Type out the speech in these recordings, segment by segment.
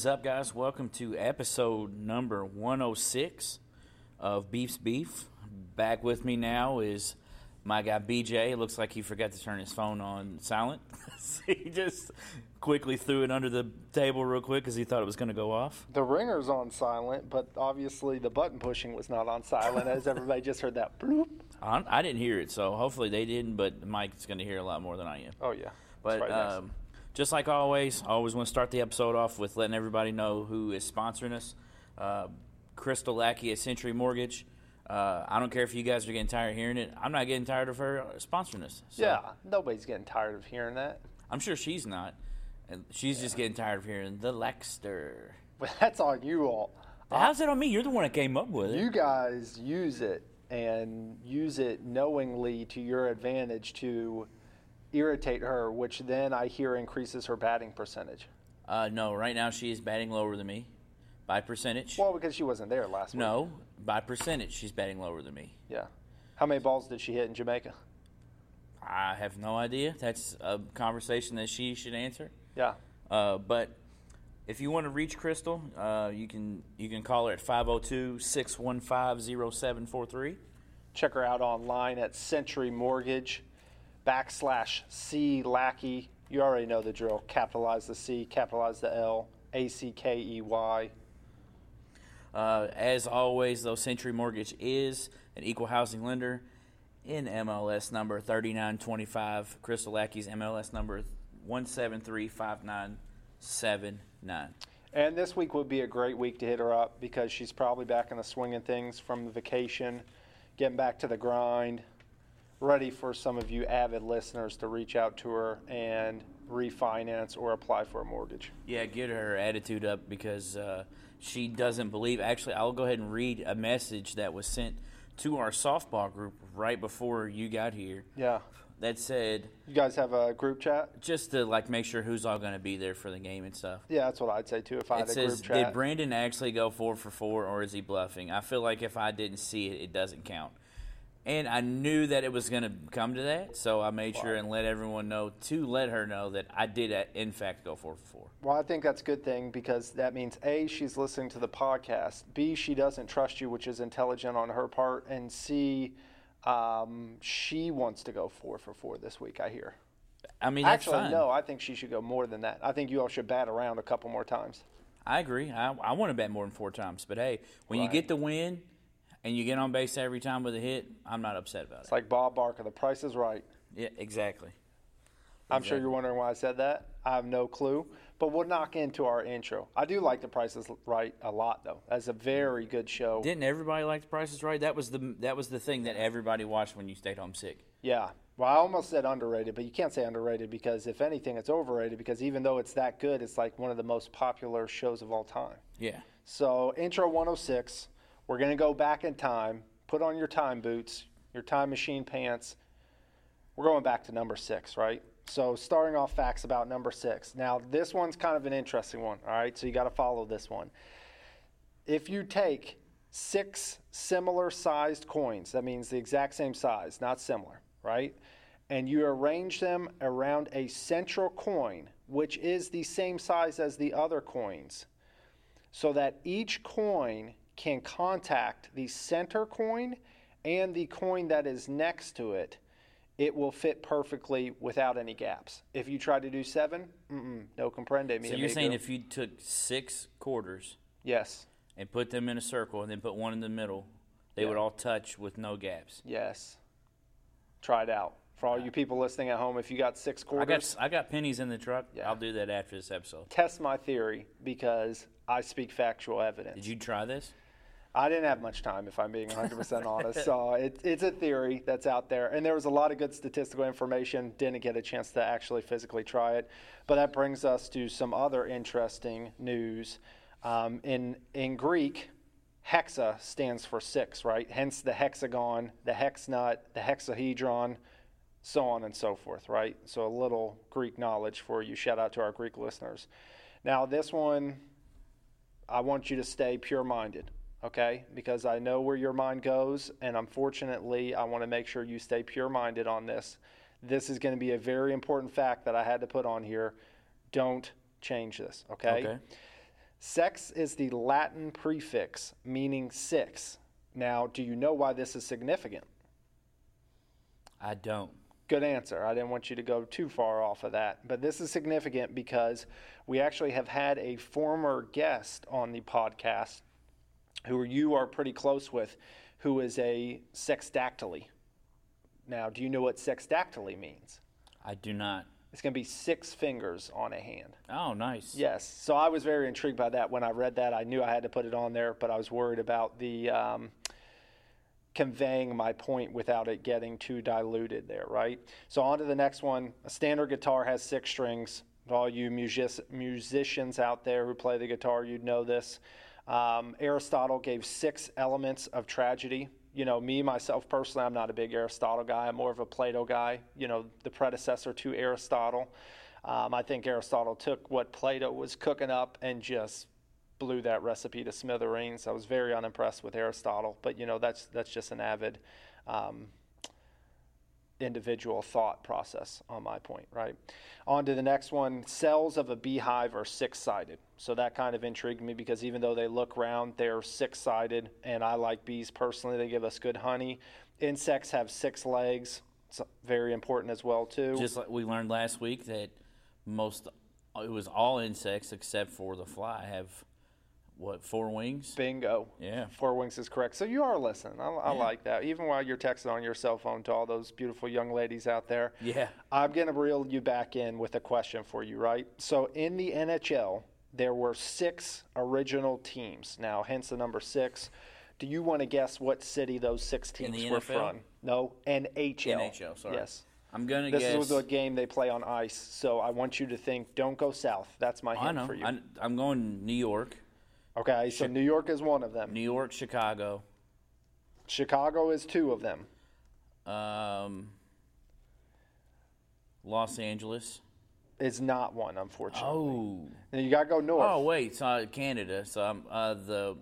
Is up, guys? Welcome to episode number 106 of Beef's Beef. Back with me now is my guy BJ. It looks like he forgot to turn his phone on silent. he just quickly threw it under the table real quick because he thought it was going to go off. The ringer's on silent, but obviously the button pushing was not on silent, as everybody just heard that bloop. I, I didn't hear it, so hopefully they didn't, but Mike's going to hear a lot more than I am. Oh, yeah. But right um, just like always, I always want to start the episode off with letting everybody know who is sponsoring us. Uh, Crystal Lackey at Century Mortgage. Uh, I don't care if you guys are getting tired of hearing it. I'm not getting tired of her sponsoring us. So yeah, nobody's getting tired of hearing that. I'm sure she's not. And she's just getting tired of hearing the Lexter. But that's on you all. How's that on me? You're the one that came up with it. You guys use it and use it knowingly to your advantage to irritate her, which then I hear increases her batting percentage. Uh, no, right now she is batting lower than me by percentage. Well, because she wasn't there last week. no, by percentage she's batting lower than me. Yeah. How many balls did she hit in Jamaica? I have no idea. That's a conversation that she should answer. Yeah. Uh, but if you want to reach Crystal, uh, you can you can call her at 502-615-0743. Check her out online at Century Mortgage backslash C Lackey. You already know the drill. Capitalize the C, capitalize the L, A C K E Y. Uh, as always, though, Century Mortgage is an equal housing lender in MLS number 3925. Crystal Lackey's MLS number 1735979. And this week would be a great week to hit her up because she's probably back in the swing of things from the vacation, getting back to the grind, ready for some of you avid listeners to reach out to her and refinance or apply for a mortgage. Yeah, get her attitude up because uh, she doesn't believe. Actually, I'll go ahead and read a message that was sent to our softball group right before you got here Yeah. that said You guys have a group chat? just to like make sure who's all going to be there for the game and stuff. Yeah, that's what I'd say too if I It had a says, group chat. did Brandon actually go four for four, or is he bluffing? I feel like if I didn't see it, it doesn't count. And I knew that it was going to come to that, so I made sure and let everyone know to let her know that I did, uh, in fact, go four for four. Well, I think that's a good thing because that means A, she's listening to the podcast. B, she doesn't trust you, which is intelligent on her part. And C, um, she wants to go four for four this week, I hear. I mean, Actually, fine. no, I think she should go more than that. I think you all should bat around a couple more times. I agree. I, I want to bet more than four times, but hey, when you get the win and you get on base every time with a hit, I'm not upset about It's it. It's like Bob Barker, the price is right. Yeah, exactly. I'm sure you're wondering why I said that. I have no clue. But we'll knock into our intro. I do like the Price is Right a lot, though. That's a very good show. Didn't everybody like the Price is right? That was the that was the thing that everybody watched when you stayed home sick. Yeah. Well, I almost said underrated, but you can't say underrated because if anything, it's overrated because even though it's that good, it's like one of the most popular shows of all time. Yeah. So, intro 106, we're going to go back in time. Put on your time boots, your time machine pants. We're going back to number six, right? So, starting off facts about number six. Now, this one's kind of an interesting one, all right? So, you got to follow this one. If you take six similar sized coins, that means the exact same size, not similar, right? And you arrange them around a central coin, which is the same size as the other coins, so that each coin can contact the center coin and the coin that is next to it. It will fit perfectly without any gaps. If you try to do seven, no comprende So you're amigo. saying if you took six quarters yes, and put them in a circle and then put one in the middle, they would all touch with no gaps. yes, try it out. For all you people listening at home, if you got six I quarters, got I got pennies in the truck. Yeah. I'll do that after this episode. test my theory because I speak factual evidence. Did you try this? I didn't have much time, if I'm being 100% honest. So it, it's a theory that's out there. And there was a lot of good statistical information. Didn't get a chance to actually physically try it. But that brings us to some other interesting news. Um, in, in Greek, hexa stands for six, right? Hence the hexagon, the hex nut, the hexahedron, so on and so forth, right? So a little Greek knowledge for you. Shout out to our Greek listeners. Now, this one, I want you to stay pure minded, okay? Because I know where your mind goes, and unfortunately, I want to make sure you stay pure minded on this. This is going to be a very important fact that I had to put on here. Don't change this, okay? Okay. Sex is the Latin prefix meaning six. Now, do you know why this is significant? I don't. Good answer. I didn't want you to go too far off of that. But this is significant because we actually have had a former guest on the podcast who you are pretty close with who is a sexdactyly. Now, do you know what sexdactyly means? I do not. It's going to be six fingers on a hand. Oh, nice. Yes. So I was very intrigued by that. When I read that, I knew I had to put it on there, but I was worried about the um, conveying my point without it getting too diluted there, right? So on to the next one. A standard guitar has six strings. All you music- musicians out there who play the guitar, you'd know this. Um, Aristotle gave six elements of tragedy. You know, me, myself personally, I'm not a big Aristotle guy. I'm more of a Plato guy, you know, the predecessor to Aristotle. Um, I think Aristotle took what Plato was cooking up and just blew that recipe to smithereens. I was very unimpressed with Aristotle, but you know that's that's just an avid um, individual thought process on my point, right? On to the next one. Cells of a beehive are six-sided, so that kind of intrigued me because even though they look round, they're six-sided, and I like bees personally. They give us good honey. Insects have six legs. It's very important as well too. Just like we learned last week that most it was all insects except for the fly have what four wings? Bingo. Yeah. Four wings is correct. So you are listening. I, I Yeah. like that. Even while you're texting on your cell phone to all those beautiful young ladies out there. Yeah. I'm going to reel you back in with a question for you, right? So in the NHL, there were six original teams. Now, hence the number six. Do you want to guess what city those six In teams the were NFL? from? No, NHL. NHL, sorry. Yes. I'm gonna This guess. is a game they play on ice. So I want you to think, don't go south. That's my hint for you. I, I'm going New York, okay, so New York is one of them. New York, Chicago. Chicago is two of them. Um, Los Angeles. Is not one, unfortunately. Oh. Now you got to go north. Oh wait, so Canada. So um, uh, the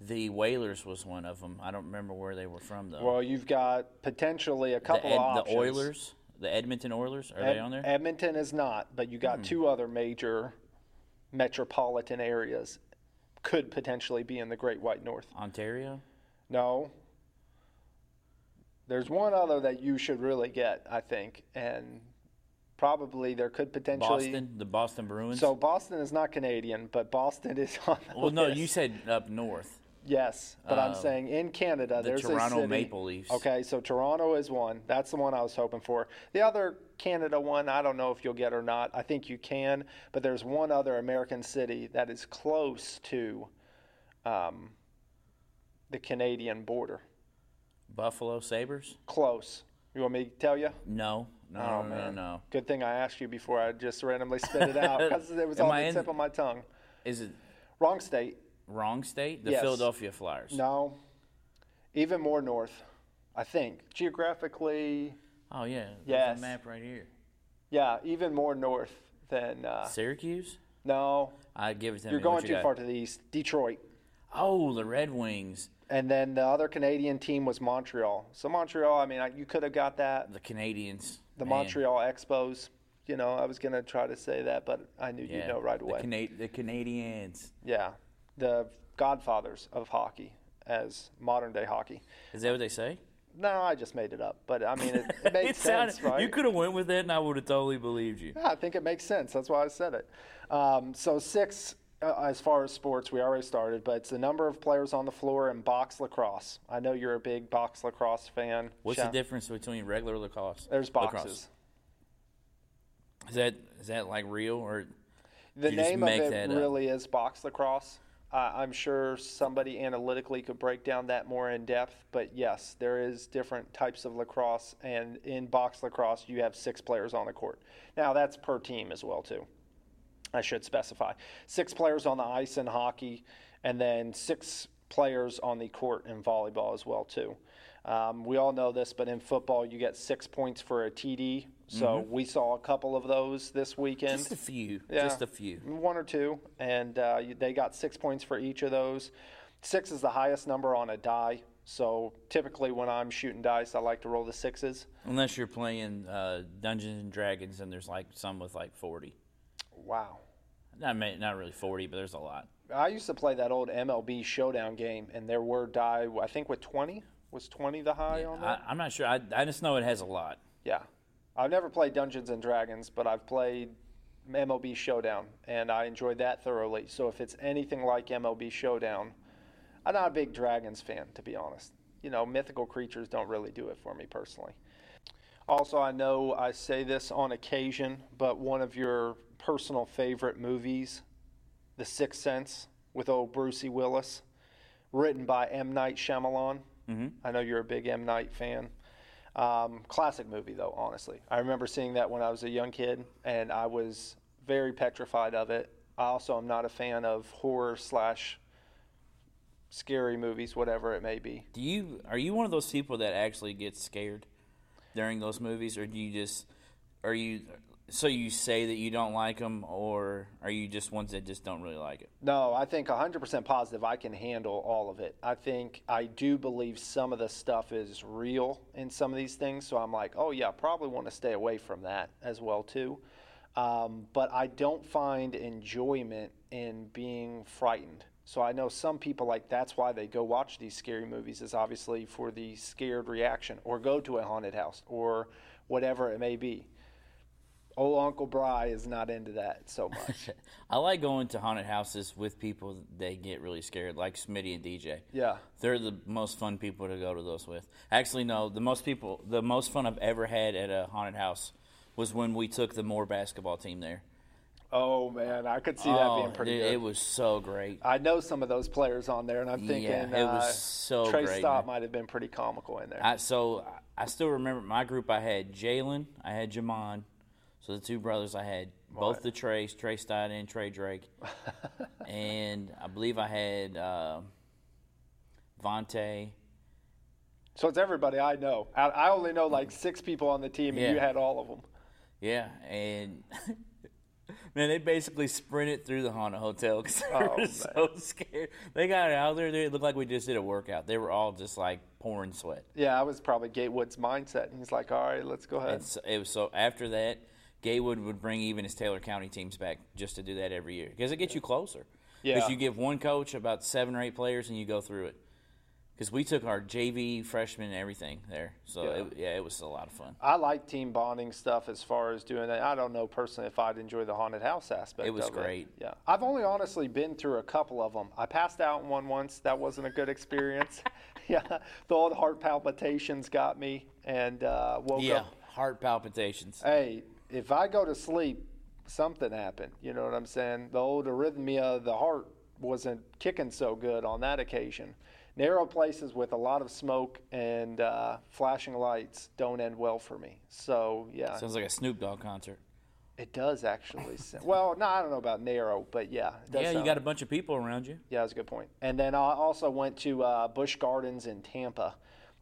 the Whalers was one of them. I don't remember where they were from though. Well, you've got potentially a the, couple Ed- of the. Oilers, the Edmonton Oilers, are Ed- they on there? Edmonton is not, but you got two other major metropolitan areas could potentially be in the Great White North. Ontario. No. There's one other that you should really get, I think, and probably there could potentially. Boston, the Boston Bruins. So Boston is not Canadian, but Boston is on the well, no, you said up north. Yes, but I'm Um, saying in Canada, the there's Toronto a city. Maple Leafs. Okay, so Toronto is one. That's the one I was hoping for. The other Canada one, I don't know if you'll get or not. I think you can, but there's one other American city that is close to um, the Canadian border. Buffalo Sabres. Close. You want me to tell you? No, no, Oh, no, no, no. Good thing I asked you before I just randomly spit it out because it was Am on I the in- tip of my tongue. Is it Wrong state. Wrong state? The Yes. Philadelphia Flyers. No. Even more north, I think. Geographically, Oh yeah. There's Yes. a map right here. yeah, even more north than. Uh, Syracuse. no, I give it to you're me. going you too got? far to the east. Detroit. Oh, the Red Wings, And then the other Canadian team was Montreal. So Montreal, I mean, I- you could have got that. the Canadiens. The Man. Montreal Expos. You know, I was going to try to say that, but I knew Yeah. you'd know right away. The, Cana- the Canadiens. yeah. The godfathers of hockey as modern day hockey. Is that what they say? No, I just made it up. But I mean, it, it makes sounded- sense, right? You could have went with it, and I would have totally believed you. Yeah, I think it makes sense. That's why I said it. Um, so six, uh, as far as sports, we already started, but it's the number of players on the floor in box lacrosse. I know you're a big box lacrosse fan. What's Shout- the difference between regular lacrosse? There's lacrosse? boxes. Is that is that like real or? The name of it really is box lacrosse. Uh, I'm sure somebody analytically could break down that more in depth, but yes, there is different types of lacrosse, and in box lacrosse, you have six players on the court. Now that's per team as well too. I should specify six players on the ice in hockey, and then six players on the court in volleyball as well too. Um, we all know this, but in football, you get six points for a TD. So we saw a couple of those this weekend. Just a few. Yeah. Just a few. One or two, and uh, they got six points for each of those. Six is the highest number on a die. So typically, when I'm shooting dice, I like to roll the sixes. Unless you're playing uh, Dungeons and Dragons, and there's like some with like forty. Wow. Not not really forty, but there's a lot. I used to play that old MLB Showdown game, and there were die. I think with twenty was twenty the high on that. I, I'm not sure. I, I just know it has a lot. Yeah. I've never played Dungeons and Dragons, but I've played MLB Showdown, and I enjoyed that thoroughly. So if it's anything like MLB Showdown, I'm not a big Dragons fan, to be honest. You know, mythical creatures don't really do it for me personally. Also, I know I say this on occasion, but one of your personal favorite movies, The Sixth Sense, with old Brucey Willis, written by M. Night Shyamalan. Mm-hmm. I know you're a big M. Night fan. Um, classic movie, though, honestly. I remember seeing that when I was a young kid, and I was very petrified of it. I also am not a fan of horror slash scary movies, whatever it may be. Do you are you one of those people that actually gets scared during those movies, or do you just are you so you say that you don't like them, or are you just ones that just don't really like it? No, I think 100% positive I can handle all of it. I think I do believe some of the stuff is real in some of these things, so I'm like, oh yeah, probably want to stay away from that as well too. Um, but I don't find enjoyment in being frightened. So I know some people like that's why they go watch these scary movies is obviously for the scared reaction, or go to a haunted house, or whatever it may be. Old Uncle Bry is not into that so much. I like going to haunted houses with people that get really scared, like Smitty and DJ. yeah. They're the most fun people to go to those with. Actually, no, the most people, the most fun I've ever had at a haunted house was when we took the Moore basketball team there. Oh man, I could see that being pretty dude, good. it was so great. I know some of those players on there, and I'm thinking Yeah, it was uh, so Trey great, Stott man. might have been pretty comical in there. I, so I still remember my group. I had Jalen, I had Jamon, so the two brothers I had both Right. the Trace, Trey Stott and Trey Drake, and I believe I had uh, Vontae. so it's everybody I know. I, I only know like six people on the team, and Yeah. you had all of them. Yeah, and man, they basically sprinted through the haunted hotel because they Oh, were man. so scared. They got out there. It looked like we just did a workout. They were all just like pouring sweat. Yeah, I was probably Gatewood's mindset. And he's like, "All right, let's go ahead." And so, it was so after that, Gatewood would bring even his Taylor County teams back just to do that every year because it gets you closer. Because Yeah. you give one coach about seven or eight players and you go through it. Because we took our JV freshmen and everything there, so Yeah. It, yeah, it was a lot of fun. I like team bonding stuff as far as doing that. I don't know personally if I'd enjoy the haunted house aspect. It was great. Yeah, I've only honestly been through a couple of them. I passed out in one once. That wasn't a good experience. yeah, the old heart palpitations got me, and uh, woke Yeah, up. heart palpitations. Hey, if I go to sleep, something happened. You know what I'm saying? The old arrhythmia of the heart wasn't kicking so good on that occasion. Narrow places with a lot of smoke and uh, flashing lights don't end well for me. So yeah, Sounds like a Snoop Dogg concert. it does actually. sound- well, no, I don't know about narrow, but yeah, it does Yeah, you got a bunch of people around you. yeah, that's a good point. And then I also went to uh, Busch Gardens in Tampa,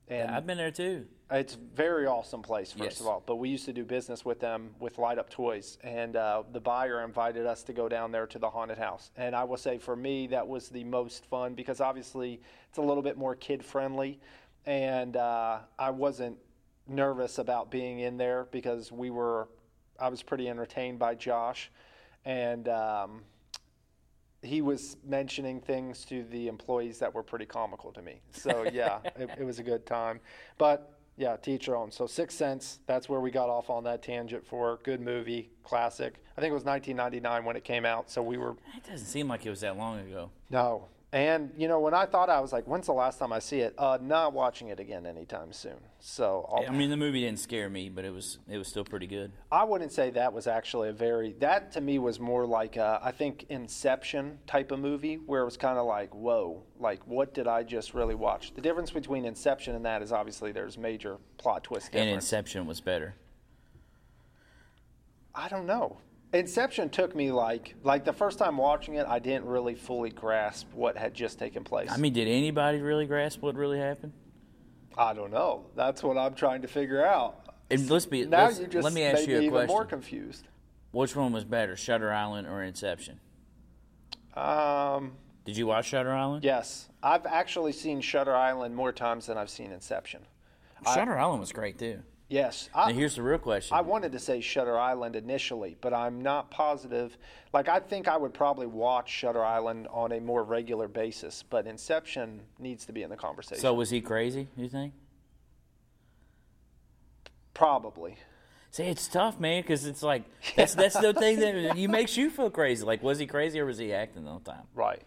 and I've been there too. It's a very awesome place, first Yes. of all. But we used to do business with them with Light Up Toys, and uh, the buyer invited us to go down there to the haunted house. And I will say, for me, that was the most fun because obviously it's a little bit more kid friendly, and uh, I wasn't nervous about being in there because we were. I was pretty entertained by Josh, and. Um, he was mentioning things to the employees that were pretty comical to me. So yeah, it, it was a good time. But yeah, teach your own. So Sixth Sense, that's where we got off on that tangent for good movie, classic. I think it was 1999 when it came out. So we were It doesn't seem like it was that long ago. no. And you know, when I thought I was like, when's the last time I see it? Uh, not watching it again anytime soon. So I'll, I mean, the movie didn't scare me, but it was it was still pretty good. I wouldn't say that was actually a very that to me was more like a, I think Inception type of movie where it was kind of like whoa like what did I just really watch? The difference between Inception and that is obviously there's major plot twist And. Inception was better. I don't know. Inception took me like like the first time watching it I didn't really fully grasp what had just taken place. I mean, did anybody really grasp what really happened? I don't know. That's what I'm trying to figure out. And let's be Now let's- you just let me ask you a even more confused. Which one was better, Shutter Island or Inception? Um, Did you watch Shutter Island? yes, I've actually seen Shutter Island more times than I've seen Inception. Shutter Island was great too. Yes. Now here's the real question. I wanted to say Shutter Island initially, but I'm not positive. Like, I think I would probably watch Shutter Island on a more regular basis, but Inception needs to be in the conversation. so was he crazy? You think? probably. See, it's tough, man, because it's like that's that's the thing that you makes you feel crazy. Like, was he crazy or was he acting the whole time? Right.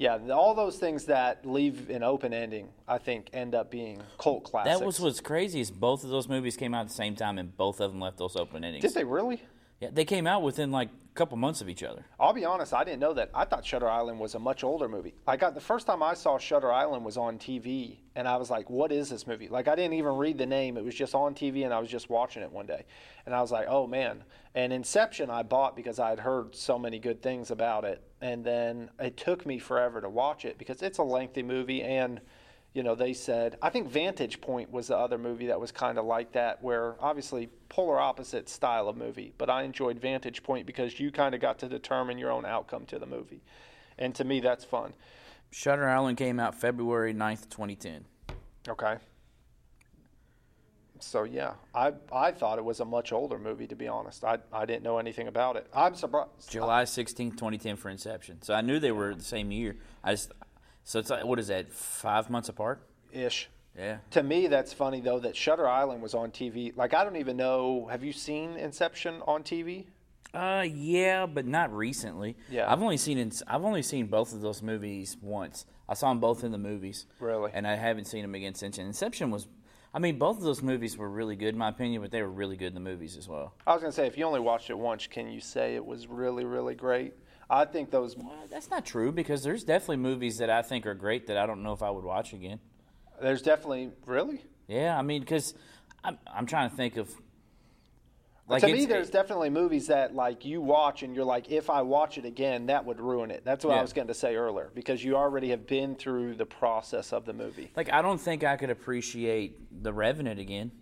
Yeah, all those things that leave an open ending, I think, end up being cult classics. That was what's crazy is both of those movies came out at the same time, and both of them left those open endings. Did they really? Yeah, they came out within like couple months of each other. I'll be honest, I didn't know that. I thought Shutter Island was a much older movie. I got the first time I saw Shutter Island was on TV, and I was like, "What is this movie?" Like I didn't even read the name; it was just on TV, and I was just watching it one day, and I was like, "Oh man!" And Inception, I bought because I had heard so many good things about it, and then it took me forever to watch it because it's a lengthy movie and you know, they said, I think Vantage Point was the other movie that was kind of like that, where obviously polar opposite style of movie, but I enjoyed Vantage Point because you kind of got to determine your own outcome to the movie. And to me, that's fun. Shutter Island came out February 9th, 2010. Okay. So, yeah, I, I thought it was a much older movie, to be honest. I, I didn't know anything about it. I'm surprised. July 16th, 2010 for Inception. So I knew they were the same year. I just so it's like what is that? Five months apart? Ish. Yeah. To me, that's funny, though, that Shutter Island was on TV. Like, I don't even know. Have you seen Inception on TV? Uh, yeah, but not recently. Yeah. I've only seen I've only seen both of those movies once. I saw them both in the movies. Really? And I haven't seen them again since. And Inception was, I mean, both of those movies were really good in my opinion, but they were really good in the movies as well. I was going to say, if you only watched it once, can you say it was really, really great? I think those. Well, that's not true because there's definitely movies that I think are great that I don't know if I would watch again. There's definitely really. Yeah, I mean, because I'm I'm trying to think of. Like to me, there's definitely movies that like you watch and you're like, if I watch it again, that would ruin it. That's what I was going to say earlier because you already have been through the process of the movie. like I don't think I could appreciate The Revenant again.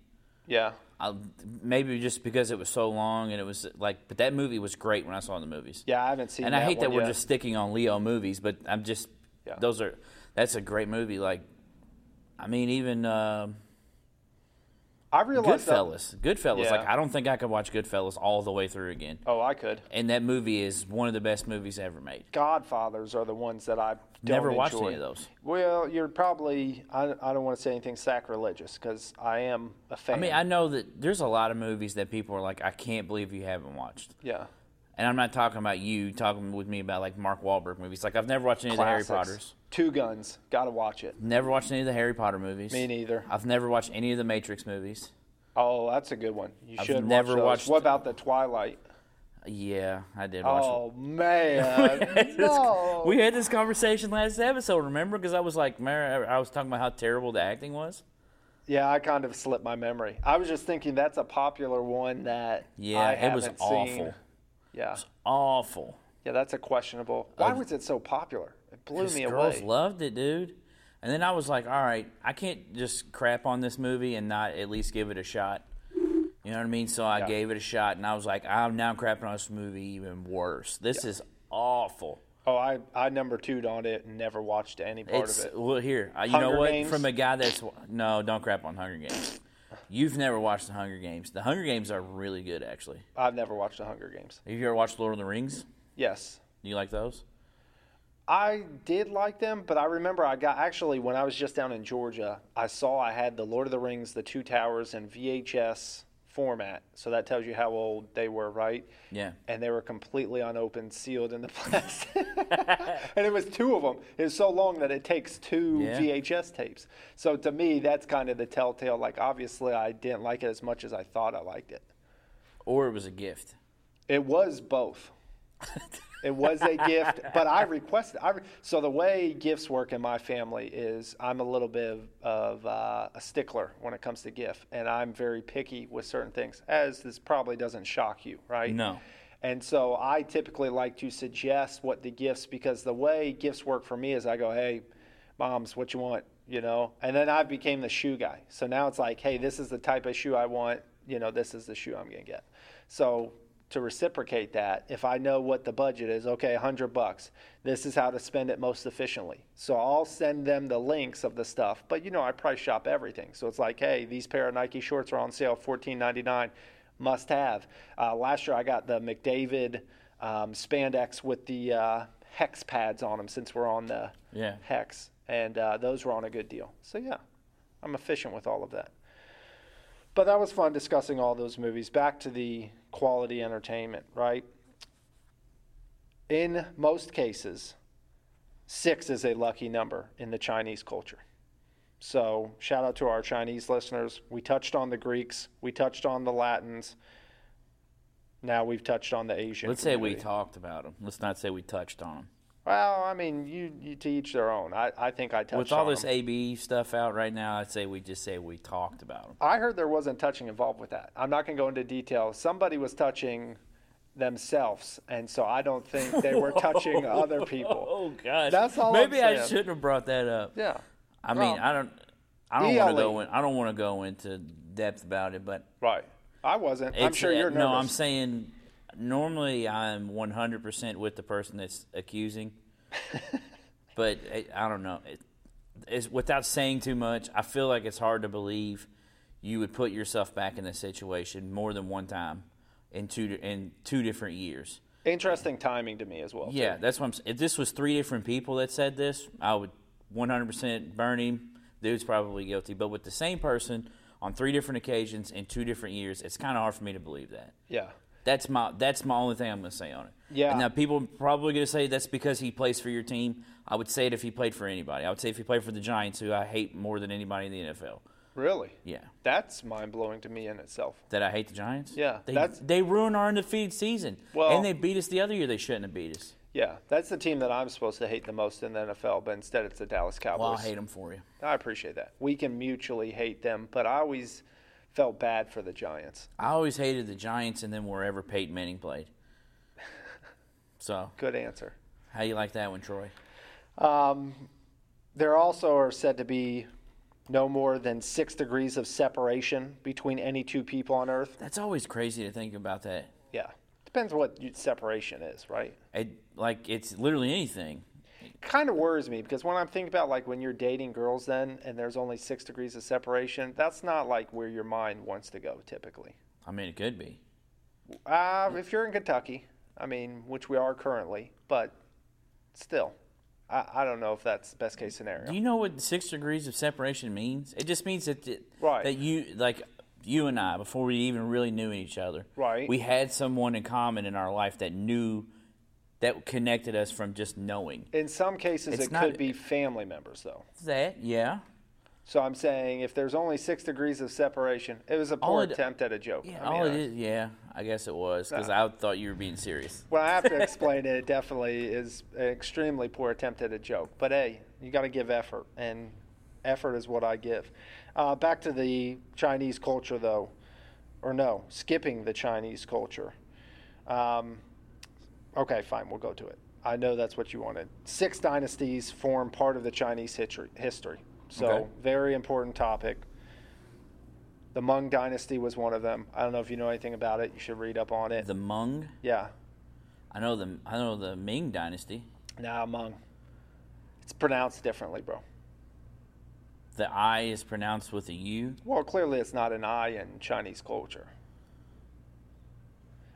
Yeah. I, maybe just because it was so long and it was like, but that movie was great when I saw it in the movies. Yeah, I haven't seen. It. And I hate that we're yet. just sticking on Leo movies, but I'm just Yeah. those are that's a great movie. Like, I mean, even uh, I realized that- Goodfellas. Goodfellas. Yeah. Like, I don't think I could watch Goodfellas all the way through again. Oh, I could. And that movie is one of the best movies ever made. Godfathers are the ones that I Never watched enjoy. any of those. Well, you're probably. I, I don't want to say anything sacrilegious because I am a fan. I mean, I know that there's a lot of movies that people are like, I can't believe you haven't watched. yeah. And I'm not talking about you talking with me about like Mark Wahlberg movies. Like I've never watched any of the Harry Classics. Potters. Two Guns. Got to watch it. Never watched any of the Harry Potter movies. Me neither. I've never watched any of the Matrix movies. Oh, that's a good one. You I've should never watch watched- What about the Twilight? Yeah, I did watch oh, it. Oh man, it. no. We had this conversation last episode, remember? Because I was like, I was talking about how terrible the acting was. yeah, I kind of slipped my memory. I was just thinking that's a popular one that Yeah, I it was awful. Seen. Yeah, Awful. yeah, that's a questionable. Why was it so popular? It blew me girls away. loved it, dude. And then I was like, all right, I can't just crap on this movie and not at least give it a shot. You know what I mean? So I Yeah. gave it a shot, and I was like, I'm now crapping on this movie even worse. This is awful. oh, I I number two on it and never watched any part It's of it. well here. Uh, you Hunger know what? Games? From a guy that's no, don't crap on Hunger Games. You've never watched the Hunger Games. The Hunger Games are really good, actually. I've never watched the Hunger Games. Have you ever watched Lord of the Rings? Yes. Do you like those? I did like them, but I remember I got actually when I was just down in Georgia, I saw I had the Lord of the Rings, the Two Towers, in VHS format. So that tells you how old they were, right? Yeah. And they were completely unopened, sealed in the plastic. and it was two of them. It was so long that it takes two Yeah. VHS tapes. So to me, that's kind of the telltale. Like, obviously, I didn't like it as much as I thought I liked it. Or it was a gift. It was both. it was a gift, but I requested. I re- so the way gifts work in my family is I'm a little bit of, of uh, a stickler when it comes to gift, and I'm very picky with certain things. As this probably doesn't shock you, right? No. And so I typically like to suggest what the gifts because the way gifts work for me is I go, hey, moms, what you want, you know, and then I became the shoe guy. So now it's like, hey, this is the type of shoe I want. You know, this is the shoe I'm gonna get. So to reciprocate that if I know what the budget is. Okay, 100 bucks. This is how to spend it most efficiently. So I'll send them the links of the stuff. But you know, I price shop everything. So it's like, hey, these pair of Nike shorts are on sale, 14.99, must have. Uh, last year I got the McDavid um, spandex with the uh, hex pads on them since we're on the Yeah. hex, and uh, those were on a good deal. So yeah, I'm efficient with all of that. But that was fun discussing all those movies. Back to the quality entertainment, right? In most cases, six is a lucky number in the Chinese culture. So, shout out to our Chinese listeners. We touched on the Greeks, we touched on the Latins. Now we've touched on the Asian. Let's say we talked about them. Let's not say we touched on them. Well, I mean, you, you to each their own. I, I think I touched With all this them. AB stuff out right now, I'd say we just say we talked about them. I heard there wasn't touching involved with that. I'm not going to go into detail. Somebody was touching themselves, and so I don't think they were touching other oh, people. Oh gosh, That's all I'm Maybe I shouldn't have brought that up. Yeah. I mean, I don't. I don't want to go in. I don't want to go into depth about it, but Right. I wasn't. I'm sure you're nervous. No, I'm saying normally I'm 100% with the person that's accusing, but I, I don't know. It, it's, without saying too much, I feel like it's hard to believe you would put yourself back in this situation more than one time in two in two different years. Interesting timing to me as well. Yeah, too. that's what I'm. If this was three different people that said this, I would 100% burn him. Dude's probably guilty. But with the same person on three different occasions in two different years, it's kind of hard for me to believe that. Yeah. That's my that's my only thing I'm going to say on it. Yeah. And now people are probably going to say that's because he plays for your team. I would say it if he played for anybody. I would say if he played for the Giants, who I hate more than anybody in the NFL. Really? Yeah. That's mind blowing to me in itself. That I hate the Giants. Yeah, They that's- they ruined our undefeated season. Well- and they beat us the other year. They shouldn't have beat us. Yeah, that's the team that I'm supposed to hate the most in the NFL, but instead it's the Dallas Cowboys. Well, I hate them for you. I appreciate that. We can mutually hate them, but I always felt bad for the Giants. I always hated the Giants and then wherever Peyton Manning played. So, Good answer. how you like that one, Troy? Um, there also are said to be no more than six degrees of separation between any two people on Earth. That's always crazy to think about that. Yeah, depends what separation is, right? It, like it's literally anything. Kind of worries me because when I'm thinking about like when you're dating girls, then and there's only six degrees of separation, that's not like where your mind wants to go typically. I mean, it could be. Uh, if you're in Kentucky, I mean, which we are currently, but still, I, I don't know if that's the best case scenario. Do you know what six degrees of separation means? It just means that it, Right. that you like you and I before we even really knew each other. Right. We had someone in common in our life that knew that connected us from just knowing. in some cases, It's it not- could be family members, though. That yeah. So I'm saying if there's only six degrees of separation, it was a poor it- attempt at a joke. Yeah, I mean, all it I- is, yeah, I guess it was because. I thought you were being serious. Well, I have to explain it, it definitely is an extremely poor attempt at a joke. But hey, you got to give effort, and effort is what I give. Uh, back to the Chinese culture, though, or no, skipping the Chinese culture. Um, okay, fine, we'll go to it. I know that's what you wanted. Six dynasties form part of the Chinese history. So, Okay. very important topic. The Ming Dynasty was one of them. I don't know if you know anything about it. You should read up on it. The Mung, yeah, I know the I know the Ming Dynasty. Nah, Hmong. It's pronounced differently, bro. The I is pronounced with a U. Well, clearly it's not an I in Chinese culture.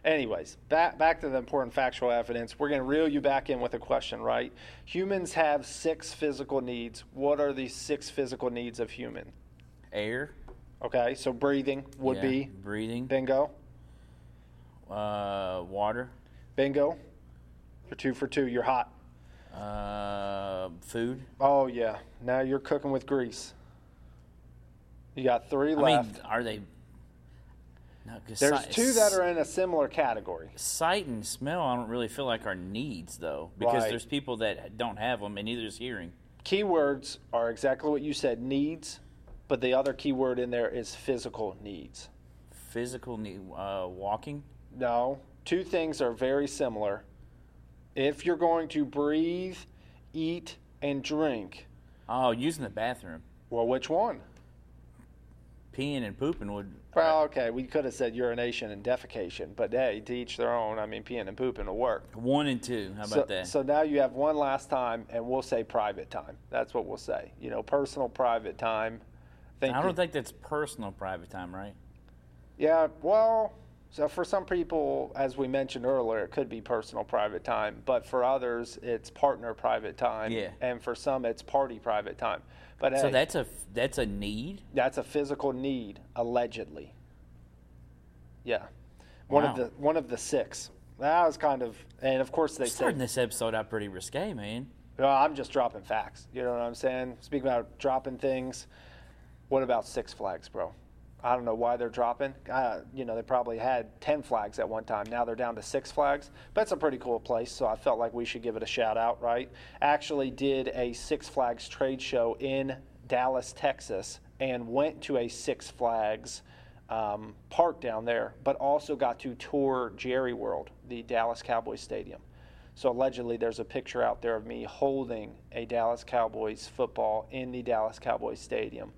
Anyways, back back to the important factual evidence. We're going to reel you back in with a question, right? Humans have six physical needs. What are the six physical needs of human? Air Okay, so breathing would yeah, be breathing. bingo, Uh, water. bingo. You're two for two. You're hot. Uh, food. Oh yeah. Now you're cooking with grease. You got three I left. mean, are they? No, There's si- two that are in a similar category. Sight and smell, I don't really feel like are needs though, because Right. there's people that don't have them, and neither is hearing. keywords are exactly what you said needs but the other keyword in there is physical needs Physical need, uh, walking. no two things are very similar if you're going to breathe eat and drink Oh, using the bathroom, well which one peeing and pooping would Well, okay, we could have said urination and defecation, but hey, to each their own. I mean, peeing and pooping will work. One and two. How about so, that? So now you have one last time, and we'll say private time. That's what we'll say. You know, personal private time. I don't think that's personal private time, right? Yeah, well, so for some people, as we mentioned earlier, it could be personal private time, but for others, it's partner private time. Yeah. And for some, it's party private time. But So hey, that's a that's a need. that's a physical need, allegedly. Yeah, one of the one of the six. That was kind of, and of course they Starting said, this episode out pretty risque, man. well, I'm just dropping facts. You know what I'm saying? Speaking about dropping things, what about Six Flags, bro? I don't know why they're dropping. Uh, you know, they probably had 10 flags at one time. Now they're down to six flags. But it's a pretty cool place, so I felt like we should give it a shout out, right? Actually, did a Six Flags trade show in Dallas, Texas, and went to a Six Flags um, park down there, but also got to tour Jerry World, the Dallas Cowboys Stadium. So allegedly, there's a picture out there of me holding a Dallas Cowboys football in the Dallas Cowboys Stadium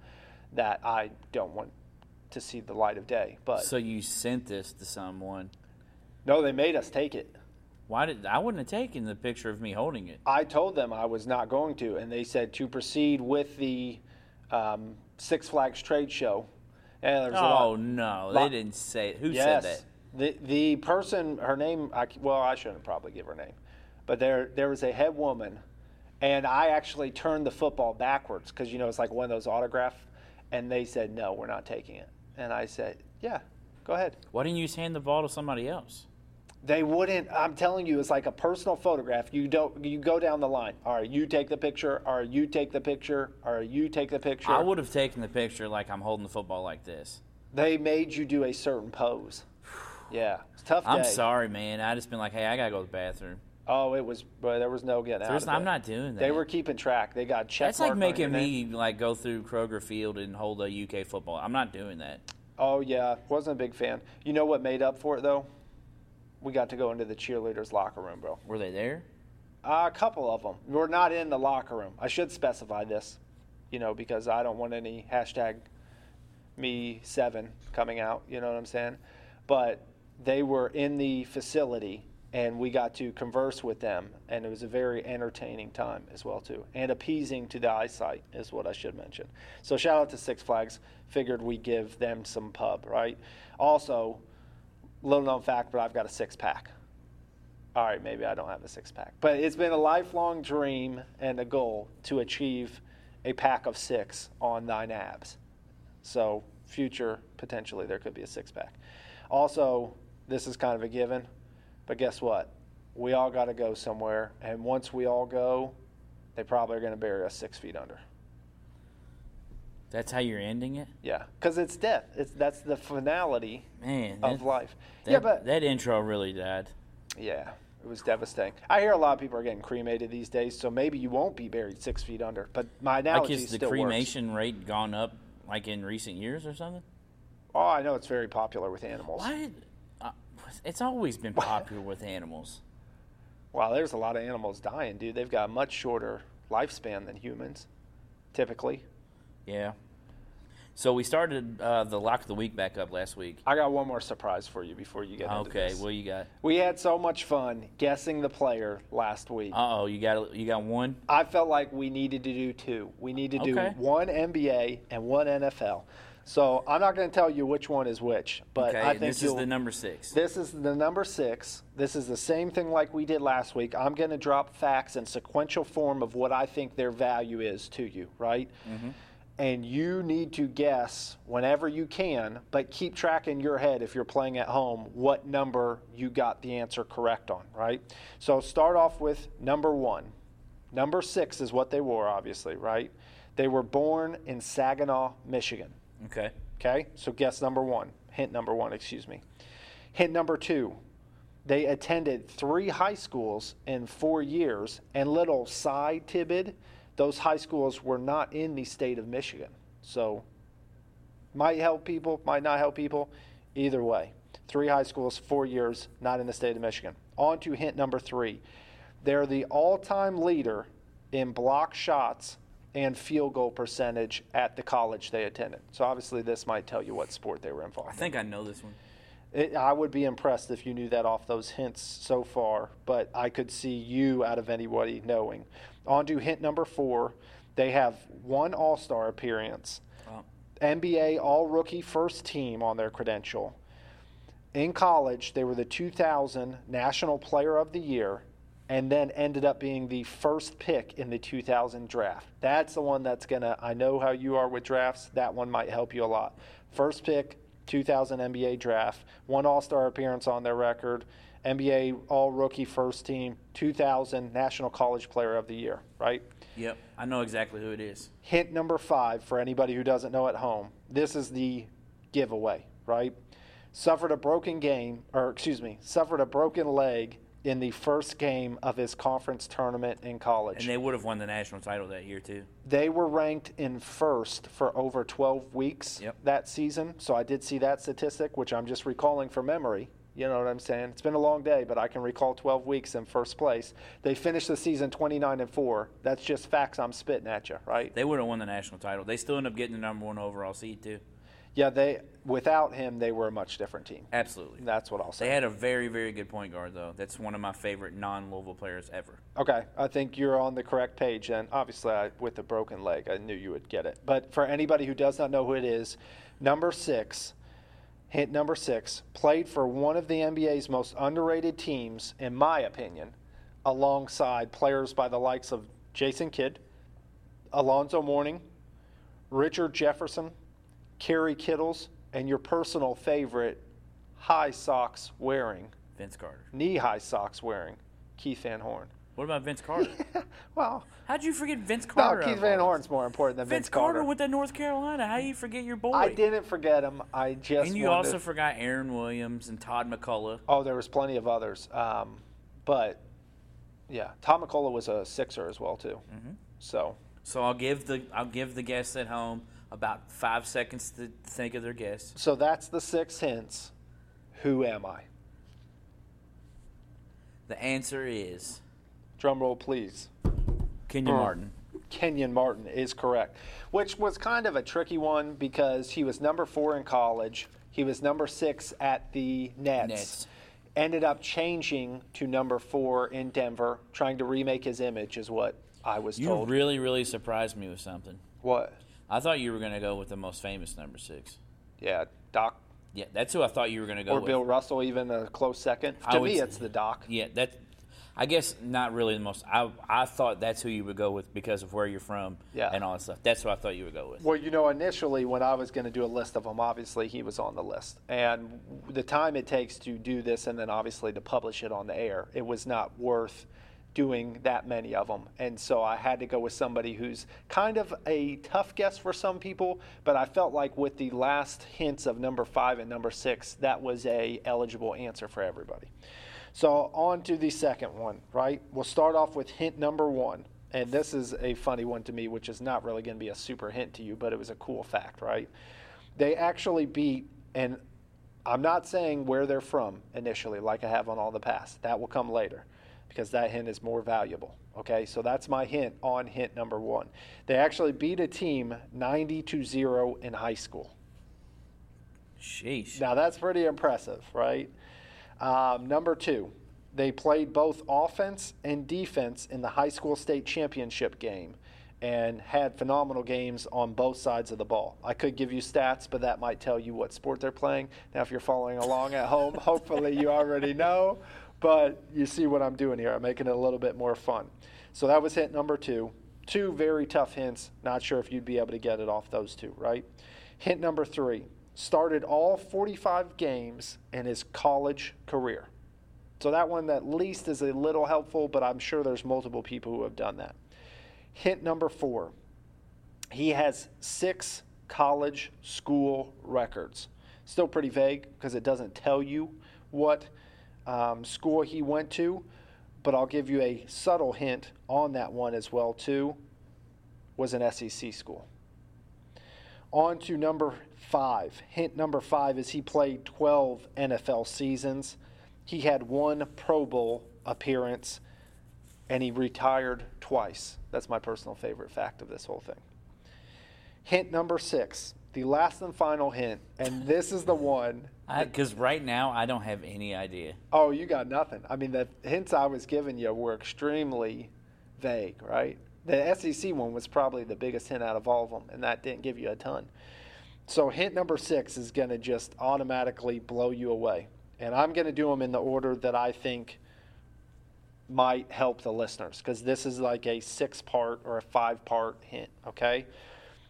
that I don't want to see the light of day. But So you sent this to someone. no, they made us take it. Why did I wouldn't have taken the picture of me holding it? I told them I was not going to, and they said to proceed with the um, Six Flags trade show. And there's a Oh lot, no, lot- they didn't say it. Who yes, said that? the the person, her name, I, well, I shouldn't probably give her name, but there there was a head woman, and I actually turned the football backwards because you know it's like one of those autograph, and they said no, we're not taking it, and I said yeah, go ahead. Why didn't you just hand the ball to somebody else? They wouldn't. I'm telling you, it's like a personal photograph. You don't. You go down the line. All right, you take the picture. All right, you take the picture. All right, you take the picture. I would have taken the picture like I'm holding the football like this. They made you do a certain pose. Yeah, it's tough. I'm sorry, man. I just been like, hey, I gotta go to the bathroom. Oh, it was. But there was no getting There's, out. I'm not doing that. They were keeping track. They got check. That's like mark on your making me like go through Kroger Field and hold a UK football. I'm not doing that. Oh yeah, wasn't a big fan. You know what made up for it though? We got to go into the cheerleaders' locker room, bro. Were they there? Uh, a couple of them. We're not in the locker room. I should specify this, you know, because I don't want any hashtag me seven coming out. You know what I'm saying? But they were in the facility, and we got to converse with them, and it was a very entertaining time as well too, and appeasing to the eyesight is what I should mention. So shout out to Six Flags. Figured we give them some pub, right? Also, little known fact, but I've got a six pack all right, maybe I don't have a six pack. But it's been a lifelong dream and a goal to achieve a pack of six on nine abs. So, future, potentially, there could be a six pack. Also, this is kind of a given, but guess what? We all got to go somewhere. And once we all go, they probably are going to bury us six feet under. That's how you're ending it, Yeah, because it's death. It's that's the finality man. of that- life. That, yeah, but that intro really died. Yeah, it was devastating. I hear a lot of people are getting cremated these days, so maybe you won't be buried six feet under. But my analogy Like, is the still cremation rate gone up like in recent years or something? Oh, I know it's very popular with animals. Why did? It's always been popular with animals. Wow, there's a lot of animals dying, dude. They've got a much shorter lifespan than humans, typically. Yeah. So we started uh, the lock of the week back up last week. I got one more surprise for you before you get into Okay, what you got? we had so much fun guessing the player last week. Uh oh, you got you got one. I felt like we needed to do two. We need to do Okay. one NBA and one NFL. So I'm not going to tell you which one is which, but Okay, I think this is the number six. This is the number six. This is the same thing like we did last week. I'm going to drop facts in sequential form of what I think their value is to you, right? Mm-hmm. And you need to guess whenever you can, but keep track in your head if you're playing at home what number you got the answer correct on, right? So start off with number one. Number six is what they wore, obviously, right? They were born in Saginaw, Michigan. Okay. Okay, so guess number one, hint number one, excuse me. Hint number two, they attended three high schools in four years, and little side tidbit, those high schools were not in the state of Michigan. So, might help people, might not help people. Either way, three high schools, four years, not in the state of Michigan. On to hint number three. They're the all time leader in block shots and field goal percentage at the college they attended. So obviously, this might tell you what sport they were involved I in. think I know this one. It, I would be impressed if you knew that off those hints so far, but I could see you out of anybody knowing. On to hint number four. They have one All Star appearance, Oh, NBA All Rookie First Team on their credential. In college, they were the 2000 National Player of the Year and then ended up being the first pick in the 2000 draft. That's the one that's going to, I know how you are with drafts. That one might help you a lot. First pick, 2000 NBA draft, one All Star appearance on their record, NBA All Rookie First Team, 2000 National College Player of the Year, right? yep. I know exactly who it is. Hint number five for anybody who doesn't know at home. This is the giveaway, right? Suffered a broken game, or excuse me, suffered a broken leg in the first game of his conference tournament in college. And they would have won the national title that year too. They were ranked in first for over 12 weeks Yep. that season. So I did see that statistic, which I'm just recalling from memory. You know what I'm saying? It's been a long day, but I can recall 12 weeks in first place. They finished the season 29 and 4. That's just facts I'm spitting at you, right? They would have won the national title. They still end up getting the number one overall seed too. Yeah, they without him they were a much different team. Absolutely. That's what I'll say. They had a very, very good point guard though. That's one of my favorite non-Louisville players ever. Okay, I think you're on the correct page. And obviously, I, with the broken leg, I knew you would get it. But for anybody who does not know who it is, number six, hint number six, played for one of the NBA's most underrated teams, in my opinion, alongside players by the likes of Jason Kidd, Alonzo Mourning, Richard Jefferson, Kerry Kittles, and your personal favorite, high socks wearing, Vince Carter. knee high socks wearing, Keith Van Horn. What about Vince Carter? Well, How'd you forget Vince Carter? no? Keith Van Horn's more important than? Vince, Vince Carter Carter. with the North Carolina. How you forget your boy? I didn't forget him. I just And you wanted- also forgot Aaron Williams and Todd MacCulloch. Oh, there was plenty of others, um, but yeah, Tom MacCulloch was a Sixer as well too. Mm-hmm. So So I'll give the I'll give the guests at home about five seconds to think of their guess. so that's the six hints. Who am I? The answer is Drum roll, please. Kenyon Oh. Martin. Kenyon Martin is correct, which was kind of a tricky one because he was number four in college. He was number six at the Nets. Nets. Ended up changing to number four in Denver, trying to remake his image, is what I was You told. really, really surprised me with something. what? I thought you were going to go with the most famous number six. Yeah, Doc Yeah, that's who I thought you were going to go with. or with. Bill Russell, even a close second. To me, it's the Doc. Yeah, that. I guess not really the most. I I thought that's who you would go with because of where you're from Yeah. and all that stuff. That's who I thought you would go with. Well, you know, initially when I was going to do a list of them, obviously he was on the list. And the time it takes to do this and then obviously to publish it on the air, it was not worth doing that many of them. And so I had to go with somebody who's kind of a tough guess for some people, but I felt like with the last hints of number 5 and number 6, that was a eligible answer for everybody. So on to the second one, right? We'll start off with hint number 1. And this is a funny one to me, which is not really going to be a super hint to you, but it was a cool fact, right? They actually beat, and I'm not saying where they're from initially, like I have on all the past. That will come later because that hint is more valuable. Okay, so that's my hint on hint number one. They actually beat a team 90 to 0 in high school. Sheesh. Now that's pretty impressive, right? Um, number two, they played both offense and defense in the high school state championship game and had phenomenal games on both sides of the ball. I could give you stats, but that might tell you what sport they're playing. Now, if you're following along at home, hopefully you already know, but you see what I'm doing here. I'm making it a little bit more fun. So that was hint number two. Two very tough hints. Not sure if you'd be able to get it off those two, right? Hint number three started all 45 games in his college career. So that one at least is a little helpful, but I'm sure there's multiple people who have done that. Hint number four he has six college school records. Still pretty vague because it doesn't tell you what um, school he went to, but I'll give you a subtle hint on that one as well too. Was an SEC school. On to number five. Hint number five is he played 12 NFL seasons. He had one Pro Bowl appearance and he retired twice. That's my personal favorite fact of this whole thing. Hint number six, the last and final hint, and this is the one. Because right now I don't have any idea. Oh, you got nothing. I mean, the hints I was giving you were extremely vague, right? The SEC one was probably the biggest hint out of all of them, and that didn't give you a ton. So, hint number six is going to just automatically blow you away. And I'm going to do them in the order that I think might help the listeners because this is like a six part or a five part hint, okay?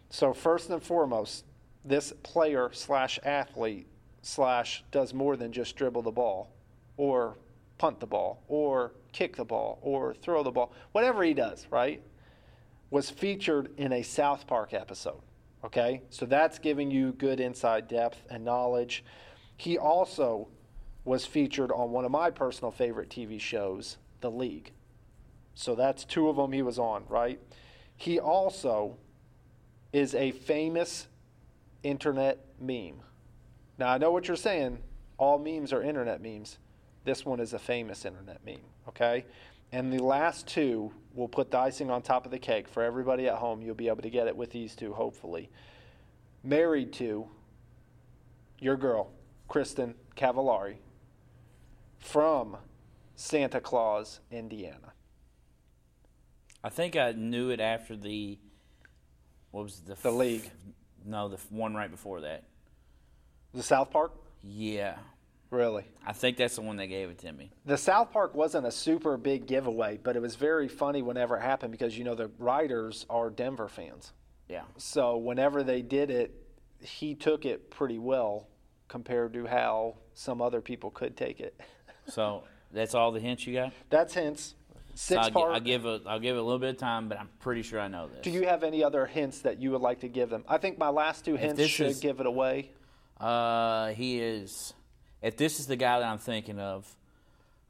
So, first and foremost, this player slash athlete slash does more than just dribble the ball or punt the ball or kick the ball or throw the ball, whatever he does, right? Was featured in a South Park episode. Okay? So that's giving you good inside depth and knowledge. He also was featured on one of my personal favorite TV shows, The League. So that's two of them he was on, right? He also is a famous internet meme. Now, I know what you're saying. All memes are internet memes. This one is a famous internet meme, okay? And the last two will put the icing on top of the cake for everybody at home. You'll be able to get it with these two, hopefully. Married to your girl, Kristin Cavallari, from Santa Claus, Indiana. I think I knew it after the what was the The league. No, the f- one right before that. The South Park? Yeah, Really? I think that's the one that gave it to me. The South Park wasn't a super big giveaway, but it was very funny whenever it happened because, you know, the writers are Denver fans. Yeah. So whenever they did it, he took it pretty well compared to how some other people could take it. So that's all the hints you got. That's hints. So I'll, part. I'll give a I'll give it a little bit of time, but I'm pretty sure I know this. Do you have any other hints that you would like to give them? I think my last two hints should is- give it away. Uh, he is. If this is the guy that I'm thinking of,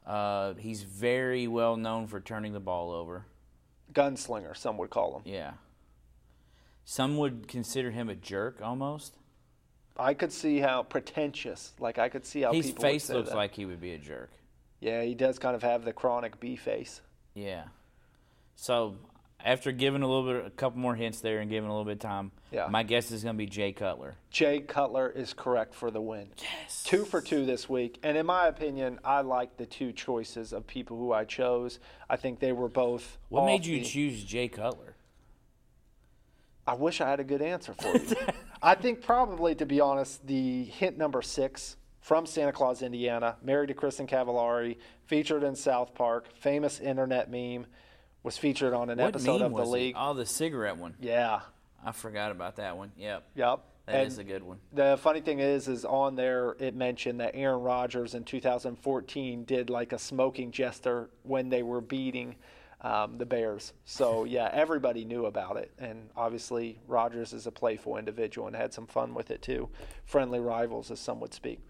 uh, he's very well known for turning the ball over. Gunslinger, some would call him. Yeah. Some would consider him a jerk almost. I could see how pretentious. Like I could see how His face looks that. like he would be a jerk. Yeah, he does kind of have the chronic B face. Yeah. So after giving a little bit, a couple more hints there, and giving a little bit of time, Yeah. my guess is going to be Jay Cutler. Jay Cutler is correct for the win. Yes. Two for two this week. And in my opinion, I like the two choices of people who I chose. I think they were both. What made you the- choose Jay Cutler? I wish I had a good answer for you. I think probably, to be honest, the hint number six from Santa Claus, Indiana, married to Kristin Cavallari, featured in South Park, famous internet meme, was featured on an What episode of the was it? league. Oh, the cigarette one. Yeah. I forgot about that one. Yep. Yep. that is And a good one. The funny thing is, is on there it mentioned that Aaron Rodgers in 2014 did like a smoking gesture when they were beating um, the Bears. So yeah, everybody knew about it, and obviously Rodgers is a playful individual and had some fun with it too. Friendly rivals, as some would speak.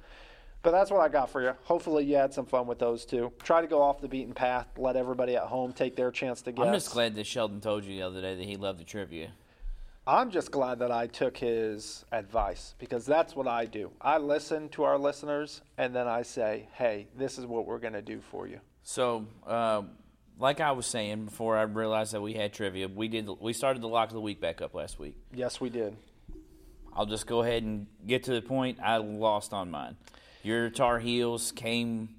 But that's what I got for you. Hopefully, you had some fun with those two. Try to go off the beaten path. Let everybody at home take their chance to guess. I'm just glad that Sheldon told you the other day that he loved the trivia. I'm just glad that I took his advice because that's what I do. I listen to our listeners and then I say, hey, this is what we're going to do for you. So, uh, like I was saying before, I realized that we had trivia. We did. We started the lock of the week back up last week. Yes, we did. I'll just go ahead and get to the point. I lost on mine. Your Tar Heels came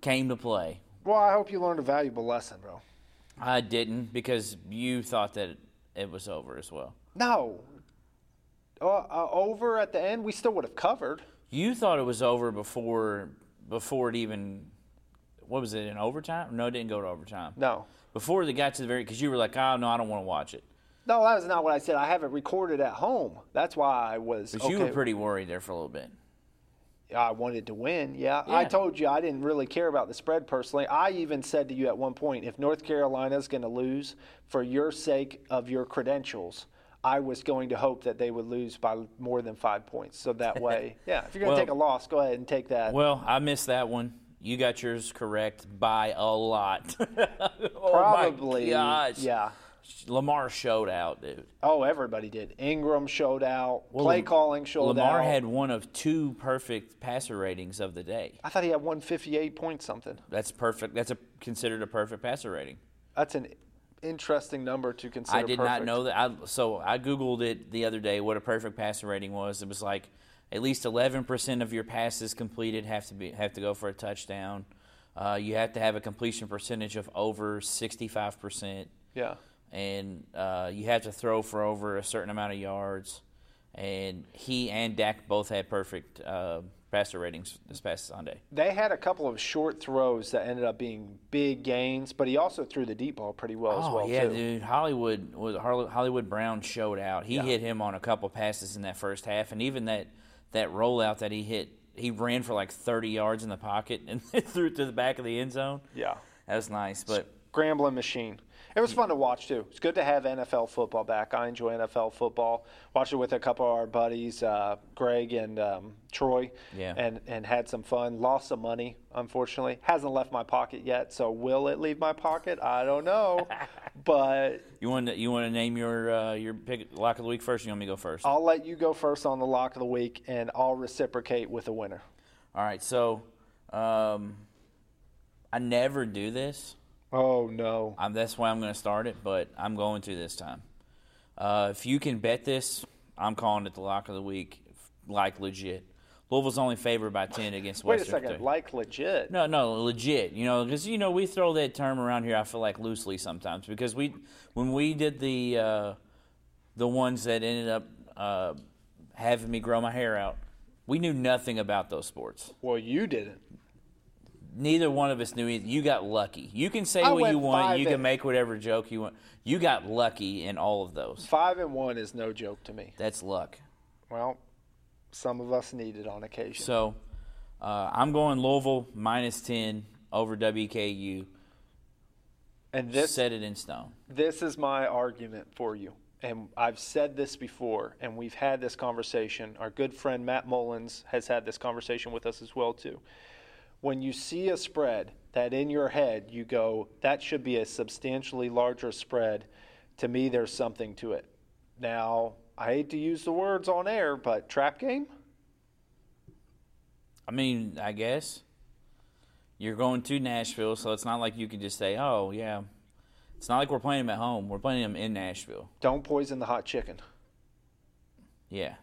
came to play. Well, I hope you learned a valuable lesson, bro. I didn't because you thought that it was over as well. No. Uh, uh, over at the end, we still would have covered. You thought it was over before before it even. What was it in overtime? No, it didn't go to overtime. No. Before they got to the very, because you were like, "Oh no, I don't want to watch it." No, that was not what I said. I have it recorded at home. That's why I was. But okay. you were pretty worried there for a little bit. I wanted to win. Yeah. I told you I didn't really care about the spread personally. I even said to you at one point, if North Carolina is going to lose for your sake of your credentials, I was going to hope that they would lose by more than five points. So that way, yeah, if you're going to Well- take a loss, go ahead and take that. Well, I missed that one. You got yours correct by a lot. oh Probably, yeah. Lamar showed out, dude. Oh, everybody did. Ingram showed out. Play calling showed Lamar out. Lamar had one of two perfect passer ratings of the day. I thought he had 158 point something. That's perfect. That's a considered a perfect passer rating. That's an interesting number to consider. I did not know that. I, so I googled it the other day. What a perfect passer rating was. It was like at least eleven percent of your passes completed have to be have to go for a touchdown. Uh, you have to have a completion percentage of over sixty five percent, Yeah. And uh, you have to throw for over a certain amount of yards. And he and Dak both had perfect uh, passer ratings this past Sunday. They had a couple of short throws that ended up being big gains, but he also threw the deep ball pretty well as Oh well yeah, too. dude. Hollywood was Hollywood Brown showed out. He Yeah. hit him on a couple passes in that first half, and even that that rollout that he hit, he ran for like thirty yards in the pocket and threw it to the back of the end zone. Yeah. That was nice, but Scrambling machine. It was fun to watch too. It's good to have NFL football back. I enjoy NFL football. Watched it with a couple of our buddies, uh, Greg and um, Troy, Yeah. and and had some fun. Lost some money, unfortunately. Hasn't left my pocket yet. So will it leave my pocket? I don't know, but you want to you want to name your uh, your pick lock of the week first? Or you want me to go first? I'll let you go first on the lock of the week, and I'll reciprocate with a winner. All right, so um, I never do this. Oh no! Um, that's why I'm going to start it, but I'm going to this time. Uh, if you can bet this, I'm calling it the lock of the week, like legit. Louisville's only favored by ten against Wait a second, Kentucky. like legit. No, no, legit. You know, because you know we throw that term around here. I feel like loosely sometimes because we, when we did the, uh, the ones that ended up uh, having me grow my hair out, we knew nothing about those sports. Well, you didn't. Neither one of us knew either. You got lucky. You can say I what you want. You can make whatever joke you want. You got lucky in all of those. Five and one is no joke to me. That's luck. Well, some of us need it on occasion. So uh, I'm going Louisville minus ten over WKU. and this Set it in stone. this is my argument for you. And I've said this before, and we've had this conversation. Our good friend Matt Mullins has had this conversation with us as well too. When you see a spread that in your head you go, that should be a substantially larger spread, to me there's something to it. Now, I hate to use the words on air, but trap game? I mean, I guess you're going to Nashville, so it's not like you can just say, "Oh, yeah." It's not like we're playing them at home. We're playing them in Nashville. Don't poison the hot chicken. Yeah,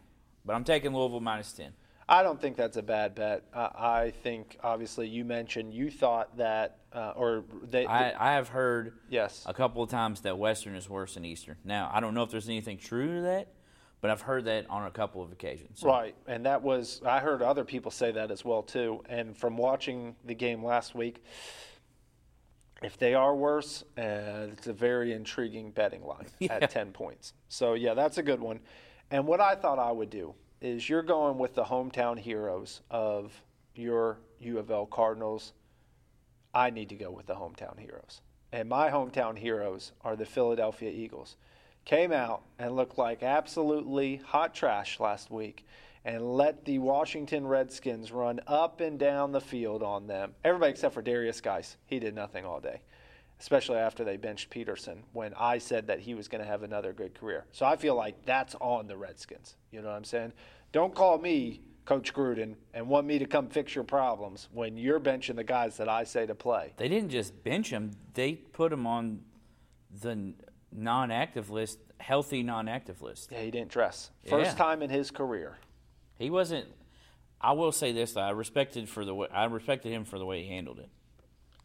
but I'm taking Louisville minus ten. I don't think that's a bad bet. Uh, I think obviously you mentioned you thought that, uh, or they, I, I have heard yes, a couple of times that Western is worse than Eastern. Now, I don't know if there's anything true to that, but I've heard that on a couple of occasions. So, right, and that was I heard other people say that as well too. And from watching the game last week, if they are worse, uh, it's a very intriguing betting line Yeah. at ten points. So yeah, that's a good one. And what I thought I would do is you're going with the hometown heroes of your U of L Cardinals. I need to go with the hometown heroes. And my hometown heroes are the Philadelphia Eagles. Came out and looked like absolutely hot trash last week and let the Washington Redskins run up and down the field on them. Everybody except for Derrius Guice. He did nothing all day, especially after they benched Peterson when I said that he was going to have another good career. So I feel like that's on the Redskins. You know what I'm saying? Don't call me Coach Gruden and want me to come fix your problems when you're benching the guys that I say to play. They didn't just bench him; they put him on the non-active list, healthy non-active list. Yeah, he didn't dress. First Yeah. time in his career. He wasn't. I will say this: I respected for the way I respected him for the way he handled it,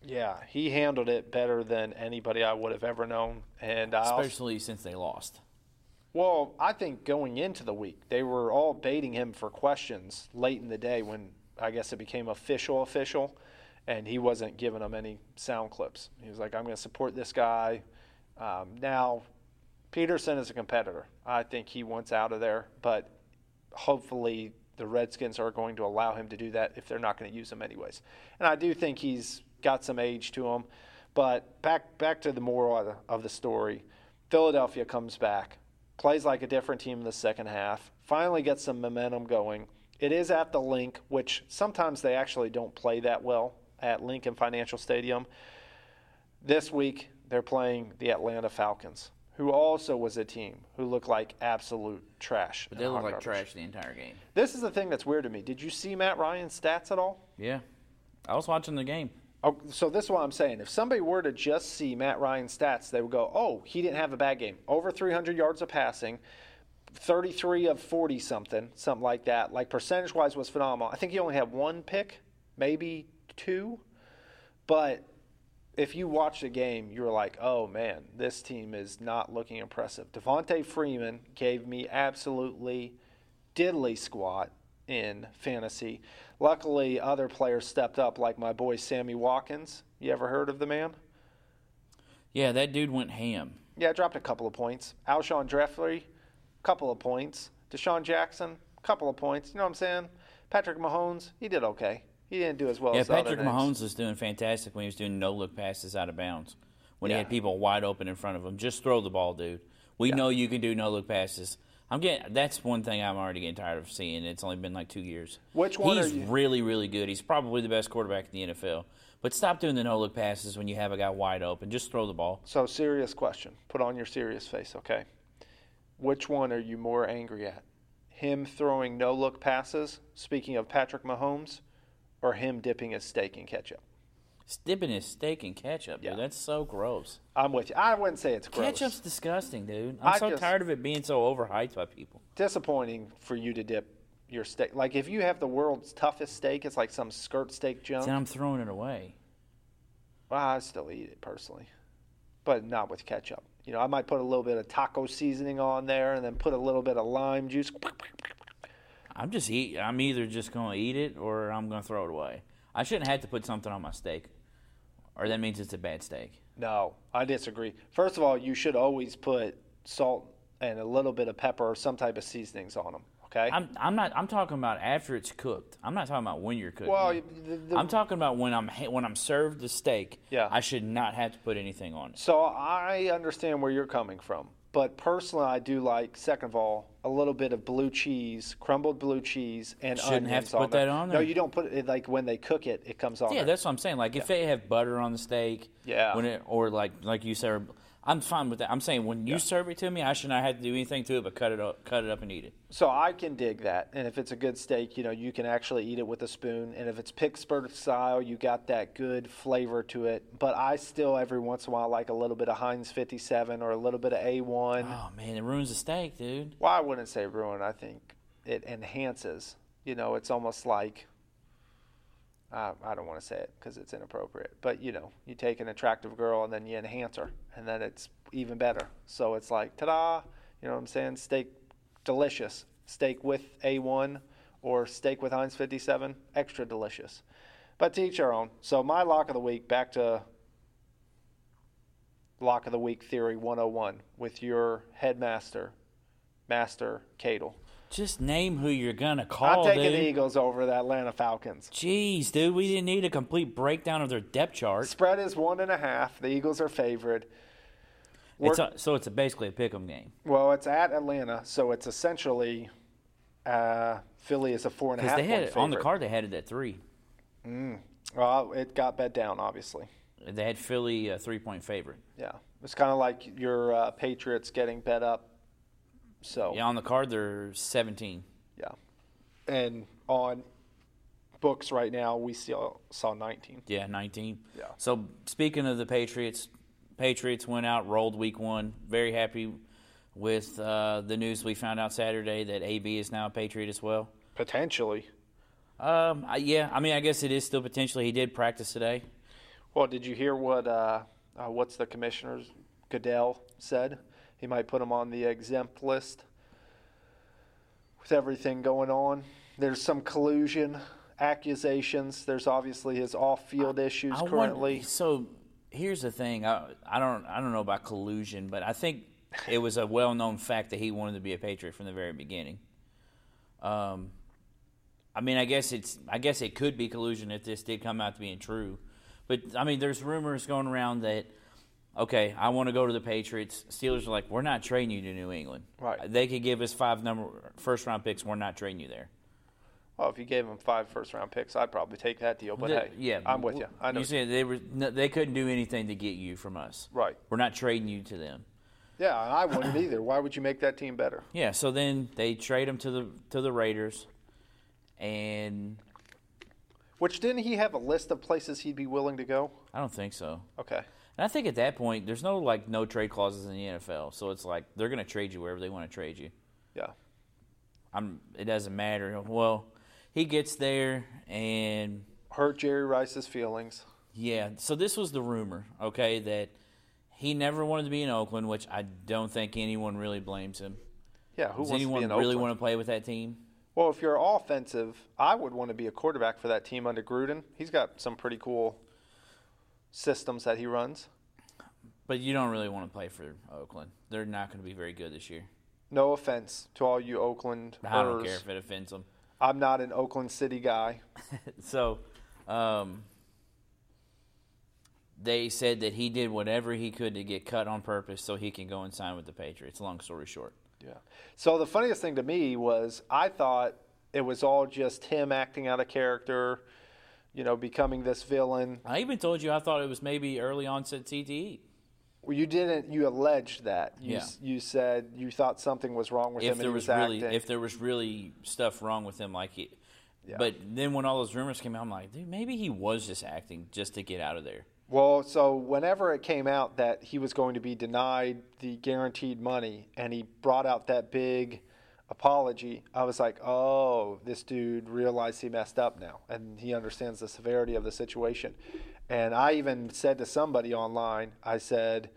Yeah, he handled it better than anybody I would have ever known. And I also, especially since they lost. well, I think going into the week, they were all baiting him for questions late in the day when I guess it became official official, and he wasn't giving them any sound clips. He was like, "I'm going to support this guy." Um, now, Peterson is a competitor. I think he wants out of there, but hopefully the Redskins are going to allow him to do that if they're not going to use him anyways. And I do think he's got some age to him. But back back to the moral of the, of the story, Philadelphia comes back, plays like a different team in the second half, finally gets some momentum going. It is at the Linc, which sometimes they actually don't play that well at Lincoln Financial Stadium. This week they're playing the Atlanta Falcons, who also was a team who looked like absolute trash. But they looked like garbage. trash the entire game. This is the thing that's weird to me. Did you see Matt Ryan's stats at all? Yeah. I was watching the game. Oh, so this is what I'm saying. If somebody were to just see Matt Ryan's stats, they would go, "Oh, he didn't have a bad game. Over 300 yards of passing, 33 of 40 something, something like that. Like percentage wise was phenomenal. I think he only had one pick, maybe two, but if you watch the game, you're like, "Oh man, this team is not looking impressive." Devonta Freeman gave me absolutely diddly squat in fantasy. Luckily, other players stepped up, like my boy Sammy Watkins. You ever heard of the man? Yeah, that dude went ham. Yeah, dropped a couple of points. Alshon Jeffery, couple of points. DeSean Jackson, couple of points. You know what I'm saying? Patrick Mahomes, he did okay. He didn't do as well Yeah, as Patrick. Mahomes was doing fantastic when he was doing no look passes out of bounds. When Yeah. he had people wide open in front of him. Just throw the ball, dude. We Yeah. know you can do no look passes. I'm getting that's one thing I'm already getting tired of seeing. It's only been like two years. Which one He's really, really good. He's probably the best quarterback in the NFL. But stop doing the no look passes when you have a guy wide open. Just throw the ball. So, serious question. Put on your serious face, okay? Which one are you more angry at? Him throwing no look passes, speaking of Patrick Mahomes, or him dipping his steak in ketchup? Dipping his steak in ketchup, dude. Yeah. That's so gross. I'm with you. I wouldn't say it's gross. Ketchup's disgusting, dude. I'm I so tired of it being so overhyped by people. disappointing for you to dip your steak. Like if you have the world's toughest steak, it's like some skirt steak junk. Then I'm throwing it away. Well, I still eat it personally, but not with ketchup. You know, I might put a little bit of taco seasoning on there, and then put a little bit of lime juice. I'm just eat. I'm either just going to eat it or I'm going to throw it away. I shouldn't have to put something on my steak, or that means it's a bad steak. No, I disagree. First of all, you should always put salt and a little bit of pepper or some type of seasonings on them. Okay. I'm I'm not. I'm talking about after it's cooked. I'm not talking about when you're cooking. well, the, the, I'm talking about when I'm when I'm served the steak. Yeah. I should not have to put anything on it. So I understand where you're coming from, but personally, I do like. Second of all, a little bit of blue cheese, crumbled blue cheese, and Shouldn't have to put on there. that on No, you don't put it like when they cook it. It comes on. Yeah, there. that's what I'm saying. Like if they have butter on the steak, Yeah. when it or like like you said, I'm fine with that. I'm saying when you Yeah. serve it to me, I should not have to do anything to it but cut it up, cut it up and eat it. So I can dig that, and if it's a good steak, you know, you can actually eat it with a spoon. And if it's Pittsburgh style, you got that good flavor to it. But I still every once in a while like a little bit of Heinz 57 or a little bit of A1. Oh man, it ruins the steak, dude. Well, I wouldn't say ruin. I think it enhances. You know, it's almost like uh, I don't want to say it because it's inappropriate, but you know, you take an attractive girl and then you enhance her, and then it's even better. So it's like, ta-da! You know what I'm saying? Steak, delicious. Steak with A1 or steak with Heinz 57, extra delicious. But to each our own. So my lock of the week, back to lock of the week theory 101 with your headmaster, Master Cadle. Just name who you're gonna call, I'm taking dude. the Eagles over the Atlanta Falcons. Jeez, dude, we didn't need a complete breakdown of their depth chart. Spread is one and a half. The Eagles are favored. It's a, so it's a, basically a pick'em game well, it's at Atlanta, so it's essentially uh, Philly is a four and a half. they had it on the card. They had it at three. Well, it got bet down, obviously. They had Philly a three point favorite. Yeah, it's kind of like your uh, Patriots getting bet up. So Yeah, on the card they're seventeen. yeah, and on books right now we still saw 19. Yeah, nineteen. Yeah. So speaking of the Patriots, Patriots went out, rolled week one. Very happy with uh, the news we found out Saturday that AB is now a Patriot as well. Potentially. Um, I, yeah, I mean, I guess it is still potentially. He did practice today. Well, did you hear what uh, uh, what's the commissioner's Goodell said? He might put him on the exempt list with everything going on. There's some collusion accusations. There's obviously his off-field issues I currently. so here's the thing. I, I don't I don't know about collusion, but I think it was a well known fact that he wanted to be a Patriot from the very beginning. Um, I mean, I guess it's I guess it could be collusion if this did come out to being true, but I mean, there's rumors going around that. Okay, I want to go to the Patriots. Steelers are like, we're not trading you to New England. Right. They could give us five number first round picks. We're not trading you there. Well, if you gave them five first-round picks, I'd probably take that deal. But The- hey, yeah, I'm with you. I know. You said they were no, they couldn't do anything to get you from us. Right. We're not trading you to them. Yeah, I wouldn't either. Why would you make that team better? Yeah, so then they trade him to the to the Raiders, and Which didn't he have a list of places he'd be willing to go? I don't think so. Okay. And I think at that point, there's no like no trade clauses in the NFL, so it's like they're going to trade you wherever they want to trade you. Yeah. I'm. It doesn't matter. Well, he gets there, and Hurt Jerry Rice's feelings. yeah. So this was the rumor, okay, that he never wanted to be in Oakland, which I don't think anyone really blames him. Yeah, who Does wants anyone to be in really Oakland? want to play with that team? Well, if you're offensive, I would want to be a quarterback for that team under Gruden. He's got some pretty cool systems that he runs. But you don't really want to play for Oakland. They're not going to be very good this year. No offense to all you Oakland. I don't care if it offends them. I'm not an Oakland City guy. So, um, they said that he did whatever he could to get cut on purpose so he can go and sign with the Patriots. Long story short. Yeah. So the funniest thing to me was I thought it was all just him acting out of character, you know, becoming this villain. I even told you I thought it was maybe early onset CTE. Well, you didn't. You alleged that. You, Yeah. you said you thought something was wrong with him. If and there he was was really, if there was really stuff wrong with him, like he. Yeah. But then when all those rumors came out, I'm like, dude, maybe he was just acting just to get out of there. Well, so whenever it came out that he was going to be denied the guaranteed money and he brought out that big apology, I was like, oh, this dude realized he messed up now and he understands the severity of the situation. And I even said to somebody online, I said,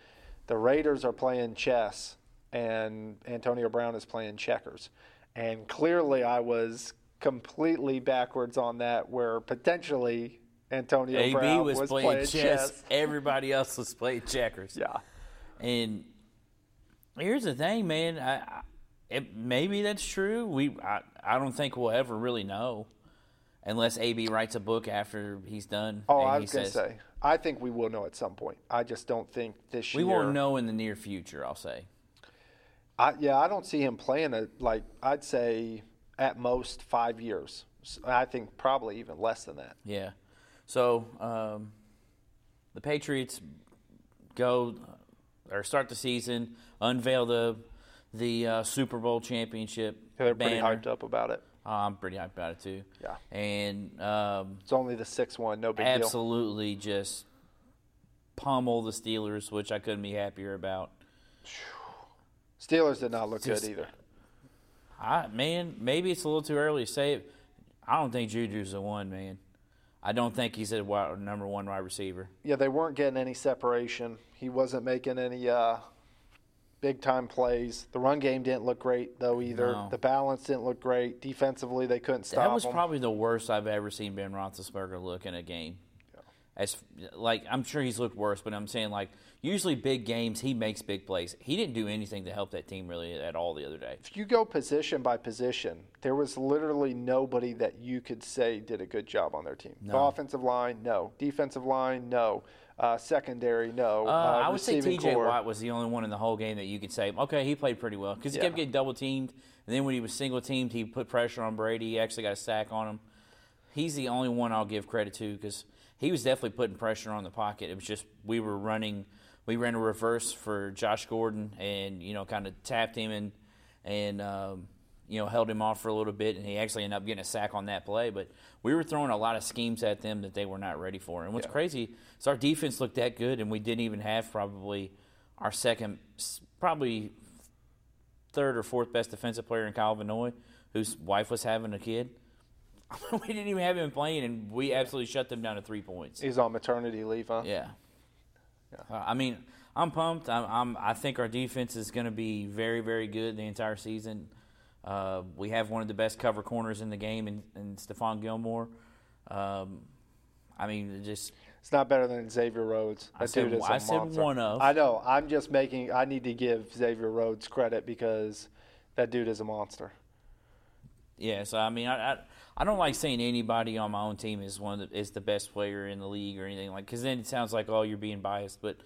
the Raiders are playing chess and Antonio Brown is playing checkers. And clearly I was completely backwards on that, where potentially Antonio AB Brown was, playing, chess, chess. Everybody else was playing checkers. Yeah. And here's the thing, man. I, I it, maybe that's true. We I, I don't think we'll ever really know unless AB writes a book after he's done. Oh, and I was going to say, I think we will know at some point. I just don't think this we year. We won't know in the near future. I'll say. I, yeah, I don't see him playing it like I'd say at most five years. I think probably even less than that. Yeah. So um, the Patriots go or start the season, unveil the the uh, Super Bowl championship. They're pretty hyped up about it. Uh, I'm pretty hyped about it too. Yeah. And um, It's only the sixth one, no big deal. absolutely just pummel the Steelers, which I couldn't be happier about. Steelers did not look Just- good either. I man, maybe it's a little too early to say it. I don't think Juju's the one, man. I don't think he's a number one wide receiver. Yeah, they weren't getting any separation. He wasn't making any uh, big time plays. The run game didn't look great though either. No. The balance didn't look great. Defensively, they couldn't stop that was him. probably the worst I've ever seen Ben Roethlisberger look in a game. As like I'm sure he's looked worse, but I'm saying like usually big games he makes big plays. He didn't do anything to help that team really at all the other day. if you go position by position, there was literally nobody that you could say did a good job on their team. The offensive line, no. Defensive line, no. Uh, secondary, no. Uh, I would say T.J. core. Watt was the only one in the whole game that you could say, okay, he played pretty well because he Yeah. kept getting double teamed, and then when he was single teamed, he put pressure on Brady. He actually got a sack on him. He's the only one I'll give credit to because he was definitely putting pressure on the pocket. It was just we were running, we ran a reverse for Josh Gordon, and you know, kind of tapped him and and um, you know held him off for a little bit, and he actually ended up getting a sack on that play. But we were throwing a lot of schemes at them that they were not ready for. And what's Yeah. crazy is our defense looked that good, and we didn't even have probably our second, probably third or fourth best defensive player in Kyle Van Noy, whose wife was having a kid. we didn't even have him playing, and we absolutely shut them down to three points. He's on maternity leave, huh? Yeah. Uh, I mean, I'm pumped. I'm, I'm, I think our defense is going to be very, very good the entire season. Uh, we have one of the best cover corners in the game in, in Stephon Gilmore. Um, I mean, it just It's not better than Xavier Rhodes. I said- dude is a I said monster. one of. I know. I'm just making. I need to give Xavier Rhodes credit because that dude is a monster. Yeah, so I mean, I, I I don't like saying anybody on my own team is one of the, is the best player in the league or anything like because then it sounds like oh you're being biased. But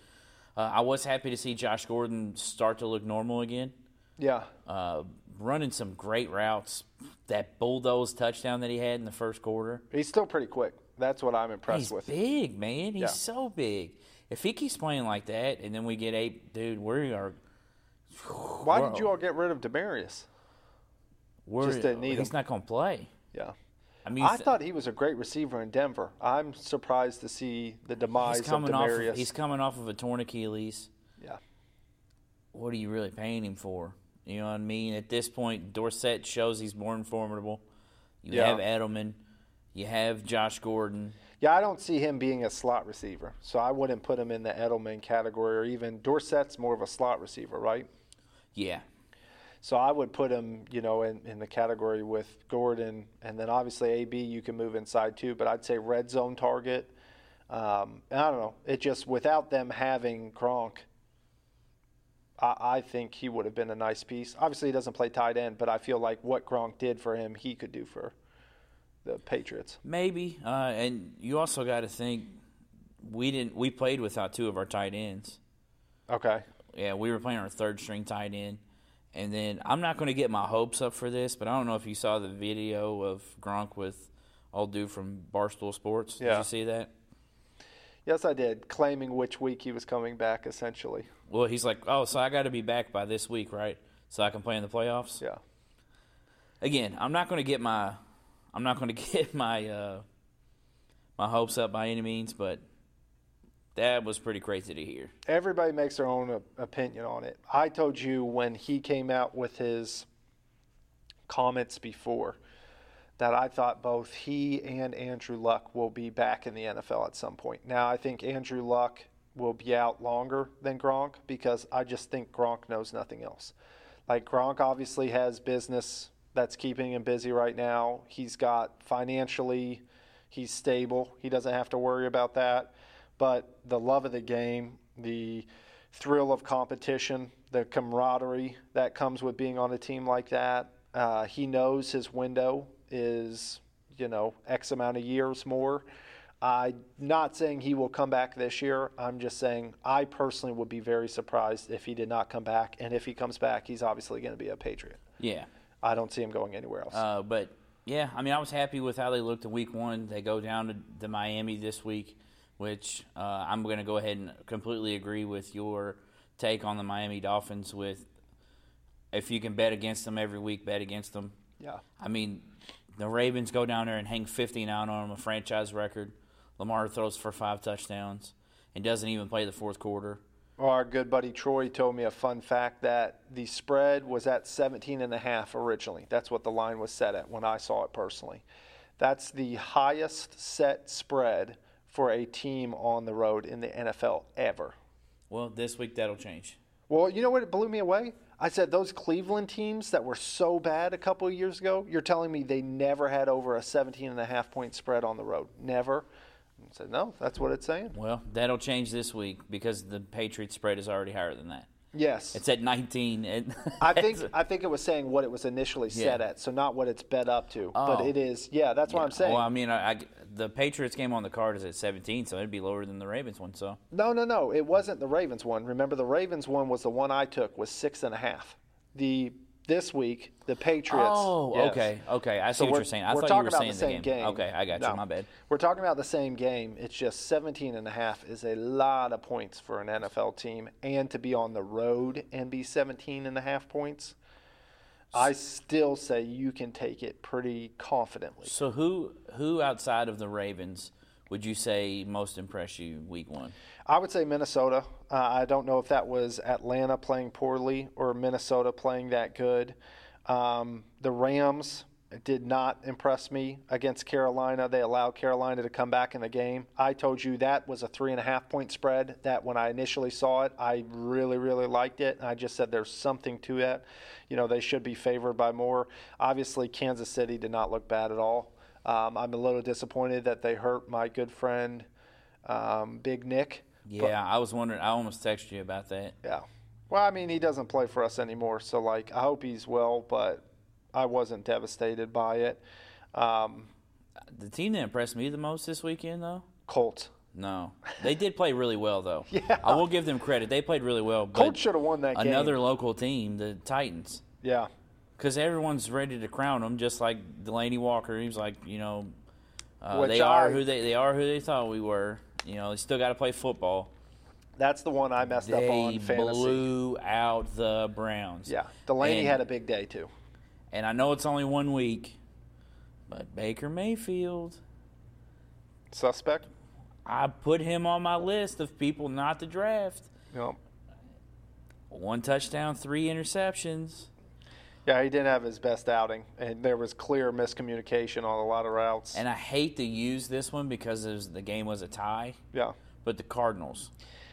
uh, I was happy to see Josh Gordon start to look normal again, Yeah. uh, running some great routes. That bulldoze touchdown that he had in the first quarter. He's still pretty quick. That's what I'm impressed He's with. big, man. He's Yeah. so big. If he keeps playing like that, and then we get eight, dude, we are Why Whoa. did you all get rid of Demaryius? We're, Just didn't need he's him. not going to play. Yeah. I mean, I thought he was a great receiver in Denver. I'm surprised to see the demise he's of coming off. Demaryius. Of, he's coming off of a torn Achilles. yeah. What are you really paying him for? You know what I mean? At this point, Dorsett shows he's more formidable. You Yeah. have Edelman. You have Josh Gordon. Yeah, I don't see him being a slot receiver. So I wouldn't put him in the Edelman category or even Dorsett's more of a slot receiver, right? Yeah. So I would put him, you know, in, in the category with Gordon, and then obviously AB you can move inside too. But I'd say red zone target. Um, I don't know. It just without them having Gronk, I, I think he would have been a nice piece. Obviously he doesn't play tight end, but I feel like what Gronk did for him, he could do for the Patriots. Maybe. Uh, and you also got to think we didn't. We played without two of our tight ends. Okay. Yeah, we were playing our third string tight end. And then I'm not going to get my hopes up for this, but I don't know if you saw the video of Gronk with old dude from Barstool Sports. Yeah. Did you see that? Yes, I did, claiming which week he was coming back, essentially. Well, he's like, oh, so I got to be back by this week, right? So I can play in the playoffs. Yeah. Again, I'm not going to get my, I'm not going to get my, uh, my hopes up by any means, but that was pretty crazy to hear. Everybody makes their own opinion on it. I told you when he came out with his comments before that I thought both he and Andrew Luck will be back in the NFL at some point. Now, I think Andrew Luck will be out longer than Gronk because I just think Gronk knows nothing else. Like, Gronk obviously has business that's keeping him busy right now. He's got financially, he's stable. He doesn't have to worry about that. But the love of the game, the thrill of competition, the camaraderie that comes with being on a team like that, uh, he knows his window is, you know, X amount of years more. I'm not saying he will come back this year. I'm just saying I personally would be very surprised if he did not come back. And if he comes back, he's obviously going to be a Patriot. Yeah. I don't see him going anywhere else. Uh, but yeah, I mean, I was happy with how they looked in week one. They go down to, to Miami this week, which uh, I'm going to go ahead and completely agree with your take on the Miami Dolphins. With if you can bet against them every week, bet against them. yeah. I mean, the Ravens go down there and hang 59 on them, a franchise record. Lamar throws for five touchdowns and doesn't even play the fourth quarter. Our good buddy Troy told me a fun fact that the spread was at 17 and a half originally. That's what the line was set at when I saw it personally. That's the highest set spread for a team on the road in the NFL ever. Well, this week that'll change. Well, you know what blew me away? I said those Cleveland teams that were so bad a couple of years ago, you're telling me they never had over a 17 and a half point spread on the road. Never. I said, no, that's what it's saying. Well, that'll change this week because the Patriots spread is already higher than that. Yes. It's at 19. And I think I think it was saying what it was initially set Yeah. at, so not what it's bet up to. But Oh. it is, yeah, that's what I'm saying. Well, I mean, I, I- the Patriots game on the card is at 17, so it'd be lower than the Ravens one. So no, no, no, it wasn't the Ravens one. Remember, the Ravens one was the one I took was six and a half. The this week the Patriots. Oh, yes. okay, okay. I see So what you're saying. I thought you were about saying the same game. Okay, I got you. No. My bad. We're talking about the same game. It's just 17 and a half is a lot of points for an NFL team, and to be on the road and be 17 and a half points. I still say you can take it pretty confidently. So who who outside of the Ravens would you say most impressed you week one? I would say Minnesota. Uh, I don't know if that was Atlanta playing poorly or Minnesota playing that good. Um, the Rams did not impress me against Carolina. They allowed Carolina to come back in the game. I told you that was a three and a half point spread. That when I initially saw it, I really, really liked it. And I just said there's something to that. You know, they should be favored by more. Obviously, Kansas City did not look bad at all. Um, I'm a little disappointed that they hurt my good friend, um, Big Nick. Yeah, I was wondering. I almost texted you about that. Yeah. Well, I mean, he doesn't play for us anymore, so like, I hope he's well, but I wasn't devastated by it. Um, The team that impressed me the most this weekend, though. Colts. No, they did play really well, though. Yeah. I will give them credit. They played really well. But Colts should have won that game. another local team, the Titans, Yeah. because everyone's ready to crown them, just like Delanie Walker. He was like, you know, uh, they are I- who they they are who they thought we were. You know, they still got to play football. That's the one I messed up on They blew out the Browns. Yeah, Delanie And- had a big day too. And I know it's only one week, but Baker Mayfield, Suspect. I put him on my list of people not to draft. Yep. One touchdown, three interceptions. Yeah, he didn't have his best outing, and there was clear miscommunication on a lot of routes. And I hate to use this one because was, the game was a tie, yeah, but the Cardinals.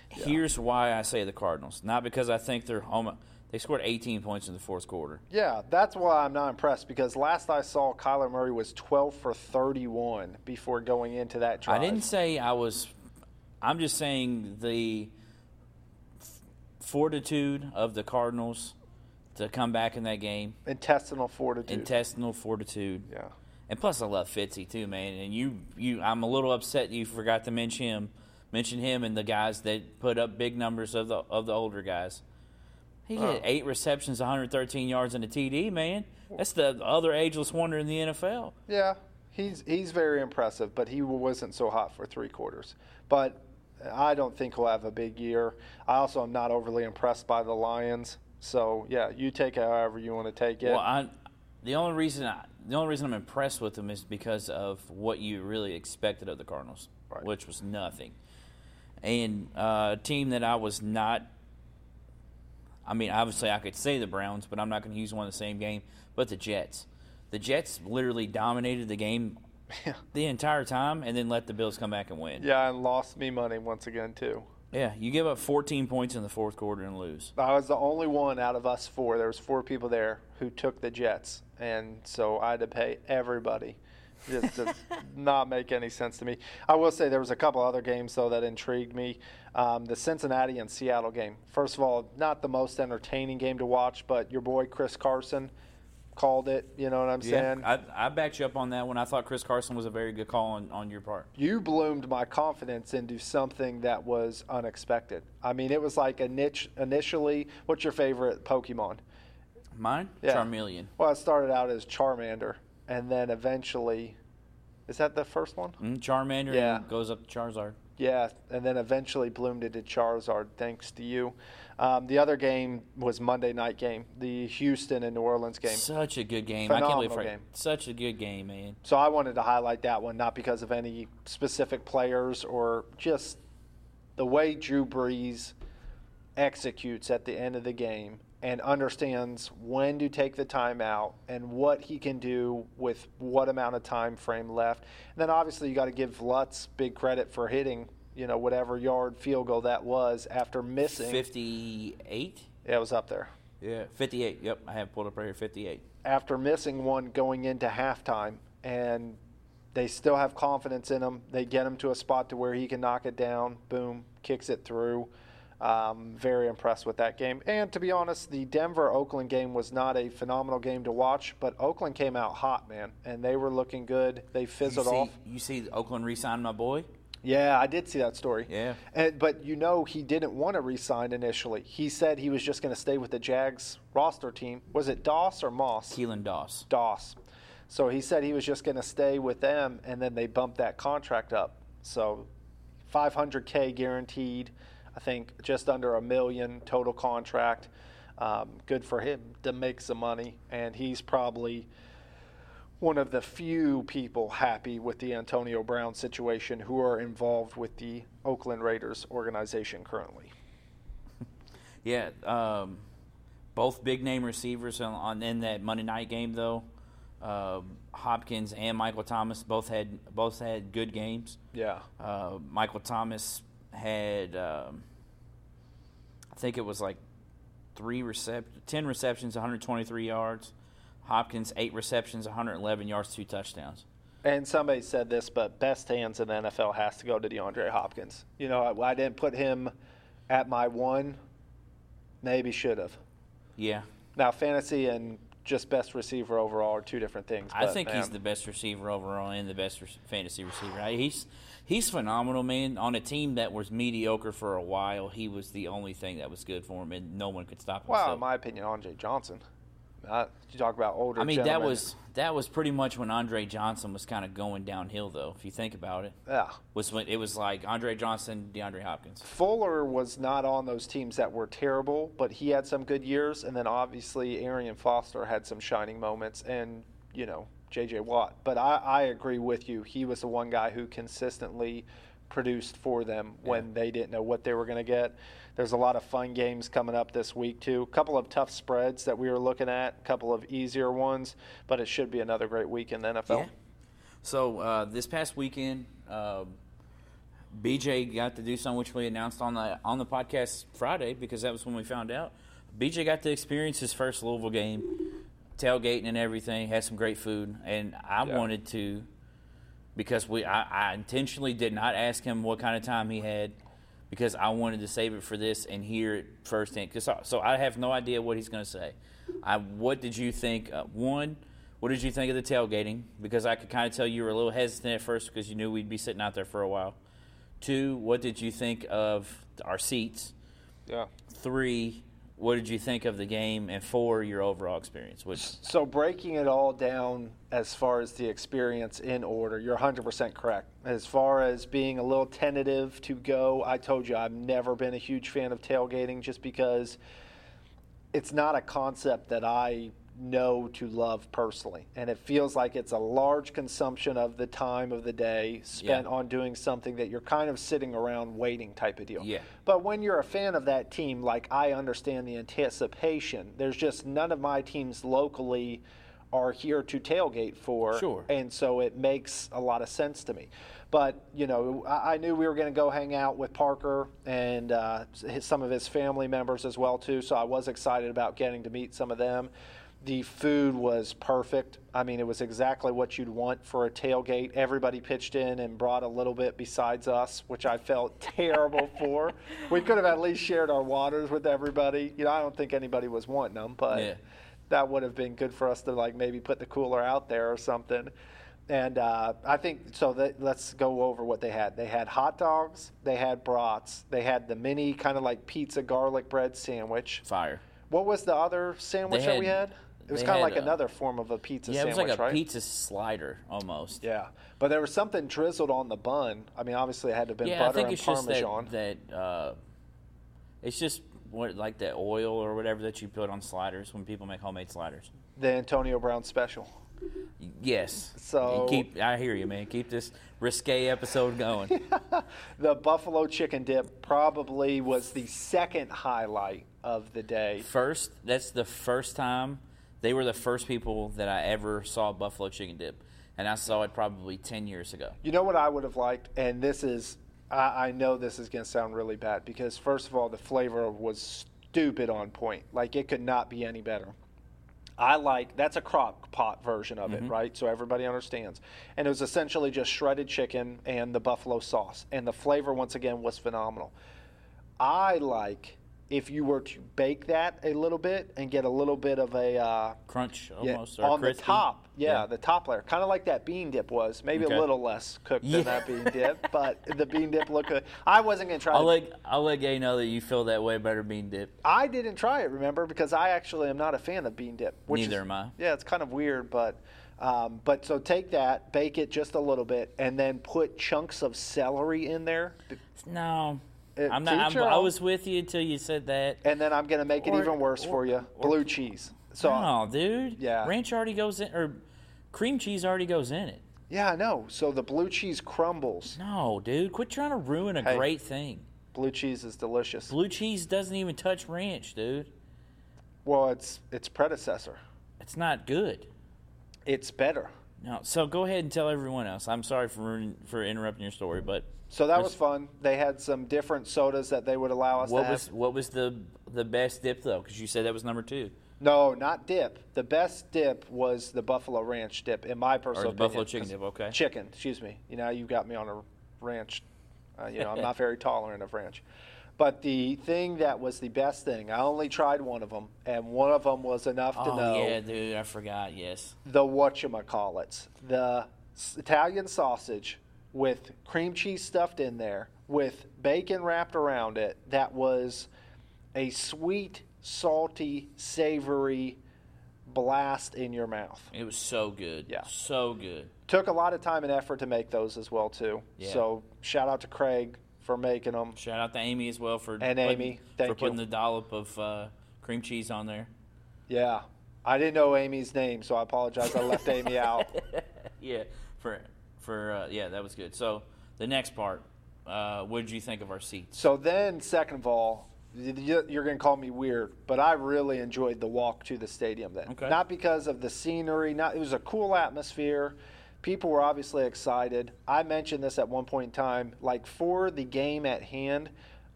Here's why I say the Cardinals. Not because I think they're home. They scored 18 points in the fourth quarter. yeah, that's why I'm not impressed because last I saw, Kyler Murray was 12 for 31 before going into that drive. I didn't say I was. I'm just saying the fortitude of the Cardinals to come back in that game, intestinal fortitude. intestinal fortitude, yeah, and plus I love Fitzy too, man. And you, you, I'm a little upset you forgot to mention him, mention him and the guys that put up big numbers of the of the older guys. He had Oh. eight receptions, 113 yards, and a TD. Man, that's the other ageless wonder in the NFL. yeah. He's he's very impressive, but he wasn't so hot for three quarters. But I don't think he'll have a big year. I also am not overly impressed by the Lions. So yeah, you take it however you want to take it. Well, I, the only reason I, the only reason I'm impressed with them is because of what you really expected of the Cardinals, Right. which was nothing. And uh, a team that I was not. I mean, obviously, I could say the Browns, but I'm not going to use one in the same game. But the Jets, the Jets literally dominated the game Yeah. the entire time, and then let the Bills come back and win. yeah, and lost me money once again too. Yeah, you give up 14 points in the fourth quarter and lose. I was the only one out of us four. There was four people there who took the Jets, and so I had to pay everybody. It just does not make any sense to me. I will say there was a couple other games though that intrigued me. Um, the Cincinnati and Seattle game. First of all, not the most entertaining game to watch, but your boy Chris Carson called it. You know what I'm saying? I, I backed you up on that one. I thought Chris Carson was a very good call on, on your part. you bloomed my confidence into something that was unexpected. I mean, it was like a niche initially. What's your favorite Pokemon? Mine? Yeah. Charmeleon. Well, it started out as Charmander, and then eventually, is that the first one? Mm, Charmander Yeah. goes up to Charizard. Yeah, and then eventually bloomed into Charizard, thanks to you. Um, the other game was Monday night game, the Houston and New Orleans game. Such a good game. I can't believe Phenomenal for game. such a good game, man. So I wanted to highlight that one, not because of any specific players or just the way Drew Brees executes at the end of the game and understands when to take the timeout and what he can do with what amount of time frame left. And then obviously you got to give Lutz big credit for hitting, you know, whatever yard field goal that was after missing. 58? Yeah, it was up there. Yeah, 58. Yep, I have pulled up right here 58. after missing one going into halftime, and they still have confidence in him. They get him to a spot to where he can knock it down. Boom, kicks it through. Um, very impressed with that game. And to be honest, the Denver Oakland game was not a phenomenal game to watch, but Oakland came out hot, man, and they were looking good. They You fizzled see, off. you see Oakland re-signed my boy? Yeah, I did see that story. Yeah. And, but you know, he didn't want to resign initially. He said he was just going to stay with the Jags roster team. Was it Doss or Moss? Keelan Doss. Doss. So he said he was just going to stay with them, and then they bumped that contract up. So 500K guaranteed, I think just under a million total contract. Um, good for him to make some money, and he's probably one of the few people happy with the Antonio Brown situation who are involved with the Oakland Raiders organization currently. Yeah, um, both big name receivers on, on in that Monday night game though. Um Hopkins and Michael Thomas both had both had good games. Yeah. Uh, Michael Thomas had, um, I think it was like three recep- ten receptions, 123 yards. Hopkins eight receptions, 111 yards, two touchdowns. And somebody said this, but best hands in the NFL has to go to DeAndre Hopkins. You know, I, I didn't put him at my one. Maybe should have. Yeah, Now, fantasy and just best receiver overall are two different things. I but, think he's the best receiver overall and the best re- fantasy receiver. I- He's he's phenomenal, man. On a team that was mediocre for a while, he was the only thing that was good for him, and no one could stop him. Wow, So- in my opinion, Andre Johnson. Uh, you talk about older. I mean, that was that was pretty much when Andre Johnson was kind of going downhill, though. If you think about it, yeah. was when it was like Andre Johnson, DeAndre Hopkins. Fuller was not on those teams that were terrible, but he had some good years, and then obviously Arian Foster had some shining moments, and you know J.J. Watt. But I, I agree with you. He was the one guy who consistently produced for them when Yeah. they didn't know what they were going to get. There's a lot of fun games coming up this week too. A couple of tough spreads that we were looking at, a couple of easier ones, but it should be another great week in the NFL. Yeah. So uh, this past weekend, um BJ got to do something which we announced on the on the podcast Friday because that was when we found out. BJ got to experience his first Louisville game, tailgating and everything. Had some great food, and I Yeah. wanted to because we I, I intentionally did not ask him what kind of time he had because I wanted to save it for this and hear it firsthand. Cause so, so I have no idea what he's going to say. I what did you think? Uh, one, what did you think of the tailgating? Because I could kind of tell you were a little hesitant at first because you knew we'd be sitting out there for a while. Two, what did you think of our seats? Yeah. Three, what did you think of the game? And for your overall experience. Which So breaking it all down as far as the experience in order, you're 100% correct. As far as being a little tentative to go, I told you I've never been a huge fan of tailgating just because it's not a concept that I know to love personally. And it feels like it's a large consumption of the time of the day spent Yeah. on doing something that you're kind of sitting around waiting type of deal. Yeah. But when you're a fan of that team, like I understand the anticipation, there's just none of my teams locally are here to tailgate for. Sure. And so it makes a lot of sense to me. But, you know, I, I knew we were going to go hang out with Parker and uh, his, some of his family members as well, too. So I was excited about getting to meet some of them. The food was perfect. I mean, it was exactly what you'd want for a tailgate. Everybody pitched in and brought a little bit besides us, which I felt terrible for. We could have at least shared our waters with everybody. You know, I don't think anybody was wanting them, but Yeah. that would have been good for us to like maybe put the cooler out there or something. And uh, I think so. That, let's go over what they had. They had hot dogs. They had brats. They had the mini kind of like pizza garlic bread sandwich. fire. What was the other sandwich They that we had- had? It was kind of like uh, another form of a pizza Yeah, it was like a right? pizza slider almost. Yeah, but there was something drizzled on the bun. I mean, obviously it had to have been Yeah, butter I think and it's just parmesan. that that uh, it's just what like that oil or whatever that you put on sliders when people make homemade sliders. the Antonio Brown special. Yes. So- keep. I hear you, man. Keep this risque episode going. The buffalo chicken dip probably was the second highlight of the day. first, that's the first time they were the first people that I ever saw buffalo chicken dip, and I saw it probably ten years ago. You know what I would have liked, and this is, I, I know this is going to sound really bad because first of all, the flavor was stupid on point. Like it could not be any better. I like that's a crock pot version of it, mm-hmm. right? So everybody understands. And it was essentially just shredded chicken and the buffalo sauce, and the flavor once again was phenomenal. I like if you were to bake that a little bit and get a little bit of a uh, Crunch yeah, almost or on crispy. the top. Yeah, Yeah. the top layer, kind of like that bean dip was. Maybe Okay. a little less cooked Yeah. than that bean dip, but the bean dip looked good. I wasn't gonna try. I'll let I'll let Gay know that you feel that way better bean dip. I didn't try it, remember, because I actually am not a fan of bean dip. Which Neither is- am I. Yeah, it's kind of weird, but. Um, but so take that, bake it just a little bit, and then put chunks of celery in there. No, Uh, I'm not. I'm, I was with you until you said that. And then I'm gonna make it Or- even worse for you: or- blue cheese. So no, dude. Yeah. Ranch already goes in, or cream cheese already goes in it. yeah, I know. So the blue cheese crumbles. No, dude. Quit trying to ruin a Hey. great thing. Blue cheese is delicious. Blue cheese doesn't even touch ranch, dude. Well, it's its predecessor. It's not good. It's better. No. So go ahead and tell everyone else. I'm sorry for ruining, for interrupting your story, but So that was fun. They had some different sodas that they would allow us what to have. was what was the the best dip though? Because you said that was number two. No, not dip. The best dip was the buffalo ranch dip, in my Or personal the buffalo opinion, chicken 'cause- dip. Okay. Chicken, excuse me. You know, you got me on a ranch. Uh, you know, I'm not very tolerant of ranch. But the thing that was the best thing, I only tried one of them, and one of them was enough to Oh know yeah, dude. I forgot. Yes. the what call whatchamacallits, the Italian sausage with cream cheese stuffed in there, with bacon wrapped around it. That was a sweet, salty, savory blast in your mouth. It was so good. Yeah. So good. Took a lot of time and effort to make those as well too. Yeah. So shout out to Craig for making them. Shout out to Amy as well for And putting, Amy, for putting the dollop of uh, cream cheese on there. Yeah, I didn't know Amy's name, so I apologize. I left Amy out. Yeah, for for uh, yeah, that was good. So the next part, uh, what did you think of our seats? So then, second of all, you're going to call me weird, but I really enjoyed the walk to the stadium then. Okay. Not because of the scenery, not it was a cool atmosphere. People were obviously excited. I mentioned this at one point in time. Like for the game at hand,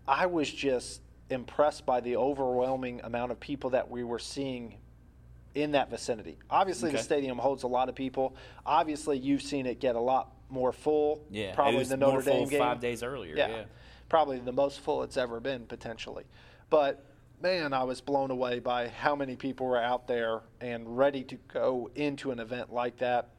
I was just impressed by the overwhelming amount of people that we were seeing in that vicinity. Obviously, the stadium holds a lot of people. Obviously, you've seen it get a lot more full. Yeah, probably it was the Notre full Dame game. five days earlier. Yeah. Probably the most full it's ever been potentially. But man, I was blown away by how many people were out there and ready to go into an event like that.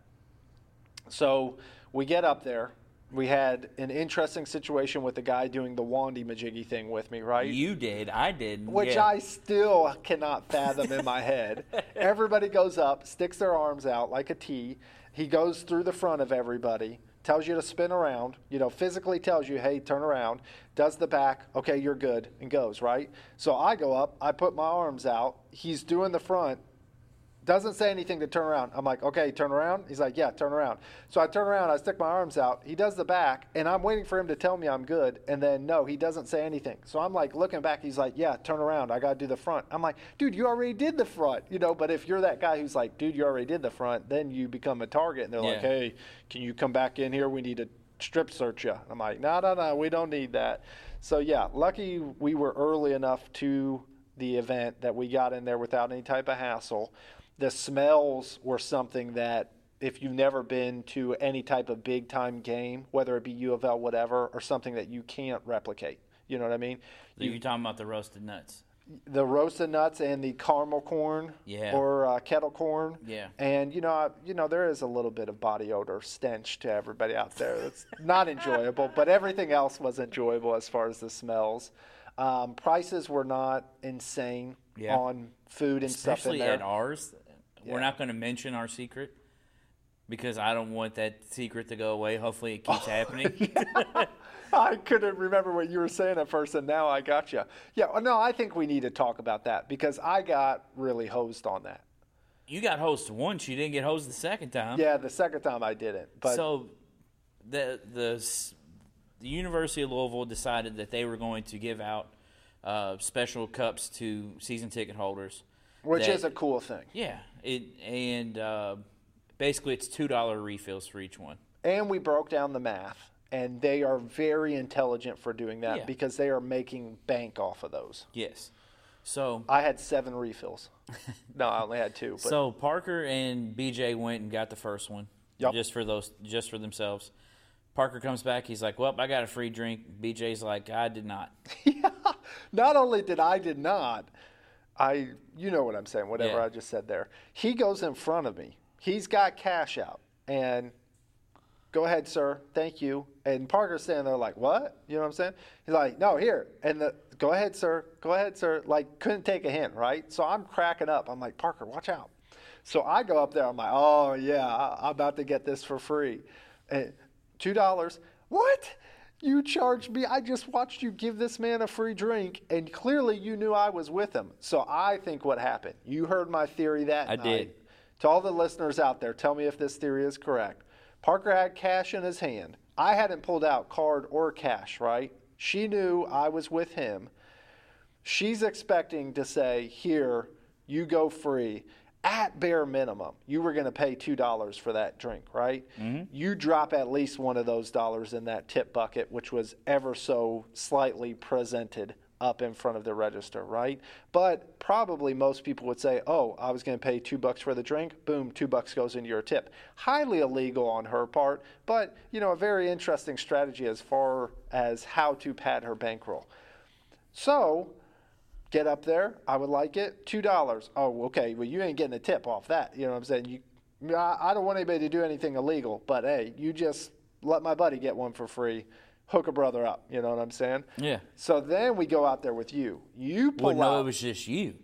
So we get up there. We had an interesting situation with the guy doing the Wandy Majiggy thing with me, right? You did, I did, which yeah. I still cannot fathom in my head. Everybody goes up, sticks their arms out like a T. He goes through the front of everybody, tells you to spin around, you know, physically tells you, hey, turn around, does the back, okay, you're good, and goes, right? So I go up, I put my arms out, he's doing the front, doesn't say anything to turn around. I'm like, okay, turn around. He's like, yeah, turn around. So I turn around, I stick my arms out. He does the back, and I'm waiting for him to tell me I'm good. And then no, he doesn't say anything. So I'm like looking back. He's like, yeah, turn around. I got to do the front. I'm like, dude, you already did the front, you know. But if you're that guy who's like, dude, you already did the front, then you become a target, and they're like, hey, can you come back in here? We need to strip search you. I'm like, no, no, no, we don't need that. So yeah, lucky we were early enough to the event that we got in there without any type of hassle. The smells were something that if you've never been to any type of big time game, whether it be U of L, whatever, or something that you can't replicate. You know what I mean? So you're talking about the roasted nuts. the roasted nuts and the caramel corn Yeah. or uh, kettle corn. Yeah. And you know, I, you know, there is a little bit of body odor stench to everybody out there. That's not enjoyable, but everything else was enjoyable as far as the smells. Um, prices were not insane Yeah. on food and stuff in Especially there. at ours. We're not going to mention our secret because I don't want that secret to go away. Hopefully, it keeps happening. I couldn't remember what you were saying at first, and now I got you. Yeah, no, I think we need to talk about that because I got really hosed on that. You got hosed once. You didn't get hosed the second time. Yeah, the second time I didn't, but so the the the University of Louisville decided that they were going to give out uh, special cups to season ticket holders. Which that- is a cool thing. yeah. It and uh, basically it's two dollar refills for each one. and we broke down the math and they are very intelligent for doing that Yeah. because they are making bank off of those Yes. So i had seven refills no i only had two but so Parker and BJ went and got the first one Yup. just for those just for themselves. Parker comes back. He's like, "Well, I got a free drink." BJ's like, "I did not." yeah. not only did i did not i you know what i'm saying whatever Yeah. i just said there. He goes in front of me. He's got cash out. And go ahead sir. Thank you. And parker's standing there like what? You know what i'm saying? He's like no here. And the go ahead sir. Go ahead sir. Like couldn't take a hint right? So i'm cracking up. I'm like parker watch out. So i go up there. I'm like oh yeah I- i'm about to get this for free. And two dollars. What you charged me i just watched you give this man a free drink and clearly you knew i was with him so i think what happened you heard my theory that I night. did. To all the listeners out there, tell me if this theory is correct. Parker had cash in his hand. I hadn't pulled out card or cash, right? She knew I was with him. She's expecting to say, Here, you go free. At bare minimum, you were going to pay $2 for that drink, right? Mm-hmm. You drop at least one of those dollars in that tip bucket, which was ever so slightly presented up in front of the register, right? But probably most people would say, "Oh, I was going to pay 2 bucks for the drink. Boom, 2 bucks goes into your tip." Highly illegal on her part, but, you know, a very interesting strategy as far as how to pad her bankroll. So, get up there. I would like it. Two dollars. Oh, okay. Well, you ain't getting a tip off that. You know what I'm saying? You, I, I don't want anybody to do anything illegal, but hey, you just let my buddy get one for free. Hook a brother up. You know what I'm saying? Yeah. So then we go out there with you. You pull Well, no, out. it was just you.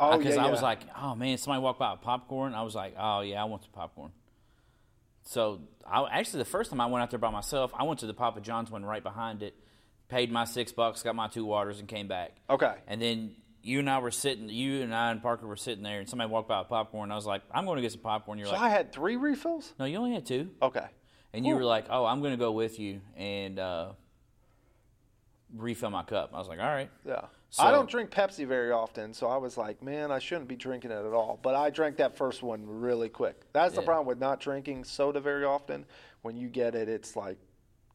Oh, because yeah, I was like, oh man, somebody walked by with popcorn. I was like, oh yeah, I want some popcorn. So I actually the first time I went out there by myself, I went to the Papa John's one right behind it, paid my six bucks, got my two waters, and came back. Okay. And then you and I were sitting, you and I and Parker were sitting there, and somebody walked by with popcorn. I was like, I'm going to get some popcorn. You're So like, I had three refills. no, you only had two. Okay. And you were like, "Oh, I'm going to go with you and uh, refill my cup." I was like, "All right." Yeah. So- I don't drink Pepsi very often, so I was like, man, I shouldn't be drinking it at all. But I drank that first one really quick. That's the problem with not drinking soda very often. When you get it, it's like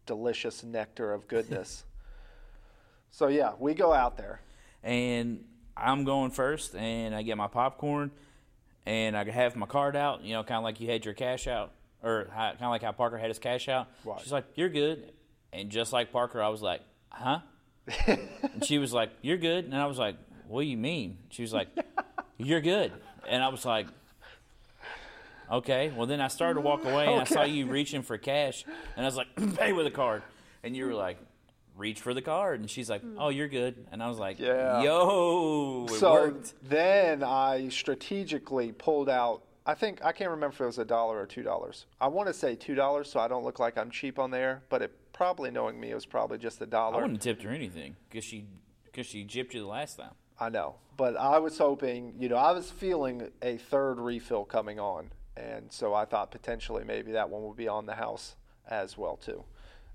delicious nectar of goodness. So yeah, we go out there. And I'm going first, and I get my popcorn, and I have my card out. You know, kind of like you had your cash out, or kind of like how Parker had his cash out. Right. She's like, "You're good," and just like Parker, I was like, "Huh?" and she was like, "You're good," and I was like, "What do you mean?" She was like, "You're good," and I was like. Okay, well then I started to walk away and I saw you reaching for cash and I was like, pay with a card. And you were like, reach for the card. And she's like, hmm. oh, you're good. And I was like, Yeah. yo, it so worked. then I strategically pulled out. I think I can't remember if it was a dollar or two dollars. I want to say two dollars, so I don't look like I'm cheap on there. But it probably, knowing me, it was probably just a dollar. I wouldn't have tipped her anything because she, cause she gypped you the last time. I know, but I was hoping, you know, I was feeling a third refill coming on, and so I thought potentially maybe that one would be on the house as well too.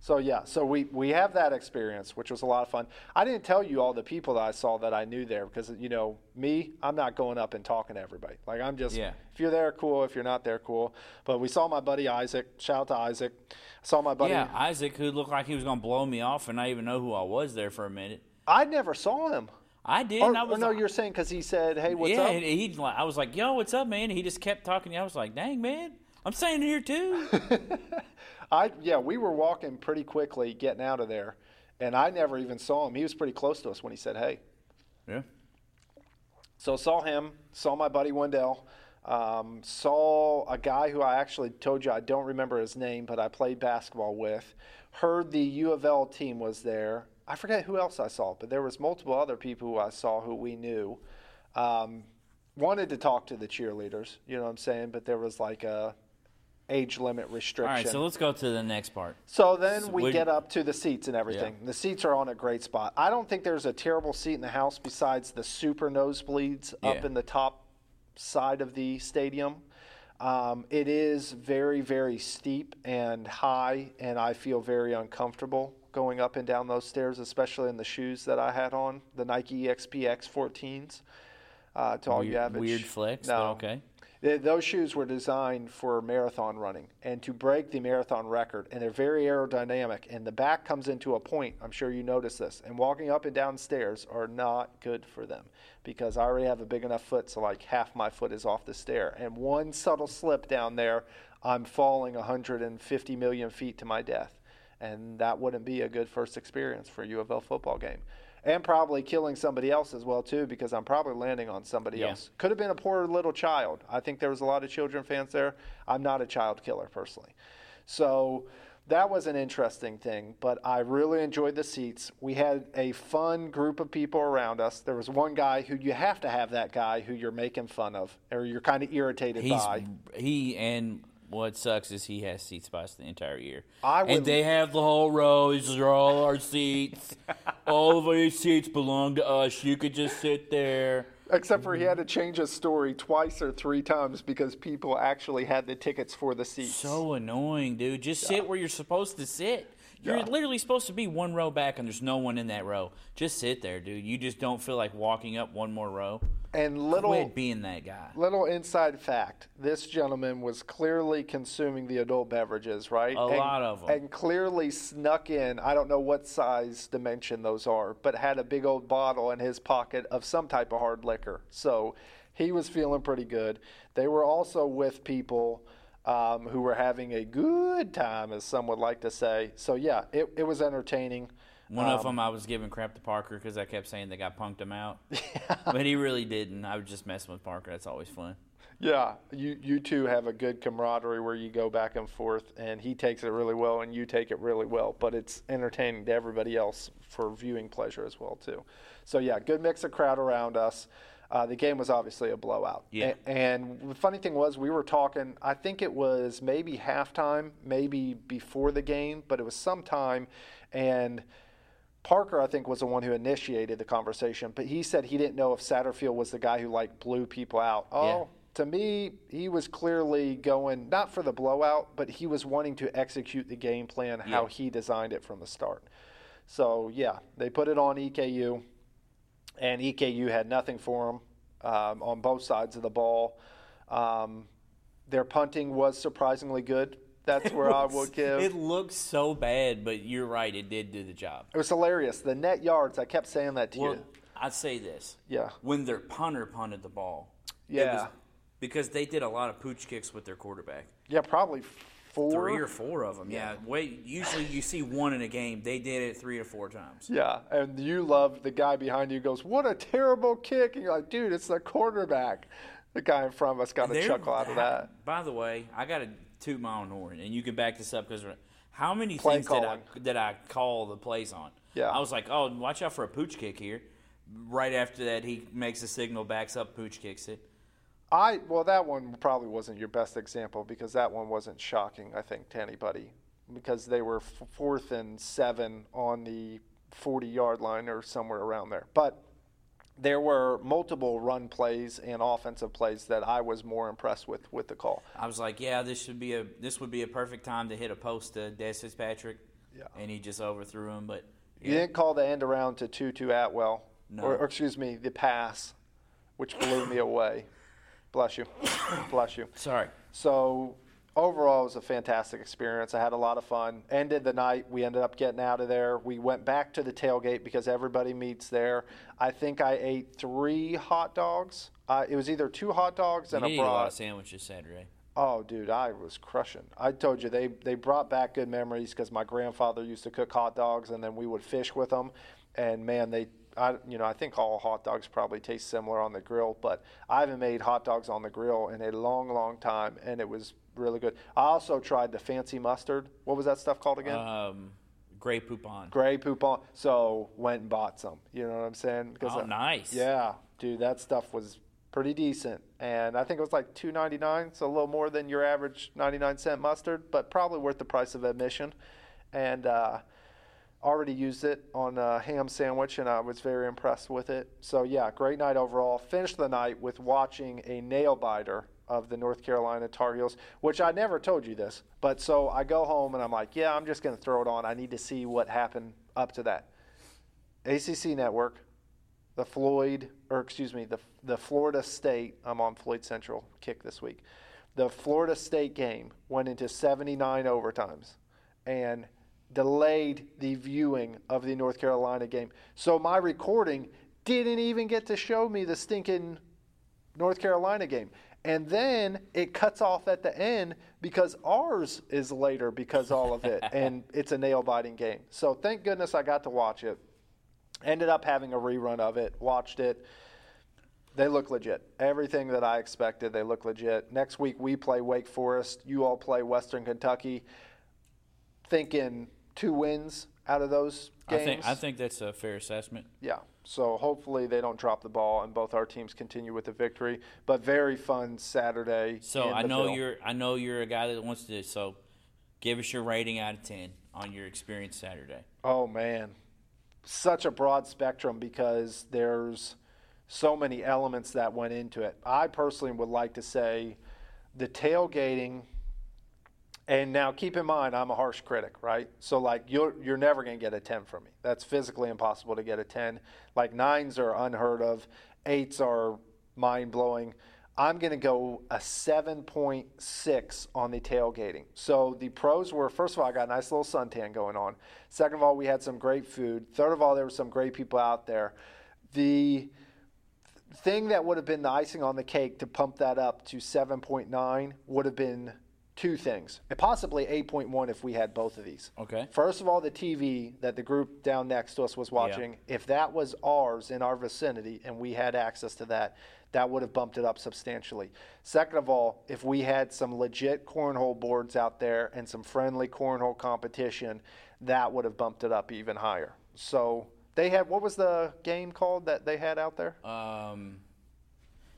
So yeah, so we we have that experience, which was a lot of fun. I didn't tell you all the people that I saw that I knew there because you know me, I'm not going up and talking to everybody. Like I'm just Yeah. if you're there, cool. If you're not there, cool. But we saw my buddy Isaac. Shout out to Isaac. I Saw my buddy. Yeah, Isaac, who looked like he was going to blow me off and I even know who I was there for a minute. I never saw him. I did. Or, I or was no, like- you're saying because he said, "Hey, what's yeah, up?" and he, I was like, yo, what's up, man? He just kept talking. I was like, dang, man, I'm staying here too. I yeah, we were walking pretty quickly getting out of there, and I never even saw him. He was pretty close to us when he said, "Hey." yeah. So saw him, saw my buddy Wendell, um, saw a guy who I actually told you I don't remember his name, but I played basketball with. Heard the U of L team was there. I forget who else I saw, but there was multiple other people who I saw who we knew. Um, wanted to talk to the cheerleaders, you know what I'm saying, but there was like a age limit All restriction. right, so let's go to the next part. So then So we get up to the seats and everything. The seats are on a great spot. I don't think there's a terrible seat in the house besides the super nosebleeds up in the top side of the stadium. Um, it is very, very steep and high, and I feel very uncomfortable going up and down those stairs, especially in the shoes that I had on, the Nike EXPX 14s. Uh, to all you Weird- average, weird flex, no, okay. Th- Those shoes were designed for marathon running and to break the marathon record, and they're very aerodynamic. And the back comes into a point. I'm sure you notice this. And walking up and down stairs are not good for them because I already have a big enough foot, so like half my foot is off the stair. And one subtle slip down there, I'm falling 150 million feet to my death. And that wouldn't be a good first experience for a U of L football game. And probably killing somebody else as well too, because I'm probably landing on somebody Yeah. else. Could have been a poor little child. I think there was a lot of children fans there. I'm not a child killer personally. So that was an interesting thing, but I really enjoyed the seats. We had a fun group of people around us. There was one guy who you have to have that guy who you're making fun of or you're kind of irritated He's by. he and what sucks is he has seat spots the entire year. I would- and they have the whole row. These are all our seats. all of these seats belong to us. You could just sit there. Except for he had to change his story twice or three times because people actually had the tickets for the seats. So annoying, dude. Just sit where you're supposed to sit. You're Yeah. literally supposed to be one row back, and there's no one in that row. Just sit there, dude. You just don't feel like walking up one more row. and little Quit being that guy. Little inside fact: This gentleman was clearly consuming the adult beverages, right? A And- lot of 'em. and clearly snuck in. I don't know what size dimension those are, but had a big old bottle in his pocket of some type of hard liquor. So he was feeling pretty good. They were also with people. Um, who were having a good time, as some would like to say. So yeah, it, it was entertaining. One Um, of them I was giving crap to Parker because I kept saying the guy punked him out. But he really didn't. I was just messing with Parker. That's always fun. Yeah, you you two have a good camaraderie where you go back and forth, and he takes it really well, and you take it really well. But it's entertaining to everybody else for viewing pleasure as well too. So yeah, good mix of crowd around us. Uh, the game was obviously a blowout. Yeah. A- and the funny thing was, we were talking, I think it was maybe halftime, maybe before the game, but it was sometime. And Parker, I think, was the one who initiated the conversation, but he said he didn't know if Satterfield was the guy who like blew people out. Oh, Yeah. to me, he was clearly going not for the blowout, but he was wanting to execute the game plan how Yeah. he designed it from the start. So yeah, they put it on EKU, and EKU had nothing for them um, on both sides of the ball. Um, their punting was surprisingly good. That's where I would give. It looked so bad, but you're right. It did do the job. It was hilarious. The net yards, I kept saying that to Well, you. I'd say this. Yeah. When their punter punted the ball. Yeah. because they did a lot of pooch kicks with their quarterback. Yeah, probably four. Three or four of them. Yeah. Wait. Usually you see one in a game. They did it three or four times. Yeah, and you love the guy behind you goes, "What a terrible kick!" And you're like, "Dude, it's the quarterback." The guy in front of us got a chuckle out of that. By the way, I got to toot my own horn, and you can back this up because how many Play things did I, did I call the plays on? Yeah. I was like, oh, watch out for a pooch kick here. Right after that, he makes a signal, backs up, pooch kicks it. I well, that one probably wasn't your best example because that one wasn't shocking. I think to anybody because they were f- fourth and seven on the 40 yard line or somewhere around there. But there were multiple run plays and offensive plays that I was more impressed with with the call. I was like, yeah, this should be a this would be a perfect time to hit a post to Dez Fitzpatrick. Yeah. And he just overthrew him, but You didn't call the end around to Tutu Atwell, No. or, or excuse me, the pass, which blew me away. Bless you, bless you. sorry. So overall, it was a fantastic experience. I had a lot of fun. Ended the night. We ended up getting out of there. We went back to the tailgate because everybody meets there. I think I ate three hot dogs. Uh, it was either two hot dogs You and a eat a lot of sandwiches Saturday. Oh, dude, I was crushing. I told you they they brought back good memories because my grandfather used to cook hot dogs, and then we would fish with them. And man, they, I, you know, I think all hot dogs probably taste similar on the grill, but I haven't made hot dogs on the grill in a long, long time, and it was really good. I also tried the fancy mustard. What was that stuff called again? Um, Grey Poupon. Grey Poupon. So went and bought some. You know what I'm saying? 'Cause Oh, I- nice. Yeah, dude, that stuff was pretty decent, and I think it was like two ninety nine, so a little more than your average ninety nine cent mustard, but probably worth the price of admission. And uh, already used it on a ham sandwich, and I was very impressed with it. So yeah, great night overall. Finished the night with watching a nail biter of the North Carolina Tar Heels, which I never told you this, but so I go home and I'm like, yeah, I'm just going to throw it on. I need to see what happened up to that. ACC Network, the Floyd, or excuse me, the the Florida State. I'm on Floyd Central kick this week. The Florida State game went into 79 overtimes, and delayed the viewing of the North Carolina game. So my recording didn't even get to show me the stinking North Carolina game. And then it cuts off at the end because ours is later because all of it, and it's a nail biting game. So thank goodness I got to watch it. Ended up having a rerun of it, watched it. They look legit. Everything that I expected, they look legit. Next week we play Wake Forest. You all play Western Kentucky. Thinking two wins out of those I games. think I think that's a fair assessment. Yeah. So hopefully they don't drop the ball and both our teams continue with the victory. But very fun Saturday. So I know you're I know you're a guy that wants to. So give us your rating out of ten on your experience Saturday. Oh man, such a broad spectrum because there's so many elements that went into it. I personally would like to say the tailgating. And now keep in mind, I'm a harsh critic, right? So like you're you're never going to get a 10 from me. That's physically impossible to get a 10. Like nines are unheard of, eights are mind blowing. I'm going to go a 7.6 on the tailgating. So the pros were first of all, I got a nice little suntan going on. Second of all, we had some great food. Third of all, there were some great people out there. The thing that would have been the icing on the cake to pump that up to 7.9 would have been two things, and possibly 8.1 if we had both of these. Okay. First of all, the TV that the group down next to us was watching, if that was ours in our vicinity and we had access to that, that would have bumped it up substantially. Second of all, if we had some legit cornhole boards out there and some friendly cornhole competition, that would have bumped it up even higher. So they had what was the game called that they had out there? Um,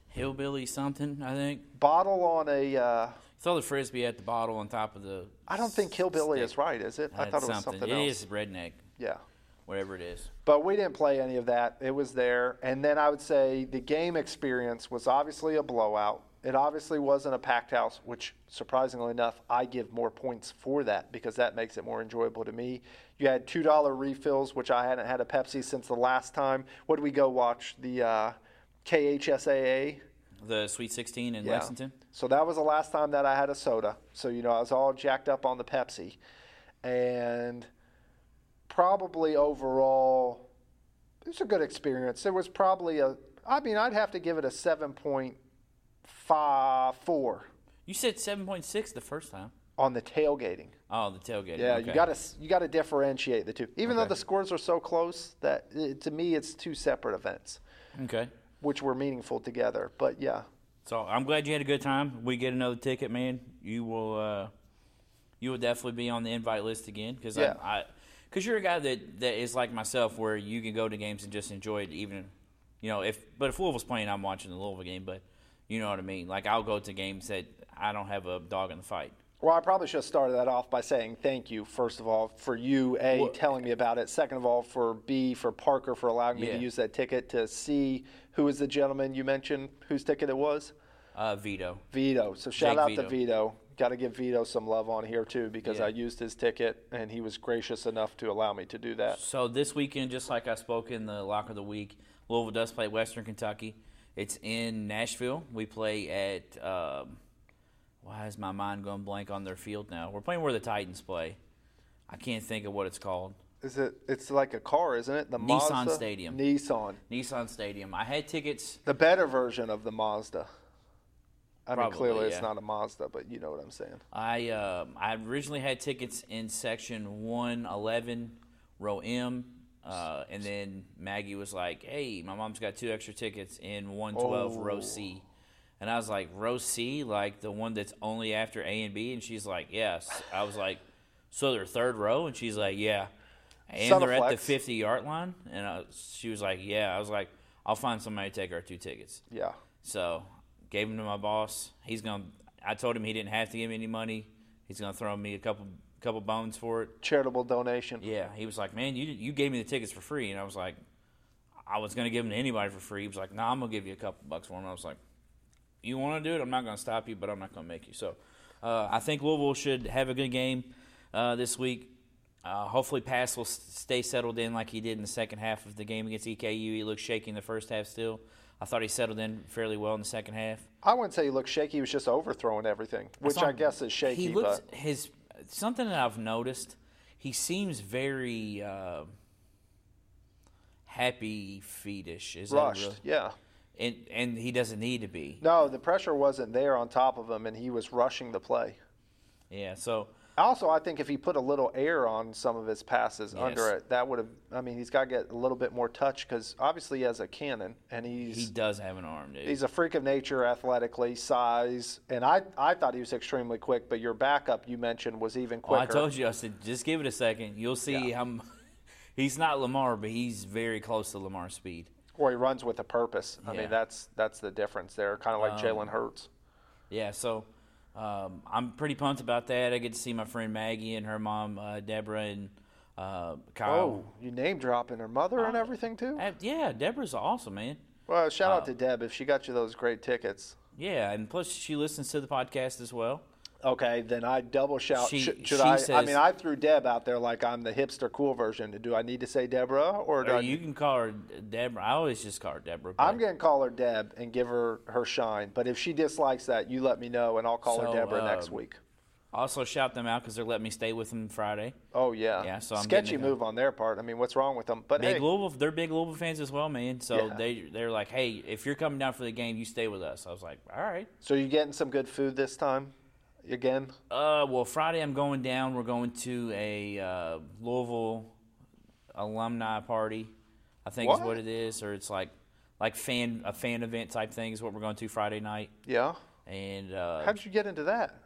hillbilly something. I think Bottle on a. Uh, throw the frisbee at the bottle on top of the. I don't think hillbilly stick. is right, is it? I thought it was something. something It else. is redneck, Yeah. whatever it is. But we didn't play any of that. It was there. And then I would say the game experience was obviously a blowout. It obviously wasn't a packed house, which surprisingly enough, I give more points for that because that makes it more enjoyable to me. You had $2 refills, which I hadn't had a Pepsi since the last time. What did we go watch? The uh, KHSAA? The Sweet 16 in Yeah. Lexington. So that was the last time that I had a soda. So, you know, I was all jacked up on the Pepsi. And probably overall, it was a good experience. There was probably a, I mean, I'd have to give it a 7.54 You said 7.6 the first time. on the tailgating. Oh, the tailgate. Yeah, okay. you got to you got to differentiate the two. Even though the scores are so close that it, to me it's two separate events Okay. Which were meaningful together. But yeah, So I'm glad you had a good time. We get another ticket, man. You will, uh, you will definitely be on the invite list again because Yeah. I, because you're a guy that that is like myself, where you can go to games and just enjoy it, even, you know, if but if Louisville's playing, I'm watching the Louisville game, but you know what I mean. Like I'll go to games that I don't have a dog in the fight. Well, I probably should have started that off by saying thank you, first of all, for you, A, Well- telling me about it. Second of all, for B, for Parker for allowing me Yeah. to use that ticket. To C, who is the gentleman you mentioned whose ticket it was? Uh, Vito. Vito. So shout Jake out Vito. to Vito. Got to give Vito some love on here, too, because Yeah. I used his ticket and he was gracious enough to allow me to do that. So this weekend, just like I spoke in the lock of the week, Louisville does play Western Kentucky. It's in Nashville. We play at. Um, why is my mind going blank on their field now? We're playing where the Titans play. I can't think of what it's called. Is it? It's like a car, isn't it? The Nissan Mazda? Stadium. Nissan. Nissan Stadium. I had tickets. The better version of the Mazda. I mean, Probably, clearly yeah. it's not a Mazda, but you know what I'm saying. I um I originally had tickets in section one eleven, row M, uh, and then Maggie was like, "Hey, my mom's got two extra tickets in one twelve, row Oh. C," and I was like, "Row C, like the one that's only after A and B?" And she's like, "Yes." I was like, "So they're third row?" And she's like, "Yeah." And they're at the fifty yard line, and I, she was like, "Yeah." I was like, "I'll find somebody to take our two tickets." Yeah. So gave them to my boss. He's gonna. I told him he didn't have to give me any money. He's gonna throw me a couple couple bones for it. Charitable donation. Yeah, he was like, "Man, you you gave me the tickets for free," and I was like, "I was gonna give them to anybody for free." He was like, "No, nah, I'm gonna give you a couple bucks for them." I was like, "You want to do it? I'm not gonna stop you, but I'm not gonna make you." So uh, I think Louisville should have a good game uh, this week. Uh, hopefully, Pass will stay settled in like he did in the second half of the game against EKU. He looked shaky in the first half still. I thought he settled in fairly well in the second half. I wouldn't say he looked shaky. He was just overthrowing everything, which That's I guess is shaky. He looks but his something that I've noticed. He seems very uh, happy feetish. Is rushed. Yeah. And and he doesn't need to be. No, the pressure wasn't there on top of him, and he was rushing the play. Yeah. So Also, I think if he put a little air on some of his passes Yes. under it, that would have. I mean, he's got to get a little bit more touch because obviously he has a cannon, and he's he does have an arm, dude. he's a freak of nature athletically, size, and I I thought he was extremely quick. But your backup you mentioned was even well, quicker. I told you. I said just give it a second. You'll see Yeah. how. He's not Lamar, but he's very close to Lamar's speed. Or he runs with a purpose. I Yeah. mean, that's that's the difference there. Kind of like Um, Jalen Hurts. Yeah, so um, I'm pretty pumped about that. I get to see my friend Maggie and her mom uh, Deborah and uh, Kyle. Oh, you name dropping her mother and everything too. Uh, yeah, Deborah's awesome, man. Well, shout out uh, to Deb if she got you those great tickets. Yeah, and plus she listens to the podcast as well. Okay, then I double shout. She- should should she I? I mean, I threw Deb out there like I'm the hipster cool version. Do I need to say Deborah or do Or I, you can call her Deborah. I always just call her Deborah. I'm gonna call her Deb and give her her shine. But if she dislikes that, you let me know and I'll call her So, Deborah next um, week. also shout them out because they're letting me stay with them Friday. Oh yeah, yeah, so I'm sketchy getting to go. move on their part. I mean, what's wrong with them? But Big hey, Louisville, they're big Louisville fans as well, man. So Yeah. they they're like, hey, if you're coming down for the game, you stay with us. I was like, all right. so you getting some good food this time? Again? Uh, well, Friday I'm going down. We're going to a uh, Louisville alumni party. I think is What? what it is, or it's like like fan a fan event type thing is what we're going to Friday night. Yeah. And uh, how did you get into that?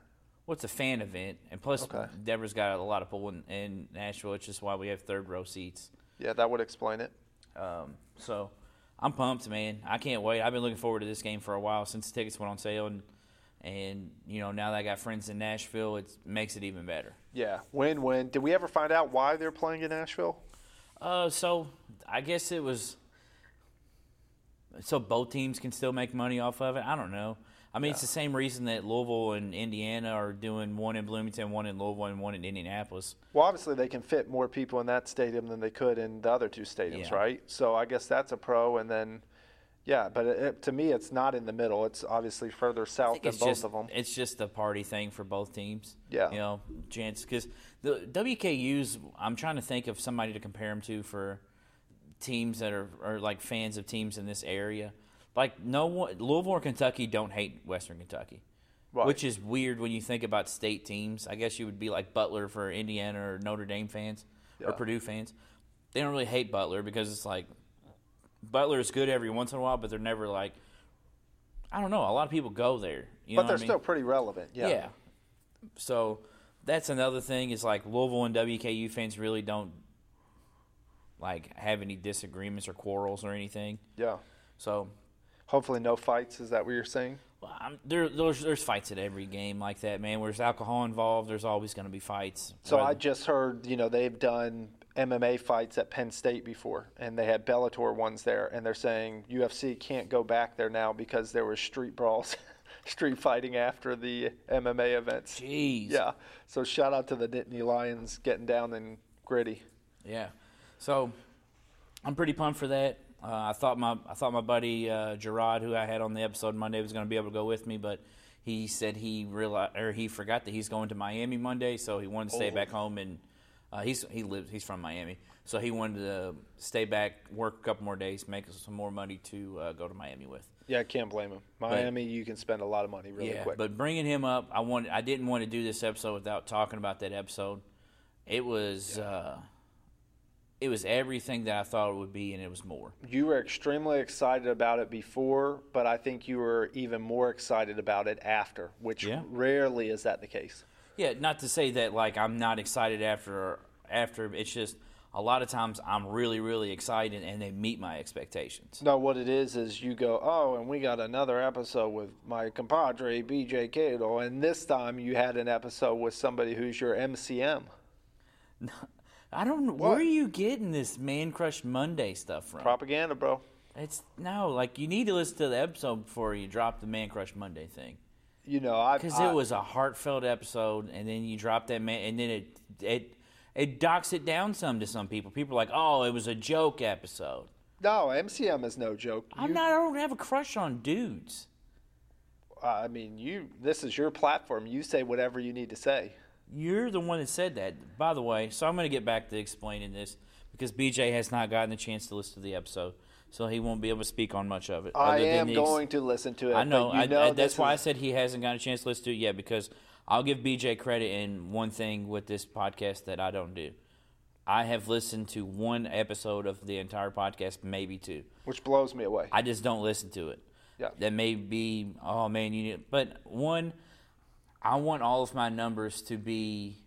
what's a fan event? And plus, Okay. Deborah's got a lot of pull in, in Nashville. which is why we have third row seats. Yeah, that would explain it. Um, so I'm pumped, man. I can't wait. I've been looking forward to this game for a while since the tickets went on sale, and and you know now that I got friends in Nashville, it makes it even better. Yeah, win win. Did we ever find out why they're playing in Nashville? Uh, so I guess it was so both teams can still make money off of it. I don't know. I mean, it's the same reason that Louisville and Indiana are doing one in Bloomington, one in Louisville, and one in Indianapolis. Well, obviously they can fit more people in that stadium than they could in the other two stadiums, Yeah. right? So I guess that's a pro. And then, yeah, but it, it- to me, it's not in the middle. It's obviously further south than both just of them. it's just a party thing for both teams. Yeah. you know, chance because the WKU's. I'm trying to think of somebody to compare them to for teams that are, are like fans of teams in this area. Like no one, Louisville or Kentucky don't hate Western Kentucky, Right. which is weird when you think about state teams. I guess you would be like Butler for Indiana or Notre Dame fans Yeah. or Purdue fans. They don't really hate Butler because it's like Butler is good every once in a while, but they're never like. I don't know. A lot of people go there, you but know they're what I mean? still pretty relevant. Yeah. Yeah. So that's another thing is like Louisville and WKU fans really don't like have any disagreements or quarrels or anything. Yeah. So Hopefully, no fights. Is that what you're saying? well, I'm, there, there's, there's fights at every game like that, man. Where there's alcohol involved, there's always going to be fights. So I just heard, you know, they've done MMA fights at Penn State before, and they had Bellator ones there, and they're saying UFC can't go back there now because there were street brawls, street fighting after the MMA events. Jeez. Yeah. So shout out to the Nittany Lions getting down and gritty. Yeah. So I'm pretty pumped for that. Uh, I thought my I thought my buddy uh, Gerard, who I had on the episode Monday, was going to be able to go with me, but he said he realized or he forgot that he's going to Miami Monday, so he wanted to stay Oh. back home and uh, he's he lives he's from Miami, so he wanted to stay back, work a couple more days, make some more money to uh, go to Miami with. Yeah, I can't blame him. Miami, you can spend a lot of money really yeah, quick. but bringing him up, I wanted I didn't want to do this episode without talking about that episode. It was uh, it was everything that I thought it would be, and it was more. you were extremely excited about it before, but I think you were even more excited about it after, which Yeah. rarely is that the case. Yeah, not to say that like I'm not excited after after. It's just a lot of times I'm really really excited and they meet my expectations. No, what it is is you go, oh, and we got another episode with my compadre BJ Cato, and this time you had an episode with somebody who's your MCM. I don't know where are you getting this man crush Monday stuff from. Propaganda, bro. it's no like you need to listen to the episode before you drop the man crush Monday thing You know, I because it was a heartfelt episode and then you drop that man and then it it it docks it down some to some people. People are like, oh, it was a joke episode. no MCM is no joke. I'm You- not. I don't have a crush on dudes. I mean, you. This is your platform. You say whatever you need to say. You're the one that said that, by the way. So I'm going to get back to explaining this because BJ has not gotten a chance to listen to the episode, so he won't be able to speak on much of it. I am ex- going to listen to it. I know. You I, know I, that's why I said he hasn't got a chance to listen to it yet because I'll give BJ credit in one thing with this podcast that I don't do. I have listened to one episode of the entire podcast, maybe two. which blows me away. I just don't listen to it. Yeah. That may be, oh man, you need. But one, I want all of my numbers to be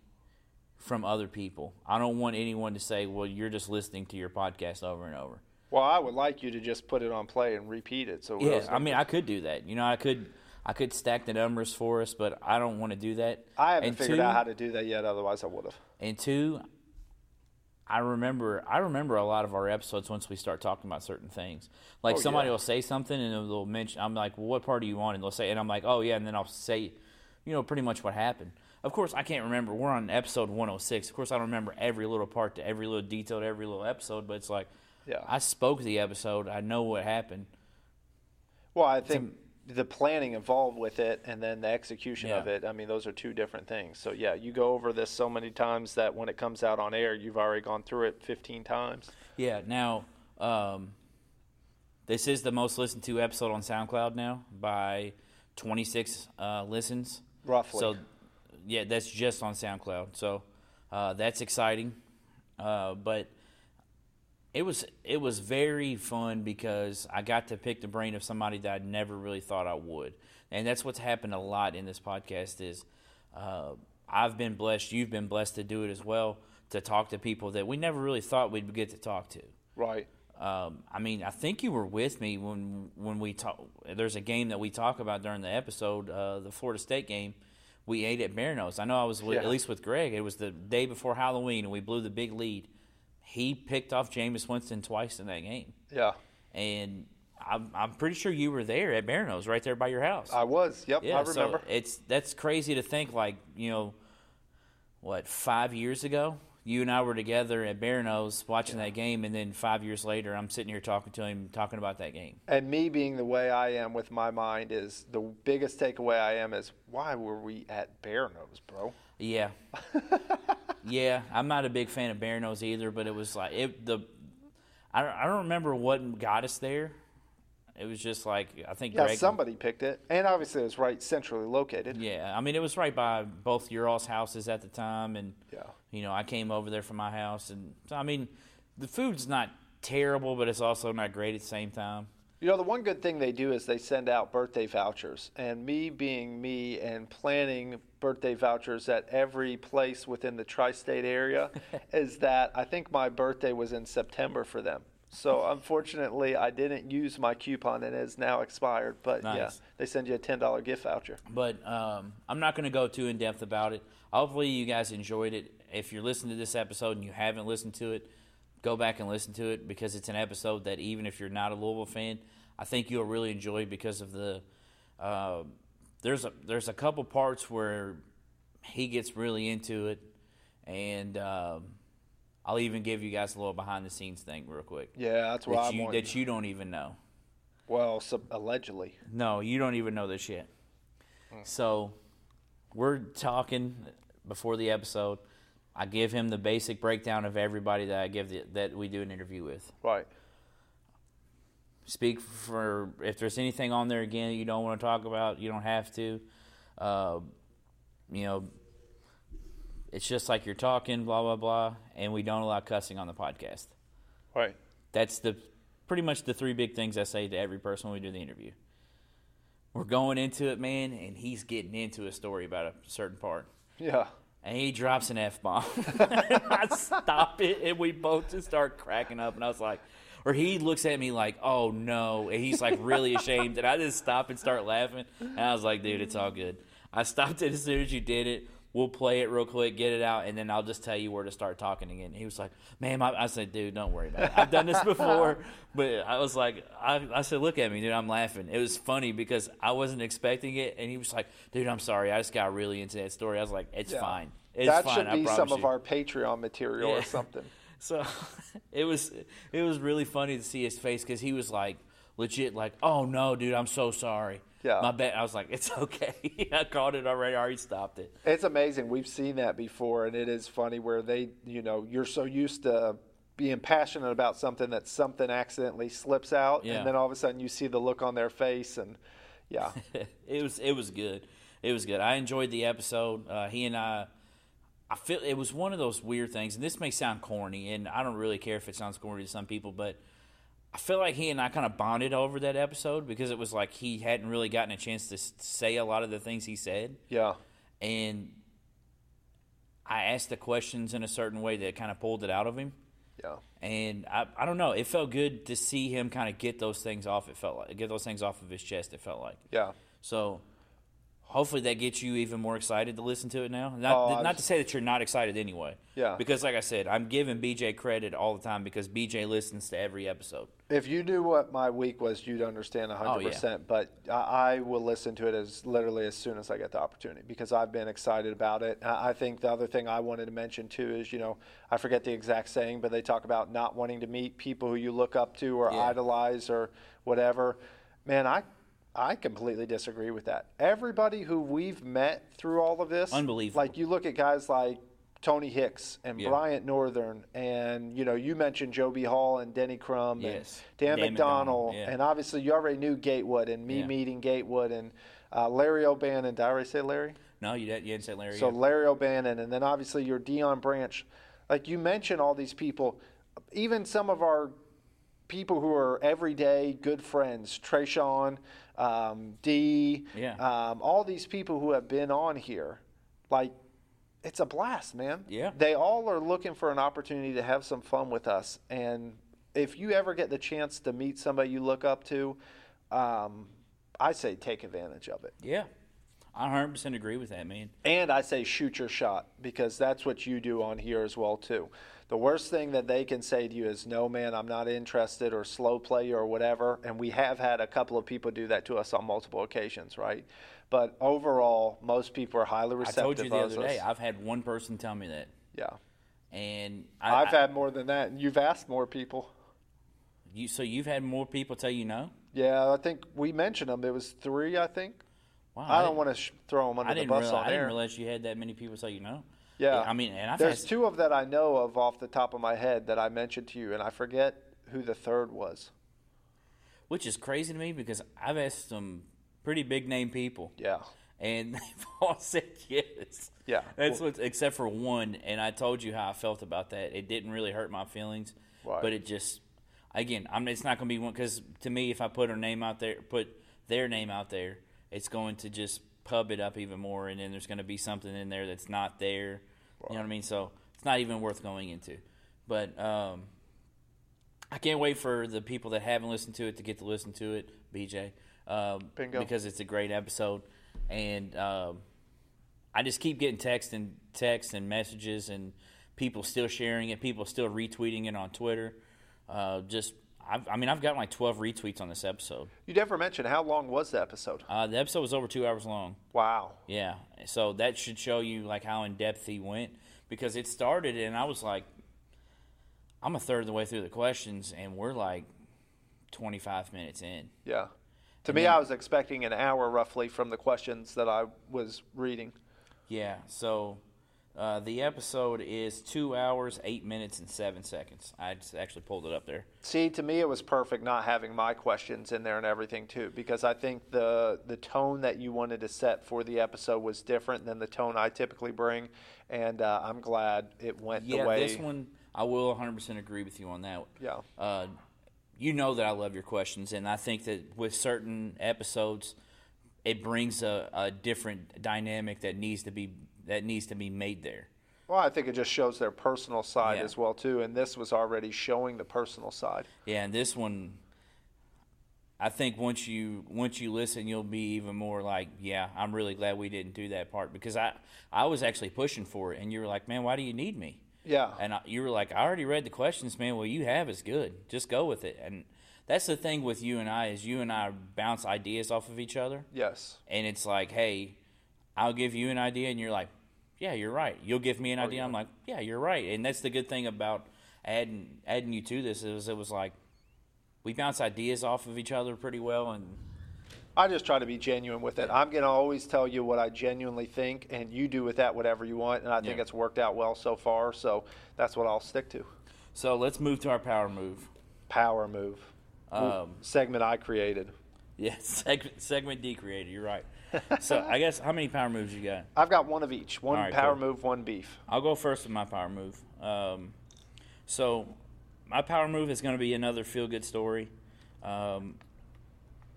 from other people. I don't want anyone to say, well, you're just listening to your podcast over and over. Well, I would like you to just put it on play and repeat it. So Yeah, I mean, I could do that. You know, I could, I could stack the numbers for us, but I don't want to do that. I haven't And figured two- out how to do that yet. Otherwise, I would have. And two, I remember I remember a lot of our episodes once we start talking about certain things. Like Oh, somebody yeah. will say something and they'll mention I'm like, well, what part do you want? And they'll say and I'm like, Oh yeah, and then I'll say you know, pretty much what happened. Of course I can't remember. We're on episode one oh six. Of course I don't remember every little part to every little detail to every little episode, but it's like Yeah. I spoke the episode, I know what happened. Well, I think the planning involved with it and then the execution Yeah. of it, I mean, those are two different things. So, yeah, you go over this so many times that when it comes out on air, you've already gone through it 15 times. Yeah, now um, this is the most listened to episode on SoundCloud now by 26 uh, listens. Roughly. So, yeah, that's just on SoundCloud. So uh, that's exciting. Uh, but it was it was very fun because I got to pick the brain of somebody that I never really thought I would, and that's what's happened a lot in this podcast. Is uh, I've been blessed, you've been blessed to do it as well, to talk to people that we never really thought we'd get to talk to. Right. Um, I mean, I think you were with me when when we talk. There's a game that we talk about during the episode, uh, the Florida State game. We ate at Bearno's. I know I was with, Yeah. at least with Greg. It was the day before Halloween, and we blew the big lead. He picked off Jameis Winston twice in that game, Yeah, and I'm, I'm pretty sure you were there at Bearno's, right there by your house. I was. Yep, yeah, I remember. So it's that's crazy to think like you know, what five years ago you and I were together at Bearno's watching that game, and then five years later I'm sitting here talking to him talking about that game. and me being the way I am with my mind is the biggest takeaway I am is why were we at Bear Nose, bro? Yeah, yeah. I'm not a big fan of Bearno's either, but it was like it the. I don't, I don't remember what got us there. It was just like I think Yeah, Greg. somebody picked it, and obviously it was right centrally located. Yeah, I mean it was right by both your all's houses at the time, and Yeah. You know I came over there from my house, and so, I mean the food's not terrible, but it's also not great at the same time. You know, the one good thing they do is they send out birthday vouchers. And me being me and planning birthday vouchers at every place within the tri state area is that I think my birthday was in September for them. So unfortunately, I didn't use my coupon and it is now expired. But yeah, they send you a $10 gift voucher. But um, I'm not going to go too in depth about it. Hopefully, you guys enjoyed it. If you're listening to this episode and you haven't listened to it, go back and listen to it because it's an episode that even if you're not a Louisville fan, I think you'll really enjoy because of the. Uh, there's a there's a couple parts where he gets really into it, and um, I'll even give you guys a little behind the scenes thing real quick Yeah, that's what that I'm you wanting. that you don't even know. well, sub- allegedly. No, you don't even know this yet. So, we're talking before the episode. I give him the basic breakdown of everybody that I give the, that we do an interview with. Right. Speak for if there's anything on there again that you don't want to talk about, you don't have to. Uh, you know, it's just like you're talking, blah blah blah, and we don't allow cussing on the podcast. Right. That's the pretty much the three big things I say to every person when we do the interview. We're going into it, man, and he's getting into a story about a certain part. Yeah. And he drops an F bomb. I stop it, and we both just start cracking up. And I was like, or he looks at me like, oh no. And he's like really ashamed. And I just stop and start laughing. And I was like, dude, it's all good. I stopped it as soon as you did it. We'll play it real quick, get it out, and then I'll just tell you where to start talking again. He was like, man, I, I said, dude, don't worry about it. I've done this before. But I was like, I, I said, look at me, dude, I'm laughing. It was funny because I wasn't expecting it. And he was like, dude, I'm sorry. I just got really into that story. I was like, it's Yeah. fine. It's that fine. should be some of our Patreon material or something. So it was it was really funny to see his face because he was like legit like, oh no, dude, I'm so sorry. Yeah. my bad. I was like, it's okay. I caught it already. I already stopped it. It's amazing. We've seen that before, and it is funny where they, you know, you're so used to being passionate about something that something accidentally slips out, Yeah. and then all of a sudden you see the look on their face, and yeah, it was it was good. It was good. I enjoyed the episode. Uh, he and I. I feel it was one of those weird things, and this may sound corny, and I don't really care if it sounds corny to some people, but I feel like he and I kind of bonded over that episode because it was like he hadn't really gotten a chance to say a lot of the things he said. yeah, and I asked the questions in a certain way that kind of pulled it out of him. yeah, And I, I don't know, it felt good to see him kind of get those things off. It felt like get those things off of his chest. It felt like yeah. so. Hopefully that gets you even more excited to listen to it now. Not, Oh, not was- to say that you're not excited anyway. Yeah. Because like I said, I'm giving BJ credit all the time because BJ listens to every episode. If you knew what my week was, you'd understand hundred Oh, yeah. percent. But I, I will listen to it as literally as soon as I get the opportunity because I've been excited about it. I I think the other thing I wanted to mention too is you know I forget the exact saying, but they talk about not wanting to meet people who you look up to or Yeah. idolize or whatever. Man, I I completely disagree with that. Everybody who we've met through all of this, Unbelievable. Like you look at guys like Tony Hicks and Yeah. Bryant Northern, and you know you mentioned Joby Hall and Denny Crum Yes. and Dan, Dan McDonald, McDonald, yeah. and obviously you already knew Gatewood and me Yeah. meeting Gatewood and uh, Larry O'Bannon. Did I already say Larry? No, you, didn't- you didn't say Larry. So. Larry O'Bannon, and then obviously your Deion Branch. Like you mentioned, all these people, even some of our people who are everyday good friends, Trayshawn, um, D, Yeah. um, all these people who have been on here, like it's a blast, man. Yeah. They all are looking for an opportunity to have some fun with us, and if you ever get the chance to meet somebody you look up to, um, I say take advantage of it. Yeah, I 100% agree with that, man. And I say shoot your shot because that's what you do on here as well too. The worst thing that they can say to you is no man, I'm not interested or slow play or whatever. And we have had a couple of people do that to us on multiple occasions, right? But overall, most people are highly receptive. I told you the other us. day, I've had one person tell me that. yeah. And I, I've I- had more than that, and you've asked more people. you, so you've had more people tell you no? Yeah, I think we mentioned them. It was three, I think. Wow, I don't want to sh- throw them under I the bus realize, on I didn't realize you had that many people tell you know. Yeah. I mean, and I've There's had, two of that I know of off the top of my head that I mentioned to you, and I forget who the third was. which is crazy to me because I've asked some pretty big name people, Yeah. and they've all said yes. Yeah. That's what, except for one, and I told you how I felt about that. It didn't really hurt my feelings, Right. but it just, again, I'm. It's not going to be one because to me, if I put her name out there, put their name out there, it's going to just pub it up even more, and then there's going to be something in there that's not there. You know what I mean? So it's not even worth going into. But um, I can't wait for the people that haven't listened to it to get to listen to it, BJ, um, because it's a great episode, and um, I just keep getting text and text and messages, and people still sharing it, people still retweeting it on Twitter. Uh, just, I've, I mean, I've gotten like twelve retweets on this episode. You never mentioned how long was the episode? Uh, the episode was over two hours long. Wow. Yeah, so that should show you like how in depth he went because it started and I was like, I'm a third of the way through the questions and we're like 25 minutes in. Yeah. To And me, then- I was expecting an hour roughly from the questions that I was reading. Yeah, so uh, the episode is two hours, eight minutes, and seven seconds. I just actually pulled it up there. See, to me, it was perfect not having my questions in there and everything too, because I think the the tone that you wanted to set for the episode was different than the tone I typically bring, and uh, I'm glad it went Yeah, the way. Yeah, this one I will 100% agree with you on that. Yeah. Uh, you know that I love your questions, and I think that with certain episodes, it brings a, a different dynamic that needs to be that needs to be made there. Well, I think it just shows their personal side Yeah. as well too, and this was already showing the personal side. Yeah, and this one, I think once you once you listen, you'll be even more like, yeah, I'm really glad we didn't do that part because I I was actually pushing for it, and you were like, man, why do you need me? Yeah. And I, you were like, I already read the questions, man. Well, you have is good. Just go with it. And that's the thing with you and I is you and I bounce ideas off of each other, Yes. and it's like, hey, I'll give you an idea, and you're like, yeah, you're right. You'll give me an idea. I'm like, yeah, you're right. And that's the good thing about adding adding you to this is it was like we bounce ideas off of each other pretty well, and I just try to be genuine with it. I'm going to always tell you what I genuinely think, and you do with that whatever you want. And I think Yeah. it's worked out well so far. So that's what I'll stick to. so let's move to our power move. Power move. Um, Segment I created. yeah, segment segment D created. You're right. So I guess how many power moves you got? I've got one of each. One right, power cool. move, one beef. I'll go first with my power move. Um, so, my power move is going to be another feel good story. Um,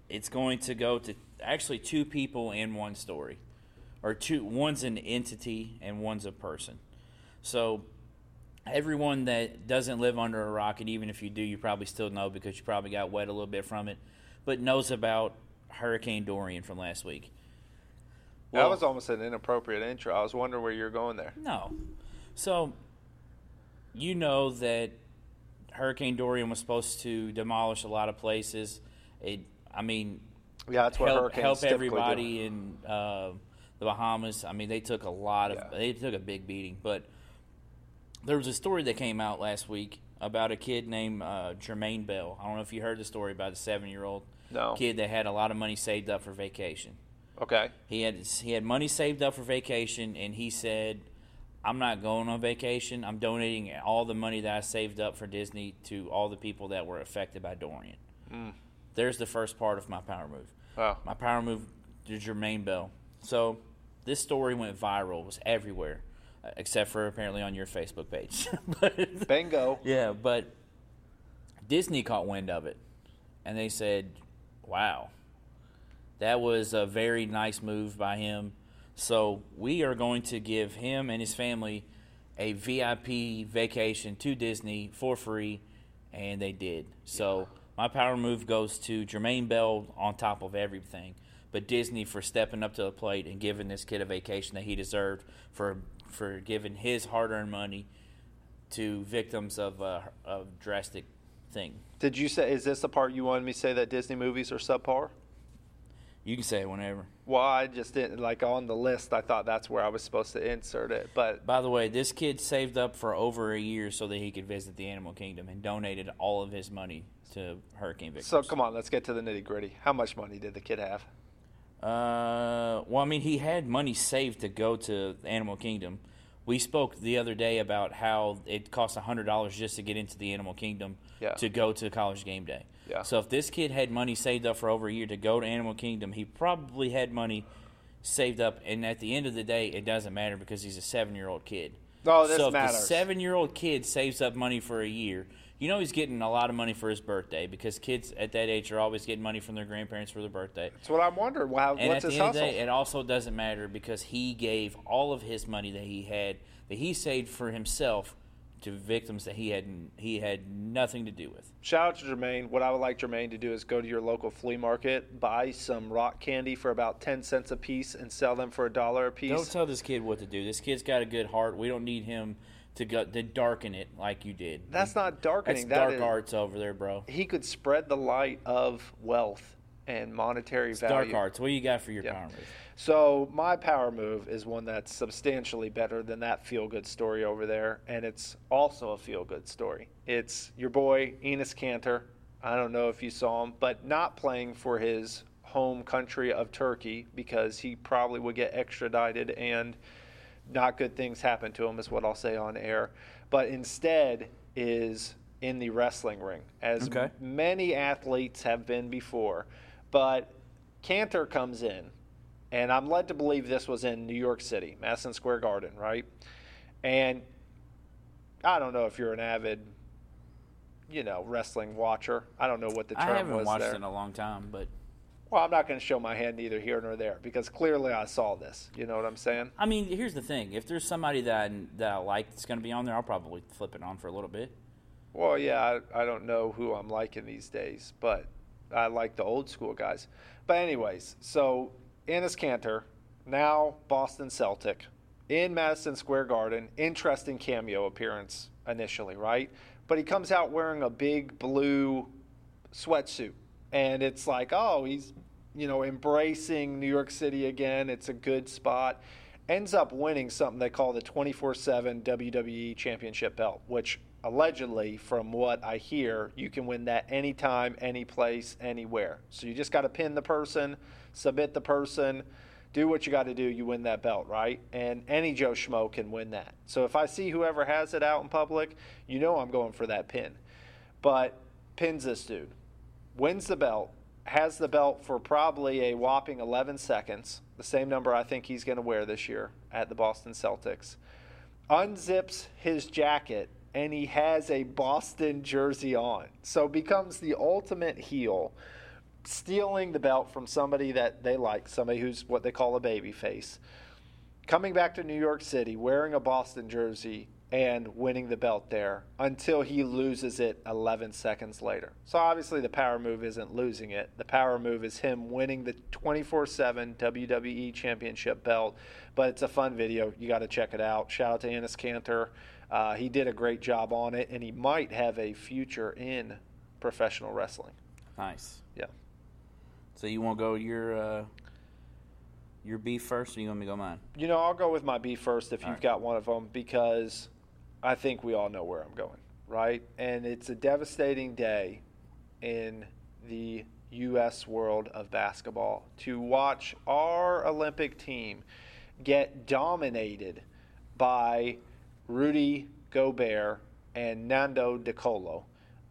it's going to go to actually two people and one story, or two. One's an entity and one's a person. So, everyone that doesn't live under a rock, and even if you do, you probably still know because you probably got wet a little bit from it, but knows about Hurricane Dorian from last week. That was almost an inappropriate intro. I was wondering where you're going there. No. So, you know that Hurricane Dorian was supposed to demolish a lot of places. It, I mean, Yeah, that's what help, hurricanes help everybody do. in uh, the Bahamas. I mean, they took a lot of, Yeah. they took a big beating. But there was a story that came out last week about a kid named uh, Jermaine Bell. I don't know if you heard the story about the seven-year-old No. kid that had a lot of money saved up for vacation. Okay. He had he had money saved up for vacation, and he said, "I'm not going on vacation. I'm donating all the money that I saved up for Disney to all the people that were affected by Dorian." There's the first part of my power move. Wow. My power move to Jermaine Bell. So this story went viral. It was everywhere, uh, except for apparently on your Facebook page. but, Bingo. yeah, but Disney caught wind of it, and they said, "Wow, that was a very nice move by him." So we are going to give him and his family a VIP vacation to Disney for free, and they did. So my power move goes to Jermaine Bell on top of everything, but Disney for stepping up to the plate and giving this kid a vacation that he deserved for for giving his hard-earned money to victims of a, a drastic thing. Did you say? Is this the part you wanted me to say that Disney movies are subpar? You can say it whenever. Well, I just didn't like on the list. I thought that's where I was supposed to insert it, but By the way, this kid saved up for over a year so that he could visit the animal kingdom and donated all of his money to hurricane victims. so come on, let's get to the nitty gritty. How much money did the kid have? Uh, well, I mean, he had money saved to go to the Animal Kingdom. We spoke the other day about how it costs hundred dollars just to get into the Animal Kingdom Yeah. to go to College Game Day. Yeah. So if this kid had money saved up for over a year to go to Animal Kingdom, he probably had money saved up. And at the end of the day, it doesn't matter because he's a seven-year-old kid. Oh, this so if the seven-year-old kid saves up money for a year, you know he's getting a lot of money for his birthday because kids at that age are always getting money from their grandparents for their birthday. That's what I'm wondering. Wow, And what's at his the end hustle? of the day, it also doesn't matter because he gave all of his money that he had, that he saved for himself, to victims that he had he had nothing to do with. Shout out to Jermaine. What I would like Jermaine to do is go to your local flea market, buy some rock candy for about ten cents a piece, and sell them for a dollar a piece. Don't tell this kid what to do. This kid's got a good heart. We don't need him to go to darken it like you did. That's not That's darkening. That dark is- arts over there, bro. He could spread the light of wealth and monetary It's value. arts. What do you got for your Yeah. power move? So my power move is one that's substantially better than that feel good story over there, and it's also a feel good story. It's your boy Enes Kanter. I don't know if you saw him, but not playing for his home country of Turkey because he probably would get extradited and not good things happen to him is what I'll say on air. But instead is in the wrestling ring, as Okay. many athletes have been before. But Kanter comes in, and I'm led to believe this was in New York City, Madison Square Garden, right? And I don't know if you're an avid, you know, wrestling watcher. I don't know what the term was. I haven't was watched there. in a long time, but Well, I'm not going to show my hand neither here nor there because clearly I saw this. You know what I'm saying? I mean, here's the thing: if there's somebody that I, that I like that's going to be on there, I'll probably flip it on for a little bit. Well, yeah, I, I don't know who I'm liking these days, but I like the old school guys. But anyways, so Enes Kanter, now Boston Celtic, in Madison Square Garden. Interesting cameo appearance initially, right? But he comes out wearing a big blue sweatsuit, and it's like, oh, he's you know embracing New York City again. It's a good spot. Ends up winning something they call the 24/7 WWE Championship belt, which allegedly, from what I hear, you can win that anytime, any place, anywhere. So you just got to pin the person, submit the person, do what you got to do. You win that belt, right? And any Joe Schmo can win that. So if I see whoever has it out in public, you know I'm going for that pin. But pins this dude, wins the belt, has the belt for probably a whopping 11 seconds, the same number I think he's going to wear this year at the Boston Celtics. Unzips his jacket and he has a Boston jersey on. So becomes the ultimate heel, stealing the belt from somebody that they like, somebody who's what they call a baby face. Coming back to New York City wearing a Boston jersey and winning the belt there until he loses it 11 seconds later. So obviously the power move isn't losing it. The power move is him winning the 24/7 WWE Championship belt. But it's a fun video. You got to check it out. Shout out to Enes Kanter. Uh, he did a great job on it, and he might have a future in professional wrestling. Nice. Yeah. So you want to go your uh, your beef first, or you want me to go mine? You know, I'll go with my B first if All you've right. got one of them because I think we all know where I'm going, right? And it's a devastating day in the U.S. world of basketball to watch our Olympic team get dominated by Rudy Gobert and Nando De Colo,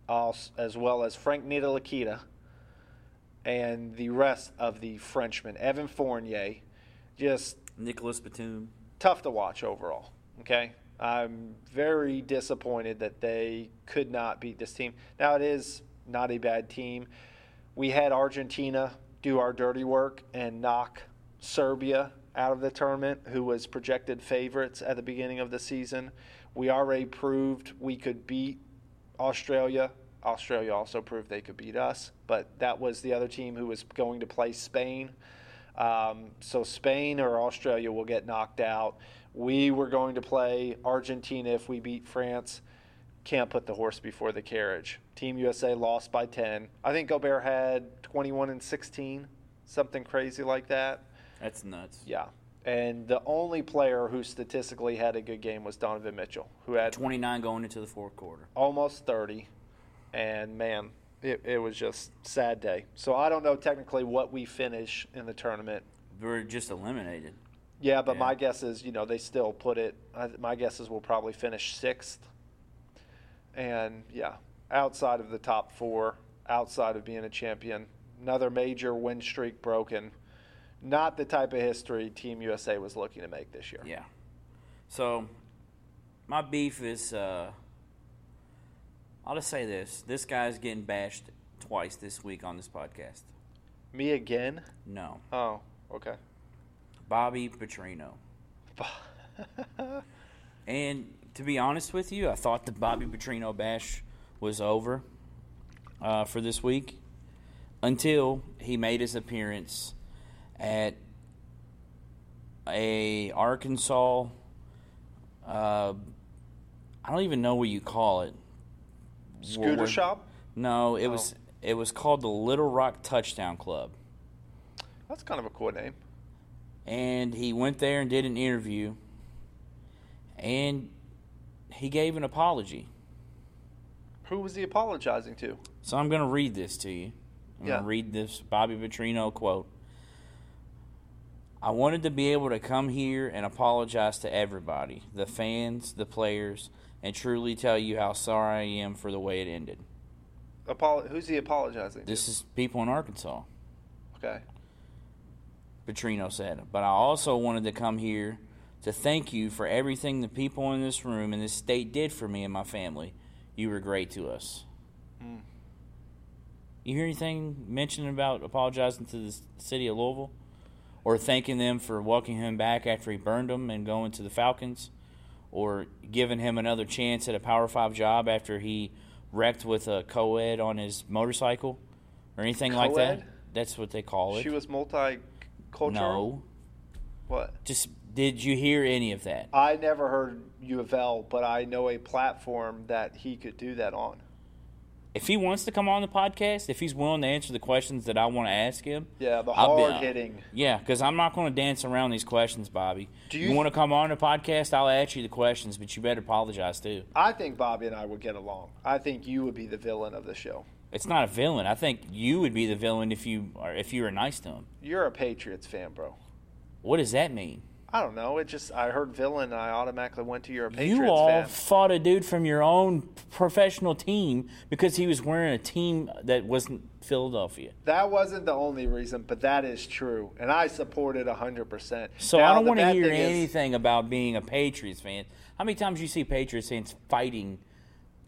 as well as Frank Ntilikina and the rest of the Frenchmen. Evan Fournier, just Nicolas Batum. tough to watch overall. Okay, I'm very disappointed that they could not beat this team. Now it is not a bad team. We had Argentina do our dirty work and knock Serbia out of the tournament, who was projected favorites at the beginning of the season. We already proved we could beat Australia Australia also proved they could beat us, but that was the other team who was going to play Spain. Um, so Spain or Australia will get knocked out. We were going to play Argentina if we beat France. Can't put the horse before the carriage. Team USA lost by 10. I think Gobert had 21 and 16, something crazy like that. That's nuts. Yeah. And the only player who statistically had a good game was Donovan Mitchell, who had 29 going into the fourth quarter. almost 30. And man, it, it was just sad day. So I don't know technically what we finish in the tournament. We're just eliminated. Yeah, but Yeah. my guess is, you know, they still put it. My guess is we'll probably finish sixth. And yeah, outside of the top four, outside of being a champion, another major win streak broken. Not the type of history Team USA was looking to make this year. Yeah. So, my beef is. Uh, I'll just say this: this guy's getting bashed twice this week on this podcast. Me again? No, Oh, okay. Bobby Petrino. And to be honest with you, I thought the Bobby Petrino bash was over uh, for this week until he made his appearance at a Arkansas. Uh, I don't even know what you call it. Scooter Where- shop? No, it Oh. was it was called the Little Rock Touchdown Club. That's kind of a cool name. and he went there and did an interview and he gave an apology Who was he apologizing to? so i'm going to read this to you i'm Yeah. going to read this bobby petrino quote i wanted to be able to come here and apologize to everybody the fans the players and truly tell you how sorry i am for the way it ended Apolo- who's he apologizing to? this is people in arkansas Okay. Petrino said. But I also wanted to come here to thank you for everything the people in this room and this state did for me and my family. You were great to us. Mm. You hear anything mentioned about apologizing to the city of Louisville? Or thanking them for welcoming him back after he burned them and going to the Falcons? Or giving him another chance at a Power 5 job after he wrecked with a co ed on his motorcycle? Or anything like that? That's what they call it. She was multicultural? No. What? Just did you hear any of that? I never heard U of L, but I know a platform that he could do that on. If he wants to come on the podcast, if he's willing to answer the questions that I want to ask him, Yeah, the I'll be- hard hitting. yeah, because I'm not going to dance around these questions, Bobby. Do you, you- want to come on the podcast? I'll ask you the questions, but you better apologize too. I think Bobby and I would get along. I think you would be the villain of the show. It's not a villain. I think you would be the villain if you are if you were nice to him. You're a Patriots fan, bro. What does that mean? I don't know. It just I heard villain and I automatically went to you're a Patriots you all fan. fought a dude from your own professional team because he was wearing a team that wasn't Philadelphia. That wasn't the only reason, but that is true, and I support it hundred percent. So I don't want to hear anything about being a Patriots fan. How many times you see Patriots fans fighting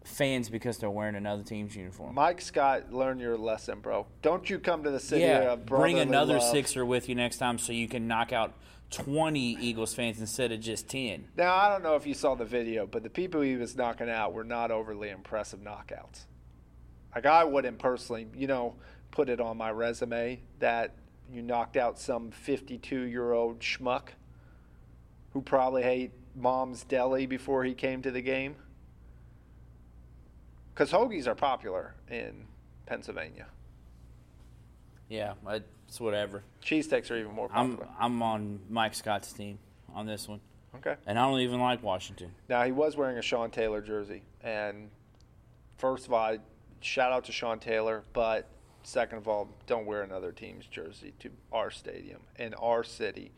fans because they're wearing another team's uniform? Mike Scott, learn your lesson, bro. Don't you come to the city yeah, of bring another love. sixer with you next time so you can knock out twenty Eagles fans instead of just ten. Now I don't know if you saw the video, but the people he was knocking out were not overly impressive knockouts. Like I wouldn't personally, you know, put it on my resume that you knocked out some 52-year-old schmuck who probably ate mom's deli before he came to the game. Because hoagies are popular in Pennsylvania. Yeah, it's whatever. Cheese Cheesesteaks are even more I'm popular. I'm on Mike Scott's team on this one, okay. and I don't even like Washington. Now he was wearing a Sean Taylor jersey, and first of all, I- shout out to Sean Taylor, but second of all, don't wear another team's jersey to our stadium in our city.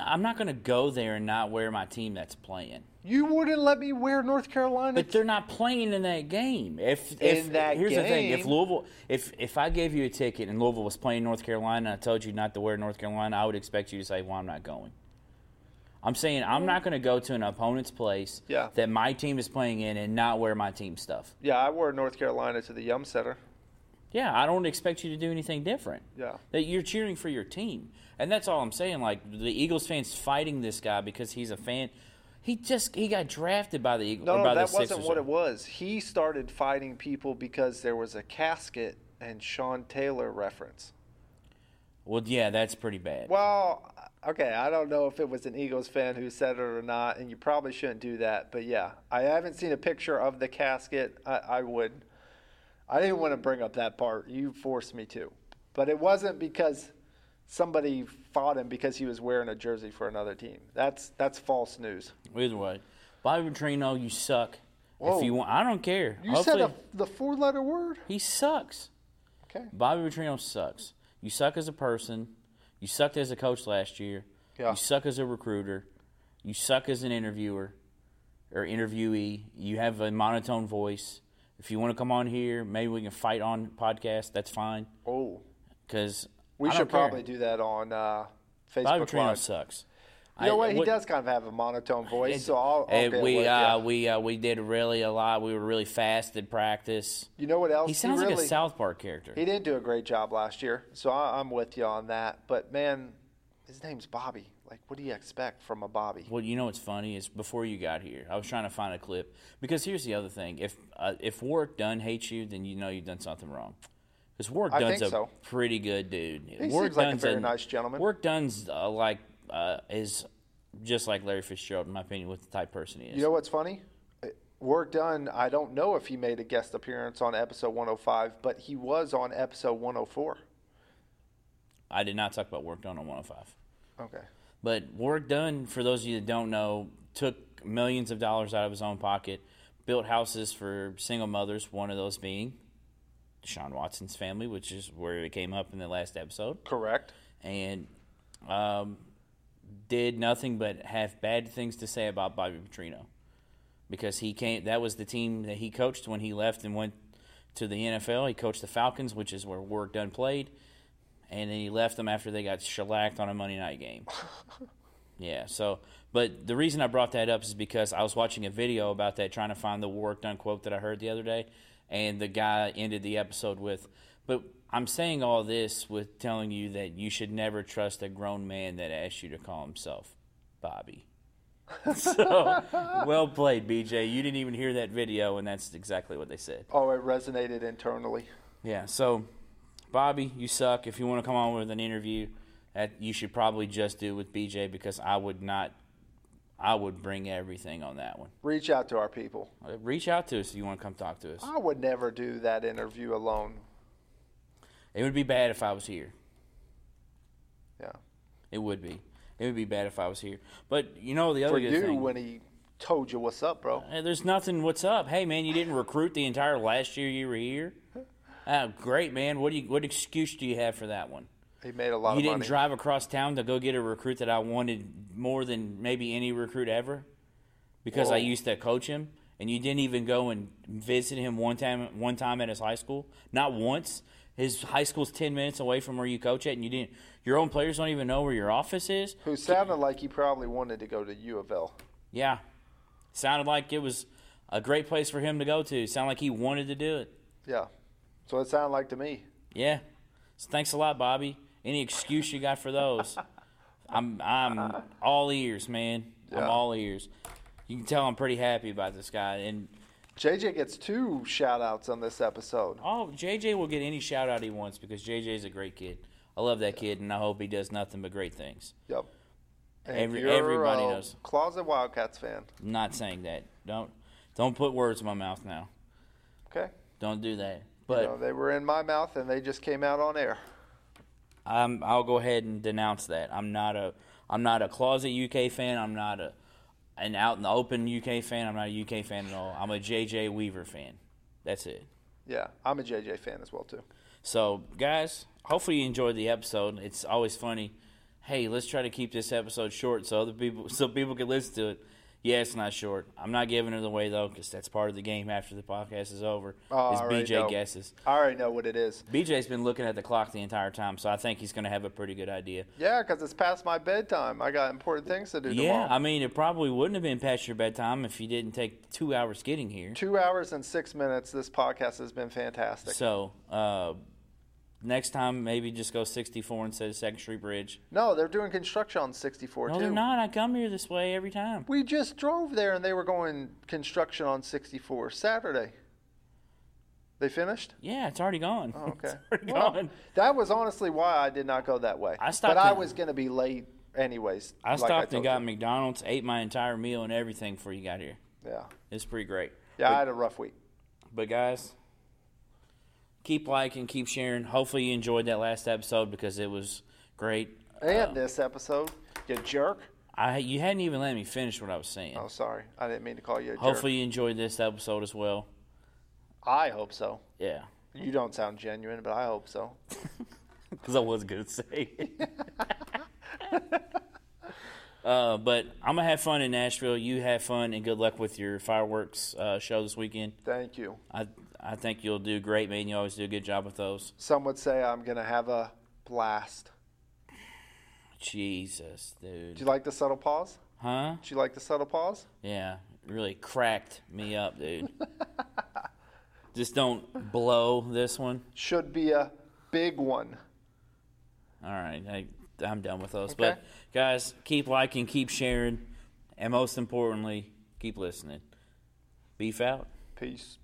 I'm not going to go there and not wear my team that's playing. You wouldn't let me wear North Carolina. But they're not playing in that game. If, In that here's the thing, if. Louisville, if if I gave you a ticket and Louisville was playing North Carolina, and I told you not to wear North Carolina, I would expect you to say, "Well, I'm not going." I'm saying I'm not going to go to an opponent's place Yeah. that my team is playing in and not wear my team stuff. yeah, I wore North Carolina to the Yum Center. Yeah, I don't expect you to do anything different. Yeah. That you're cheering for your team, and that's all I'm saying. Like the Eagles fans fighting this guy because he's a fan. He just he got drafted by the Eagles. No, no, that wasn't what it was. He started fighting people because there was a casket and Sean Taylor reference. Well, yeah, that's pretty bad. Well, okay, I don't know if it was an Eagles fan who said it or not, and you probably shouldn't do that. But yeah, I haven't seen a picture of the casket. I, I would. I didn't want to bring up that part. You forced me to, but it wasn't because somebody fought him because he was wearing a jersey for another team. That's that's false news. Either way, Bobby Petrino, you suck. Whoa. If you want, I don't care. You Hopefully, said a, the four-letter word. he sucks. Okay. Bobby Petrino sucks. You suck as a person. You sucked as a coach last year. Yeah. You suck as a recruiter. You suck as an interviewer or interviewee. You have a monotone voice. If you want to come on here, maybe we can fight on podcast. That's fine. Oh, Because we should probably do that on uh, Facebook Bobby Live. sucks. You know what? He what- does kind of have a monotone voice, it- so I'll, I'll get we with uh, ya. we uh, we did really a lot. We were really fast at practice. You know what else? He sounds really, like a South Park character. He didn't do a great job last year, so I, I'm with you on that. But man, his name's Bobby. Like, what do you expect from a Bobby? Well, you know what's funny is before you got here, I was trying to find a clip because here's the other thing: if uh, if Warrick Dunn hates you, then you know you've done something wrong. Because Warrick I Dunn's a so. pretty good dude. He Warrick seems like a very nice gentleman. Warrick Dunn's uh, like uh, is just like Larry Fitzgerald, in my opinion, with the type person he is. You know what's funny? Warrick Dunn. I don't know if he made a guest appearance on episode 105, but he was on episode 104. I did not talk about Warrick Dunn on 105. Okay. But Warrick Dunn, for those of you that don't know, took millions of dollars out of his own pocket, built houses for single mothers, one of those being Deshaun Watson's family, which is where it came up in the last episode, Correct. and um, did nothing but have bad things to say about Bobby Petrino because he came. That was the team that he coached when he left and went to the NFL. He coached the Falcons, which is where Warrick Dunn played, and then he left them after they got shellacked on a Monday night game. Yeah. So, but the reason I brought that up is because I was watching a video about that, trying to find the Warrick Dunn quote that I heard the other day, and the guy ended the episode with, "But I'm saying all this with telling you that you should never trust a grown man that asks you to call himself Bobby." so, well played, BJ. You didn't even hear that video, and that's exactly what they said. Oh, it resonated internally. Yeah. So, Bobby, you suck. If you want to come on with an interview, that you should probably just do with BJ because I would not. I would bring everything on that one. Reach out to our people. Uh, Reach out to us if you want to come talk to us. I would never do that interview alone. It would be bad if I was here. Yeah. It would be. It would be bad if I was here. But you know the other For good you, thing. when he told you what's up, bro. Hey, there's nothing. What's up? Hey, man, you didn't recruit the entire last year you were here. Uh, great, man. What do you? What excuse do you have for that one? He made a lot You didn't money. drive across town to go get a recruit that I wanted more than maybe any recruit ever, because I used to coach him, and you didn't even go and visit him one time. One time at his high school, not once. His high school's ten minutes away from where you coach at, and you didn't. Your own players don't even know where your office is. Who sounded like he probably wanted to go to U of L. Yeah, sounded like it was a great place for him to go to. Sounded like he wanted to do it. Yeah. So it sounded like to me. Yeah. So thanks a lot, Bobby. Any excuse you got for those? I'm I'm all ears, man. I'm all ears. You can tell I'm pretty happy about this guy. And JJ gets two shout outs on this episode. oh, JJ will get any shout out he wants because JJ is a great kid. I love that kid, and I hope he does nothing but great things. Yep. Every- everybody a knows. Closet Wildcats fan. I'm not saying that. Don't don't put words in my mouth now. Okay. Don't do that. You But know, they were in my mouth and they just came out on air. I'm, I'll go ahead and denounce that. I'm not a I'm not a closet UK fan. I'm not a an out in the open UK fan. I'm not a UK fan at all. I'm a JJ Weaver fan. That's it. Yeah, I'm a JJ fan as well too. So, guys, hopefully you enjoyed the episode. It's always funny. Hey, let's try to keep this episode short so other people so people can listen to it. Yeah, it's not short. I'm not giving it away though because that's part of the game after the podcast is over. Oh, is BJ know. guesses. I already know what it is. BJ's been looking at the clock the entire time, so I think he's going to have a pretty good idea. Yeah, because it's past my bedtime. I got important things to do Yeah, tomorrow. I mean, it probably wouldn't have been past your bedtime if you didn't take two hours getting here. Two hours and six minutes. This podcast has been fantastic. So, uh, next time maybe just go 64 instead of Second Street Bridge. No, they're doing construction on 64 No, too. they're not. I come here this way every time. We just drove there and they were going construction on 64 Saturday. They finished? Yeah, it's already gone. Oh, okay. it's already Well, gone. That was honestly why I did not go that way. I stopped but I was going to be late anyways. I like stopped and got you. McDonald's, ate my entire meal and everything before you got here. Yeah. It's pretty great. Yeah, I had a rough week. But guys, keep liking, keep sharing. Hopefully you enjoyed that last episode because it was great. And Uh, this episode, you jerk. I you hadn't even let me finish what I was saying. Oh, sorry. I didn't mean to call you a jerk. Hopefully you enjoyed this episode as well. I hope so. Yeah, You don't sound genuine, but I hope so. because I was gonna say. uh, but I'm gonna have fun in Nashville. You have fun and good luck with your fireworks uh, show this weekend. Thank you. I I think you'll do great, man. You always do a good job with those. Some would say I'm going to have a blast. Jesus, dude. Do you like the subtle pause? Huh? Do you like the subtle pause? Yeah, really cracked me up, dude. Just don't blow this one. Should be a big one. All right, I, I'm done with those. Okay. But guys, keep liking, keep sharing, and most importantly, keep listening. Beef out. Peace.